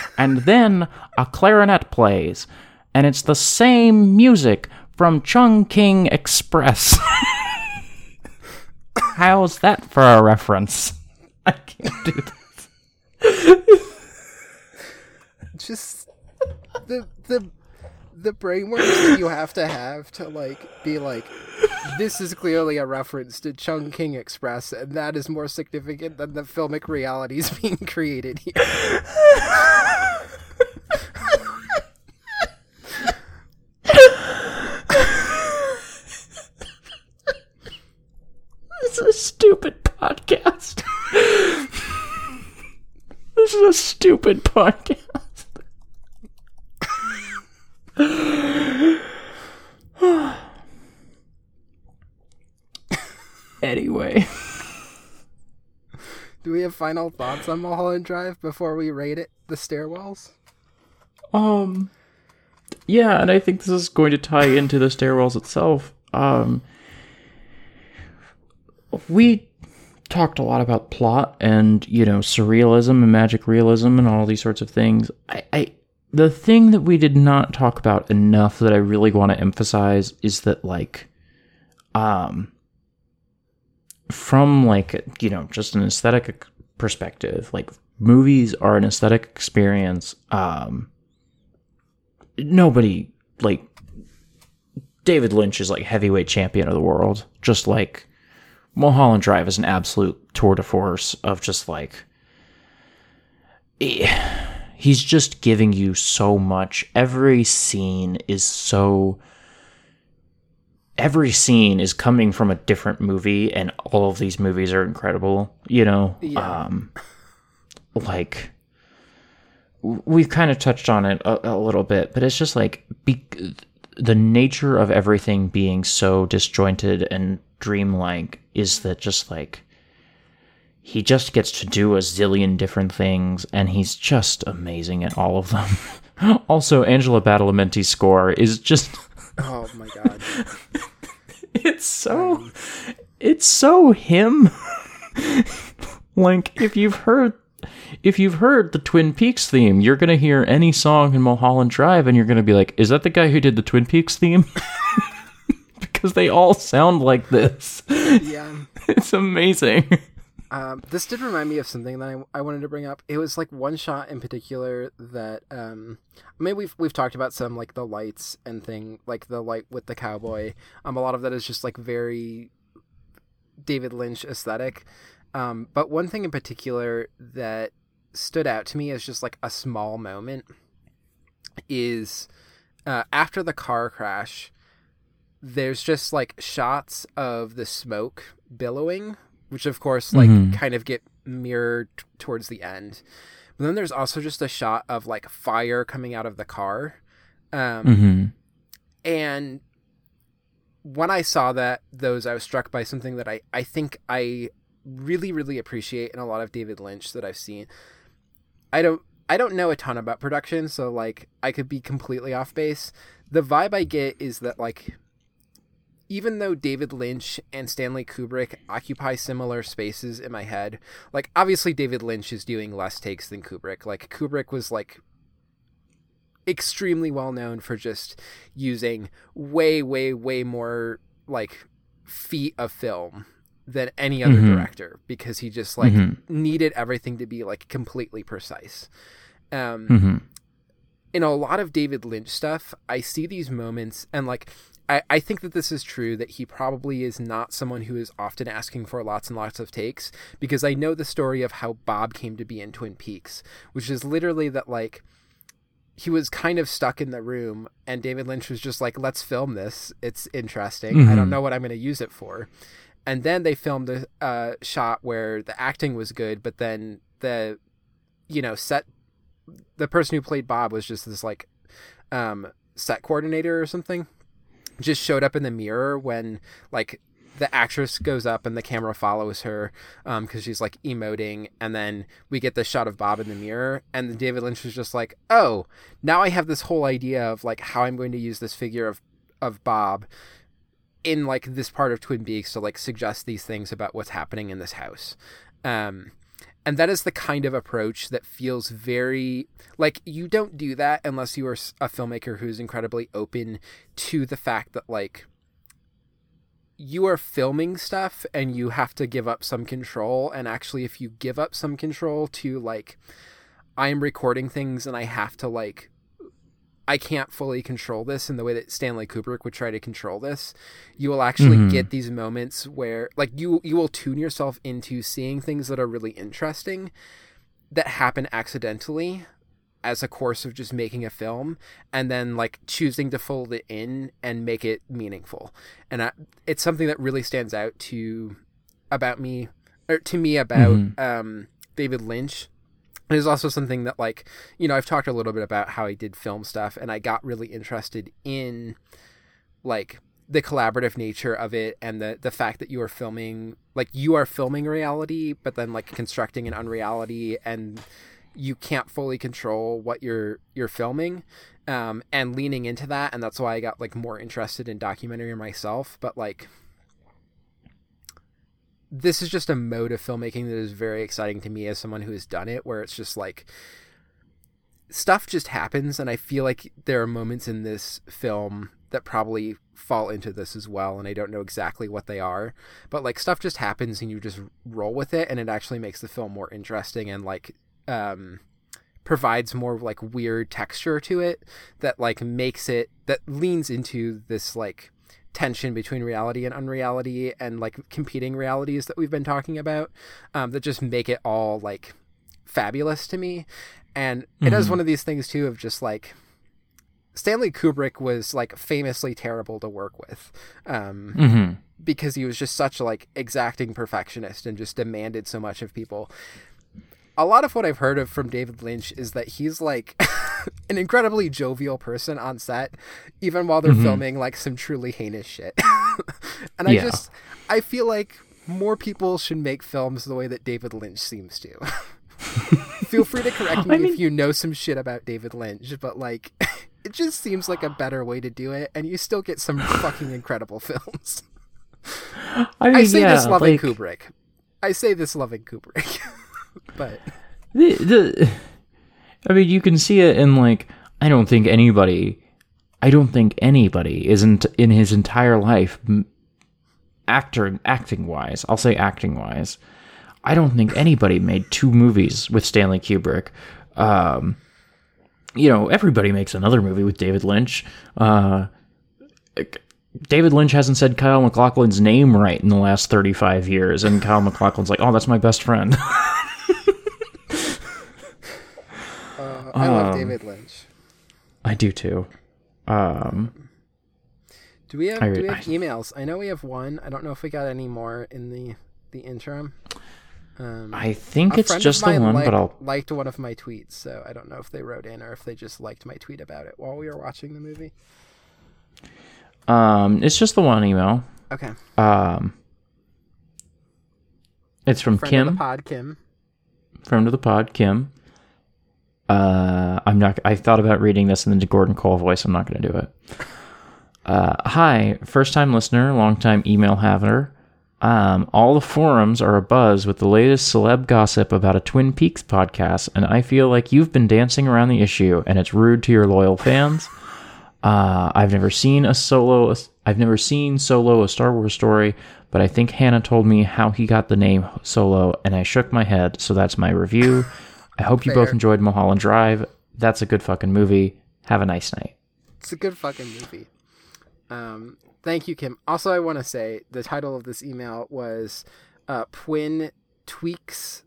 [laughs] and then a clarinet plays, and it's the same music from Chungking Express. [laughs] How's that for a reference? I can't do that. Just the the the brainworms that you have to have to like be like this is clearly a reference to Chungking Express, and that is more significant than the filmic realities [laughs] being created here. [laughs] This is a stupid podcast. [laughs] this is a stupid podcast. [sighs] anyway. [laughs] Do we have final thoughts on Mulholland Drive before we rate it? The stairwells. Um, yeah, and I think this is going to tie into the stairwells itself. Um, we talked a lot about plot and you know surrealism and magic realism and all these sorts of things. I, I the thing that we did not talk about enough that I really want to emphasize is that like, um, from like you know just an aesthetic perspective, like movies are an aesthetic experience. Um, nobody like David Lynch is like heavyweight champion of the world, just like Mulholland Drive is an absolute tour de force of just like eh, he's just giving you so much. Every scene is so every scene is coming from a different movie and all of these movies are incredible, you know. Yeah. Um like we've kind of touched on it a, a little bit, but it's just like be- the nature of everything being so disjointed and dreamlike is that just like he just gets to do a zillion different things, and he's just amazing at all of them. [laughs] also, Angelo Badalamenti's score is just. [laughs] Oh my god. [laughs] it's so. It's so him. like, if you've heard. If you've heard the Twin Peaks theme, you're gonna hear any song in Mulholland Drive, and you're gonna be like, "Is that the guy who did the Twin Peaks theme?" because they all sound like this. Yeah. It's amazing. Um, this did remind me of something that I, I wanted to bring up. It was like one shot in particular that um, I mean we've we've talked about some like the lights and thing like the light with the cowboy. Um, a lot of that is just like very David Lynch aesthetic. Um, but one thing in particular that stood out to me as just like a small moment is uh, after the car crash. There's just like shots of the smoke billowing which of course like Mhm. kind of get mirrored t- towards the end. But then there's also just a shot of like fire coming out of the car. Um, hmm and when I saw that those I was struck by something that I I think I really really appreciate in a lot of David Lynch that I've seen. I don't I don't know a ton about production, so like I could be completely off base. The vibe I get is that like even though David Lynch and Stanley Kubrick occupy similar spaces in my head, like obviously David Lynch is doing less takes than Kubrick. Like Kubrick was like extremely well known for just using way way way more like feet of film than any other Mhm. director because he just like Mhm. needed everything to be like completely precise. Um hmm in a lot of David Lynch stuff, I see these moments and like I, I think that this is true that he probably is not someone who is often asking for lots and lots of takes because I know the story of how Bob came to be in Twin Peaks, which is literally that like he was kind of stuck in the room and David Lynch was just like, let's film this. It's interesting. I don't Mhm. know what I'm going to use it for. And then they filmed a uh, shot where the acting was good, but then the, you know, set the person who played Bob was just this like um set coordinator or something just showed up in the mirror when like the actress goes up and the camera follows her um because she's like emoting and then we get the shot of Bob in the mirror and David Lynch was just like oh now I have this whole idea of like how I'm going to use this figure of of Bob in like this part of Twin Peaks to like suggest these things about what's happening in this house. Um and that is the kind of approach that feels very like you don't do that unless you are a filmmaker who's incredibly open to the fact that like you are filming stuff and you have to give up some control. And actually if you give up some control to like I am recording things and I have to like I can't fully control this in the way that Stanley Kubrick would try to control this. You will actually Mhm. get these moments where like you you will tune yourself into seeing things that are really interesting that happen accidentally as a course of just making a film and then like choosing to fold it in and make it meaningful. And I, it's something that really stands out to about me or to me about Mhm. um David Lynch it is also something that like you know i've talked a little bit about how i did film stuff and i got really interested in like the collaborative nature of it and the the fact that you are filming like you are filming reality but then like constructing an unreality and you can't fully control what you're you're filming um and leaning into that and that's why i got like more interested in documentary myself but like this is just a mode of filmmaking that is very exciting to me as someone who has done it where it's just like stuff just happens and i feel like there are moments in this film that probably fall into this as well and i don't know exactly what they are but like stuff just happens and you just roll with it and it actually makes the film more interesting and like um provides more like weird texture to it that like makes it that leans into this like tension between reality and unreality and like competing realities that we've been talking about um, that just make it all like fabulous to me and it is Mhm. one of these things too of just like stanley kubrick was like famously terrible to work with um, hmm because he was just such like exacting perfectionist and just demanded so much of people. A lot of what I've heard of from David Lynch is that he's like [laughs] an incredibly jovial person on set, even while they're Mhm. filming like some truly heinous shit. [laughs] and I Yeah. just I feel like more people should make films the way that David Lynch seems to. [laughs] Feel free to correct me I mean- if you know some shit about David Lynch, but like it just seems like a better way to do it and you still get some fucking incredible films. I mean, I say yeah, this loving like, Kubrick. I say this loving Kubrick. But the, the I mean, you can see it in like I don't think anybody, I don't think anybody isn't in his entire life, actor acting wise. I'll say acting wise. I don't think anybody made two movies with Stanley Kubrick. Um, you know, everybody makes another movie with David Lynch. Uh, David Lynch hasn't said Kyle MacLachlan's name right in the last 35 years, and Kyle MacLachlan's like, oh, that's my best friend. [laughs] uh, I love Um, David Lynch. I do too. Um, Do we have I- do we have I- emails? I know we have one. I don't know if we got any more in the the interim. Um, I think it's just the one, liked, but I'll. liked one of my tweets, so I don't know if they wrote in or if they just liked my tweet about it while we were watching the movie. Um, it's just the one email. Okay, Um, it's from friend Kim, pod, Kim. Friend of the pod, Kim. Uh, I'm not. I thought about reading this in the Gordon Cole voice. I'm not going to do it. Uh, hi, first time listener, long time email haver. Um, all the forums are abuzz with the latest celeb gossip about a Twin Peaks podcast, and I feel like you've been dancing around the issue, and it's rude to your loyal fans. Uh, I've never seen a solo. I've never seen Solo, a Star Wars story, but I think Hannah told me how he got the name Solo, and I shook my head. So that's my review. I hope you both enjoyed Mulholland Drive. That's a good fucking movie. Have a nice night. It's a good fucking movie. Um, thank you, Kim. Also, I want to say the title of this email was uh, Twin Tweaks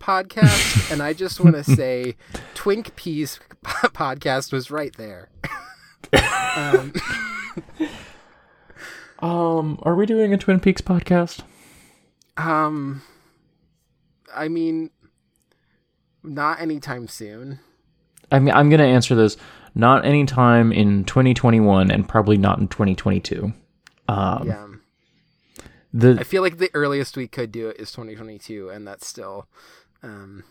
podcast, [laughs] and I just want to say Twink Peas [laughs] podcast was right there. [laughs] um, Um, are we doing a Twin Peaks podcast? um, I mean, not anytime soon. I mean, I'm gonna answer this. Not anytime in 2021, and probably not in 2022. Um, Yeah. I feel like the earliest we could do it is 2022, and that's still. Um,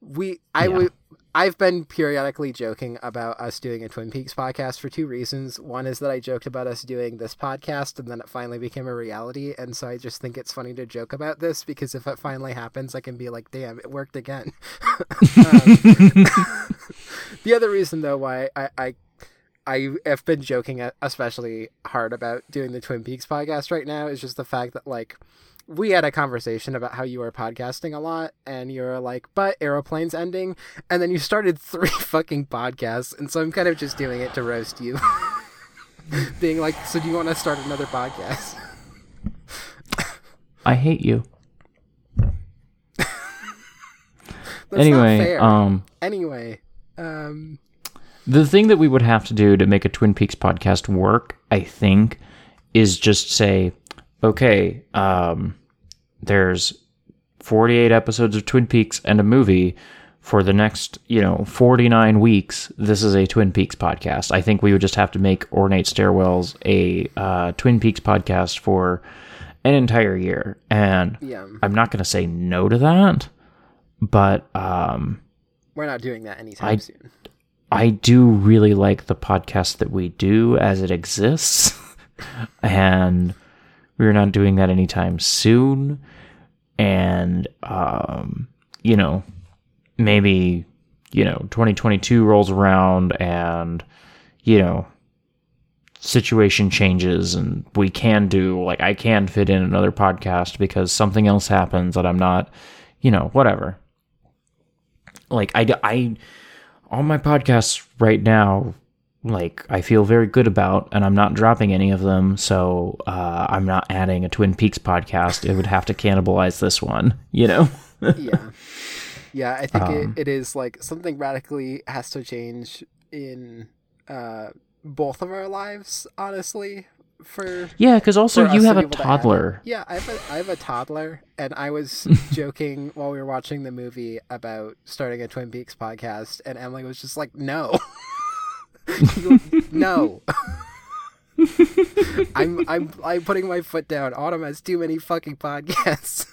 we I Yeah. would I've been periodically joking about us doing a Twin Peaks podcast for two reasons. One is that I joked about us doing this podcast, and then it finally became a reality, and so I just think it's funny to joke about this because if it finally happens, I can be like, "Damn, it worked again." [laughs] um, [laughs] the other reason, though, why I, I I have been joking especially hard about doing the Twin Peaks podcast right now is just the fact that like we had a conversation about how you were podcasting a lot and you were like, but aeroplanes ending and then you started [laughs] three fucking podcasts and so I'm kind of just doing it to roast you. [laughs] Being like, so do you want to start another podcast? [laughs] I hate you. That's anyway, not fair. um, anyway, um the thing that we would have to do to make a Twin Peaks podcast work, I think, is just say, okay, um, there's 48 episodes of Twin Peaks and a movie for the next, you know, 49 weeks. This is a Twin Peaks podcast. I think we would just have to make Ornate Stairwells a uh, Twin Peaks podcast for an entire year. And yeah, I'm not going to say no to that, but um, we're not doing that anytime I- soon. I do really like the podcast that we do as it exists. [laughs] and we're not doing that anytime soon. And, um, you know, maybe, you know, 2022 rolls around and, you know, situation changes and we can do, like, I can fit in another podcast because something else happens that I'm not, you know, whatever. Like, I, I, all my podcasts right now like i feel very good about and i'm not dropping any of them so uh, i'm not adding a twin peaks podcast. It would have to cannibalize this one you know? [laughs] Yeah. Yeah i think Um, it, it is like something radically has to change in uh both of our lives honestly for yeah because also for you have a be able to toddler. Yeah i have a, I have a toddler and i was [laughs] joking while we were watching the movie about starting a twin peaks podcast and emily was just like no [laughs] [laughs] no [laughs] I'm I'm I'm putting my foot down. Autumn has too many fucking podcasts.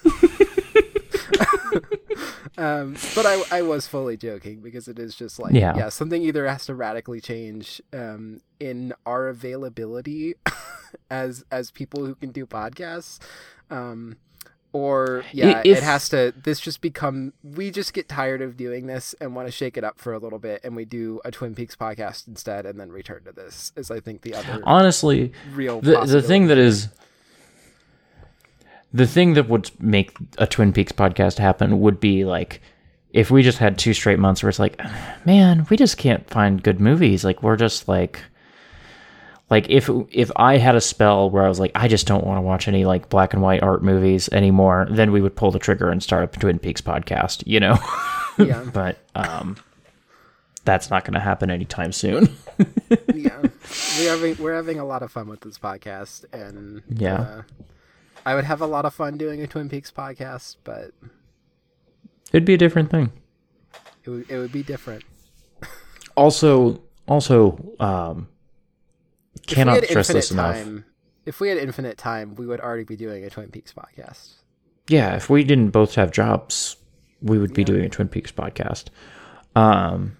[laughs] um, but I I was fully joking because it is just like Yeah. yeah, something either has to radically change um, in our availability as as people who can do podcasts. Um, or yeah, if- it has to. This just become. We just get tired of doing this and want to shake it up for a little bit, and we do a Twin Peaks podcast instead, and then return to this. Is I think the other Honestly, real. the the thing that is the thing that would make a Twin Peaks podcast happen would be like if we just had two straight months where it's like, man, we just can't find good movies. Like we're just like like if if I had a spell where I was like, I just don't want to watch any like black and white art movies anymore, then we would pull the trigger and start a Twin Peaks podcast, you know. [laughs] yeah, but um that's not going to happen anytime soon. [laughs] yeah, we're having we're having a lot of fun with this podcast, and Yeah. uh, I would have a lot of fun doing a Twin Peaks podcast, but It'd be a different thing. it would it would be different. also also um cannot stress this enough. if we had infinite time, we would already be doing a Twin Peaks podcast. yeah if we didn't both have jobs we would be doing a twin peaks podcast. Um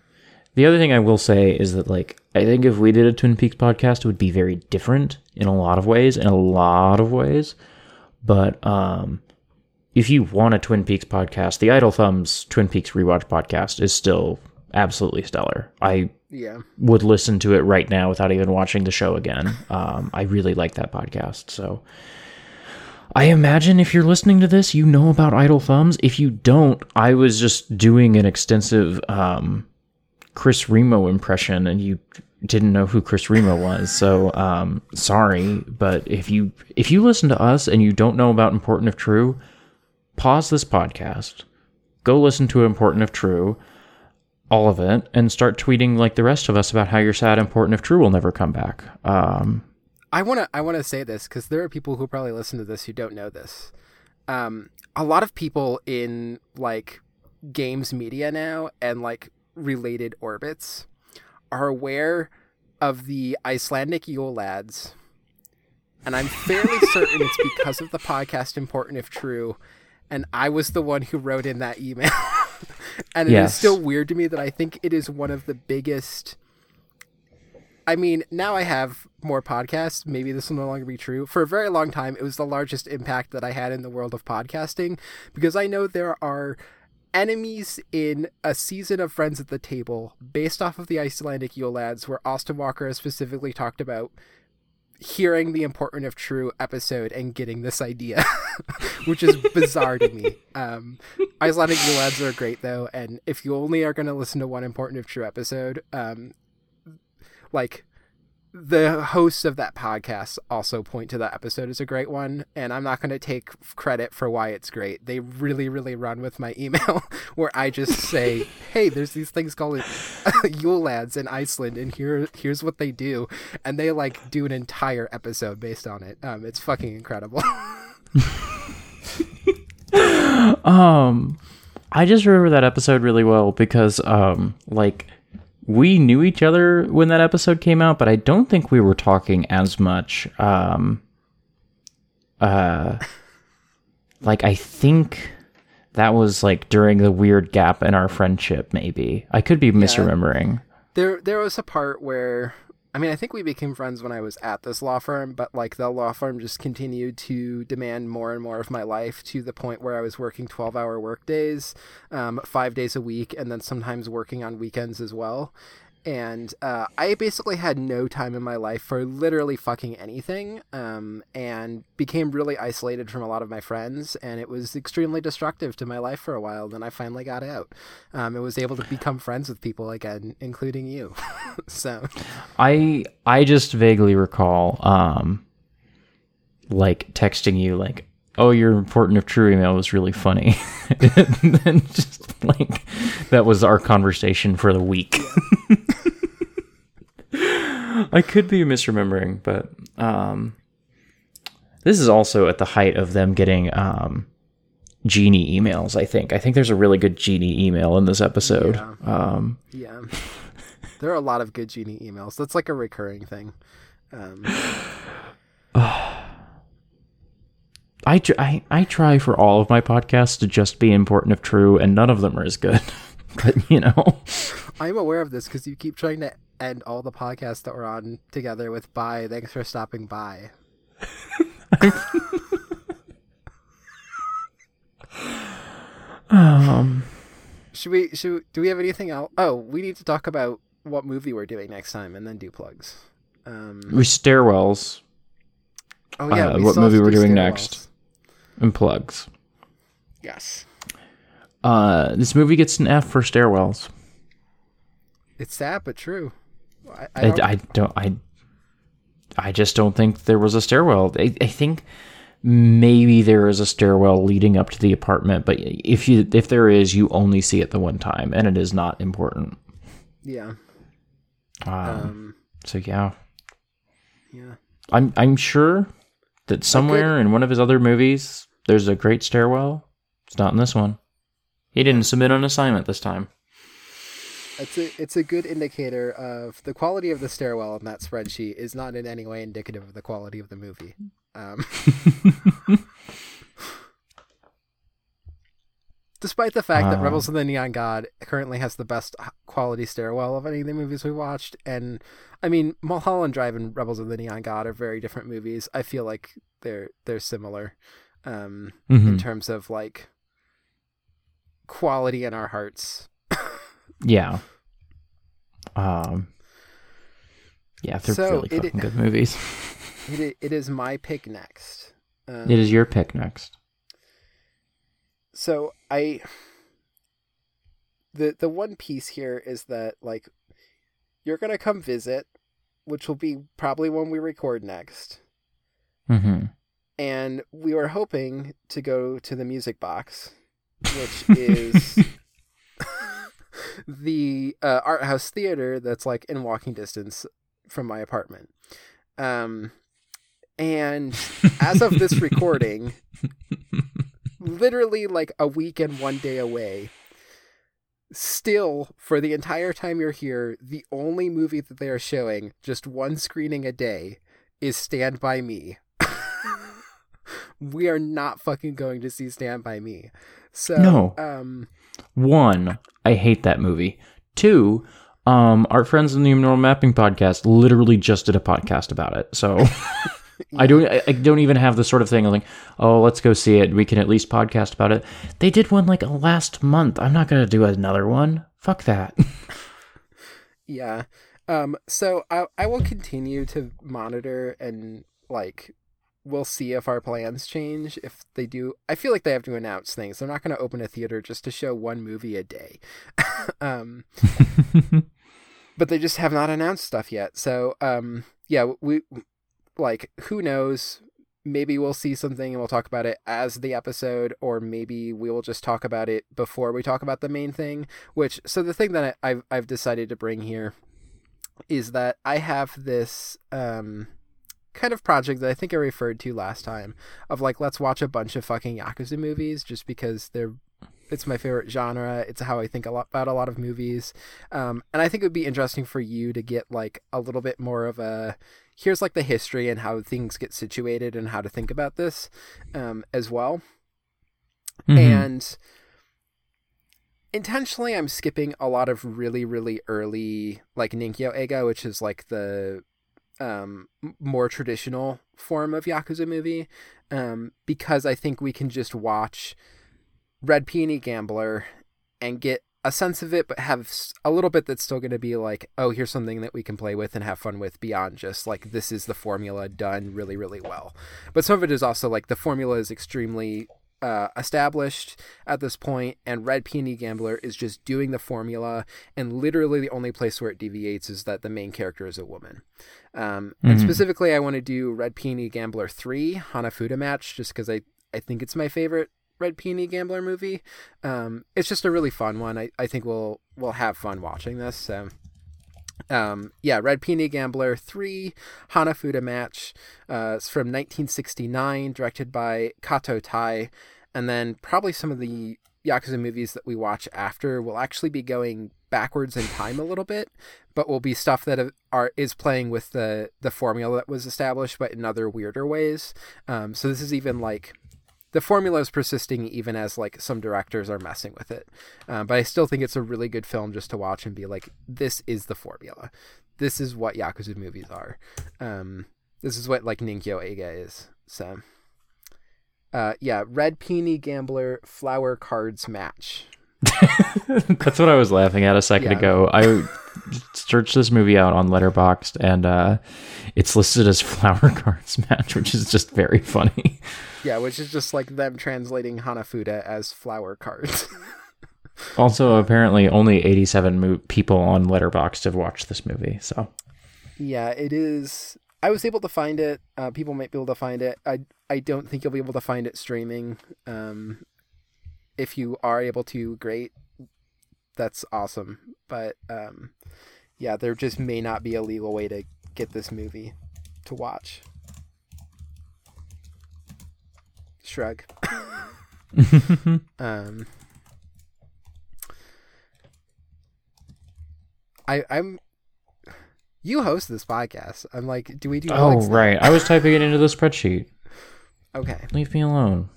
the other thing i will say is that like i think if we did a twin peaks podcast it would be very different in a lot of ways in a lot of ways. But um if you want a twin peaks podcast the idle thumbs twin peaks rewatch podcast is still absolutely stellar i Yeah, would listen to it right now without even watching the show again. Um, I really like that podcast. So I imagine if you're listening to this, you know about Idle Thumbs. If you don't, I was just doing an extensive um, Chris Remo impression and you didn't know who Chris Remo was. So um, sorry, but if you if you listen to us and you don't know about Important if True, pause this podcast, go listen to Important if True all of it and start tweeting like the rest of us about how you're sad important if true will never come back um I want to I want to say this because there are people who probably listen to this who don't know this. Um, a lot of people in like games media now and like related orbits are aware of the Icelandic Yule lads, and I'm fairly [laughs] certain it's because of the podcast Important If True, and I was the one who wrote in that email. [laughs] [laughs] and it is Yes. still weird to me that I think it is one of the biggest. I mean, now I have more podcasts. Maybe this will no longer be true. For a very long time, it was the largest impact that I had in the world of podcasting because I know there are enemies in a season of Friends at the Table based off of the Icelandic Yule Lads, where Austin Walker has specifically talked about hearing the important if true episode and getting this idea, [laughs] which is bizarre to me. Um, Icelandic Yule Lads are great though, and if you only are going to listen to one important if true episode, um, like the hosts of that podcast also point to that episode as a great one and i'm not going to take credit for why it's great. They really really run with my [laughs] email where i just say [laughs] hey there's these things called [laughs] yule lads in iceland and here here's what they do. And they like do an entire episode based on it. Um, it's fucking incredible. Um i just remember that episode really well because um like we knew each other when that episode came out but i don't think we were talking as much um uh [laughs] like i think that was like during the weird gap in our friendship maybe. I could be misremembering. There there was a part where I mean, I think we became friends when I was at this law firm, but like the law firm just continued to demand more and more of my life to the point where I was working 12 hour work days, um, five days a week, and then sometimes working on weekends as well. And uh, I basically had no time in my life for literally fucking anything, um, and became really isolated from a lot of my friends. And it was extremely destructive to my life for a while. Then I finally got out um, and was able to become friends with people again, including you. [laughs] so I I just vaguely recall um like texting you like oh your important if true email was really funny [laughs] and then just like that was our conversation for the week [laughs] I could be misremembering but um this is also at the height of them getting um genie emails I think I think there's a really good genie email in this episode um Yeah. there are a lot of good genie emails. That's like a recurring thing. Um, [sighs] [sighs] [sighs] I, tr- I I try for all of my podcasts to just be important if true, and none of them are as good. [laughs] but you know, I'm aware of this because you keep trying to end all the podcasts that we're on together with "Bye." Thanks for stopping by. um, Should we? Should do we have anything else? Oh, we need to talk about what movie we're doing next time, and then do plugs. Um, we stairwells oh yeah, uh, what movie we're doing Stairwells. next. And plugs. Yes, Uh, this movie gets an F for stairwells. it's sad but true. I, I I, don't, I don't I I just don't think there was a stairwell. I, I think maybe there is a stairwell leading up to the apartment, but if you if there is, you only see it the one time, and it is not important. yeah. Um, Um, so yeah, yeah. I'm I'm sure that somewhere in one of his other movies there's a great stairwell. It's not in this one. He didn't submit an assignment this time. It's a it's a good indicator of the quality of the stairwell in that spreadsheet is not in any way indicative of the quality of the movie. Um, [laughs] despite the fact that Uh. Rebels of the Neon God currently has the best quality stairwell of any of the movies we watched, and I mean Mulholland Drive and Rebels of the Neon God are very different movies. I feel like they're they're similar um, in Mhm. terms of like quality in our hearts. Yeah. Um. Yeah, they're So, really it- fucking good movies. [laughs] It it is my pick next. Um, it is your pick next. so I the the one piece here is that like you're gonna come visit, which will be probably when we record next, Mm-hmm. And we were hoping to go to the Music Box, which [laughs] is [laughs] the uh, art house theater that's like in walking distance from my apartment. Um, and as of this [laughs] recording, literally like a week and one day away. Still, for the entire time you're here, the only movie that they are showing, just one screening a day, is Stand By Me. We are not fucking going to see Stand By Me. So, No. um, One, I hate that movie. Two, um, our friends in the Neural Mapping podcast literally just did a podcast about it. So [laughs] I don't, I, I don't even have the sort of thing of like, oh, let's go see it. We can at least podcast about it. They did one like last month. I'm not gonna do another one. Fuck that. [laughs] Yeah. Um, so I I will continue to monitor and like we'll see if our plans change. If they do I feel like they have to announce things. They're not gonna open a theater just to show one movie a day. [laughs] um [laughs] but they just have not announced stuff yet. So um yeah, we like who knows maybe we'll see something and we'll talk about it as the episode or maybe we will just talk about it before we talk about the main thing which so the thing that I, I've, I've decided to bring here is that i have this um kind of project that i think i referred to last time of like let's watch a bunch of fucking yakuza movies just because they're it's my favorite genre. It's how i think a lot about a lot of movies. Um, and i think it would be interesting for you to get like a little bit more of a here's like the history and how things get situated and how to think about this um, as well. Mhm. and intentionally i'm skipping a lot of really really early like ninkyo eiga which is like the um, more traditional form of yakuza movie um, because i think we can just watch red peony gambler and get a sense of it but have a little bit that's still going to be like oh here's something that we can play with and have fun with beyond just like this is the formula done really really well. But some of it is also like the formula is extremely uh, established at this point, and Red Peony Gambler is just doing the formula, and literally the only place where it deviates is that the main character is a woman. Um, And Mhm. specifically, I want to do Red Peony Gambler 3, Hanafuda Match, just because I, I think it's my favorite Red Peony Gambler movie. Um, it's just a really fun one. I, I think we'll we'll have fun watching this. So. Um, yeah, Red Peony Gambler 3, Hanafuda Match. Uh, from 1969, directed by Kato Tai. And then probably some of the Yakuza movies that we watch after will actually be going backwards in time a little bit, but will be stuff that are is playing with the the formula that was established, but in other weirder ways. Um, so this is even like the formula is persisting even as like some directors are messing with it. Um, but I still think it's a really good film just to watch and be like, this is the formula. This is what Yakuza movies are. Um, this is what like Ninkyo Eiga is. So, uh, yeah, Red Peony Gambler Flower Cards Match. That's what I was laughing at a second Yeah. ago. I searched this movie out on Letterboxd, and uh, it's listed as [laughs] Flower Cards Match, which is just very funny. Yeah, which is just like them translating Hanafuda as flower cards. [laughs] Also, apparently, only 87 mo- people on Letterboxd have watched this movie. So, yeah, it is. I was able to find it. Uh, people might be able to find it. I I don't think you'll be able to find it streaming. Um, if you are able to, great. That's awesome. But um, yeah, there just may not be a legal way to get this movie to watch. Shrug. [laughs] um, I I'm. You host this podcast. I'm like, do we do? oh right, I was typing it into the spreadsheet. [laughs] Okay. Leave me alone.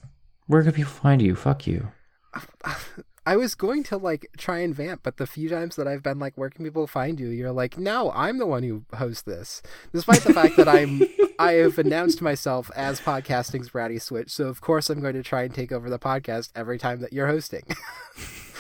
Where can people find you? Fuck you. I was going to like try and vamp, but the few times that I've been like, where can people find you? You're like, no, I'm the one who hosts this, despite the fact that I'm I have announced myself as podcasting's bratty switch. So of course I'm going to try and take over the podcast every time that you're hosting. [laughs]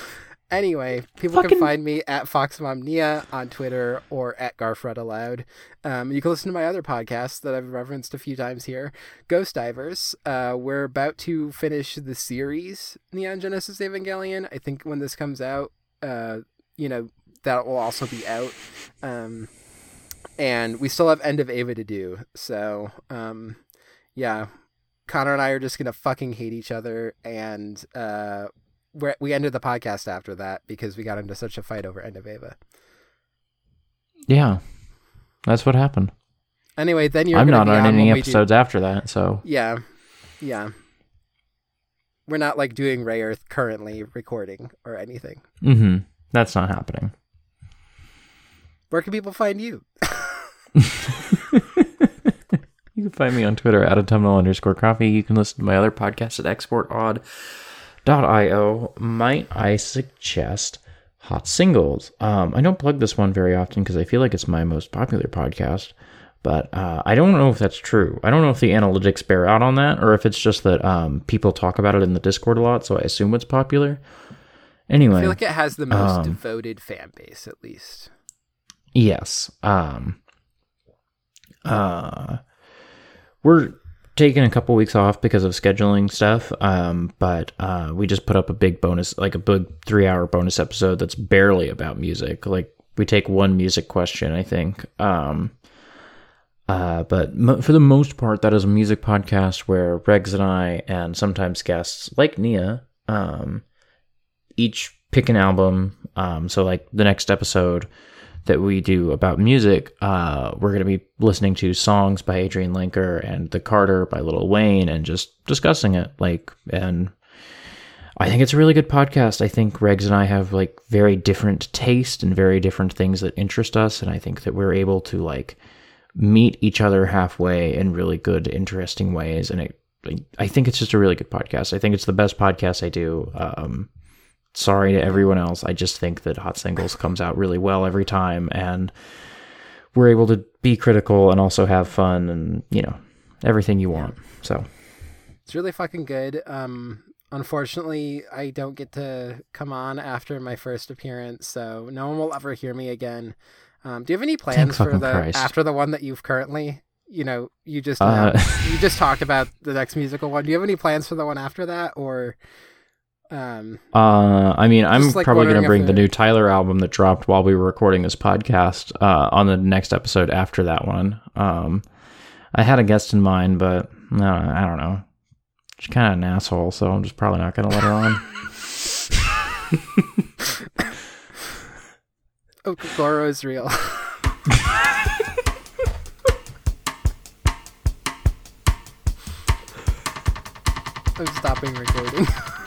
anyway, people Fucking- can find me at FoxMomNia on Twitter or at Garfred Aloud. Um, you can listen to my other podcasts that I've referenced a few times here. Ghost Divers. Uh, we're about to finish the series Neon Genesis Evangelion. I think when this comes out, uh, you know, that will also be out. Um, and we still have End of Eva to do. So, um, yeah, Connor and I are just gonna fucking hate each other, and uh, we we ended the podcast after that because we got into such a fight over End of Eva. Yeah, that's what happened. Anyway, then you're I'm not be on any we do- episodes after that, so Yeah, yeah. We're not like doing Rayearth currently recording or anything. hmm that's not happening. Where can people find you? [laughs] You can find me on Twitter at autumnal underscore coffee. You can listen to my other podcast at exportaud.io. Might I suggest Hot Singles? Um, I don't plug this one very often because I feel like it's my most popular podcast, but uh, I don't know if that's true. I don't know if the analytics bear out on that or if it's just that um, people talk about it in the Discord a lot, so I assume it's popular. Anyway, I feel like it has the most Um, devoted fan base, at least. Yes. Um uh we're taking a couple weeks off because of scheduling stuff. Um but uh we just put up a big bonus like a big 3-hour bonus episode that's barely about music. Like we take one music question, I think. Um uh, but for the most part, that is a music podcast where Regs and I, and sometimes guests like Nia, um, each pick an album. Um, so like the next episode that we do about music, uh, we're going to be listening to songs by Adrianne Lenker and The Carter by Lil Wayne and just discussing it. Like, and I think it's a really good podcast. I think Regs and I have like very different taste and very different things that interest us. And I think that we're able to like meet each other halfway in really good, interesting ways. And it, I think it's just a really good podcast. I think it's the best podcast I do. Um, sorry to everyone else. I just think that Hot Singles comes out really well every time, and we're able to be critical and also have fun, and you know everything you want. So It's really fucking good. Um, unfortunately, I don't get to come on after my first appearance, so no one will ever hear me again. Um, do you have any plans for the Christ. after the one that you've currently? You know, you just Uh, you [laughs] just talked about the next musical one. Do you have any plans for the one after that, or um, Uh, I mean, I'm like, probably going to bring the new Tyler album that dropped while we were recording this podcast uh, on the next episode after that one. Um, I had a guest in mind, but no, I don't know. She's kind of an asshole, so I'm just probably not going to let her on. [laughs] oh, Goro is real. [laughs] I'm stopping recording. [laughs]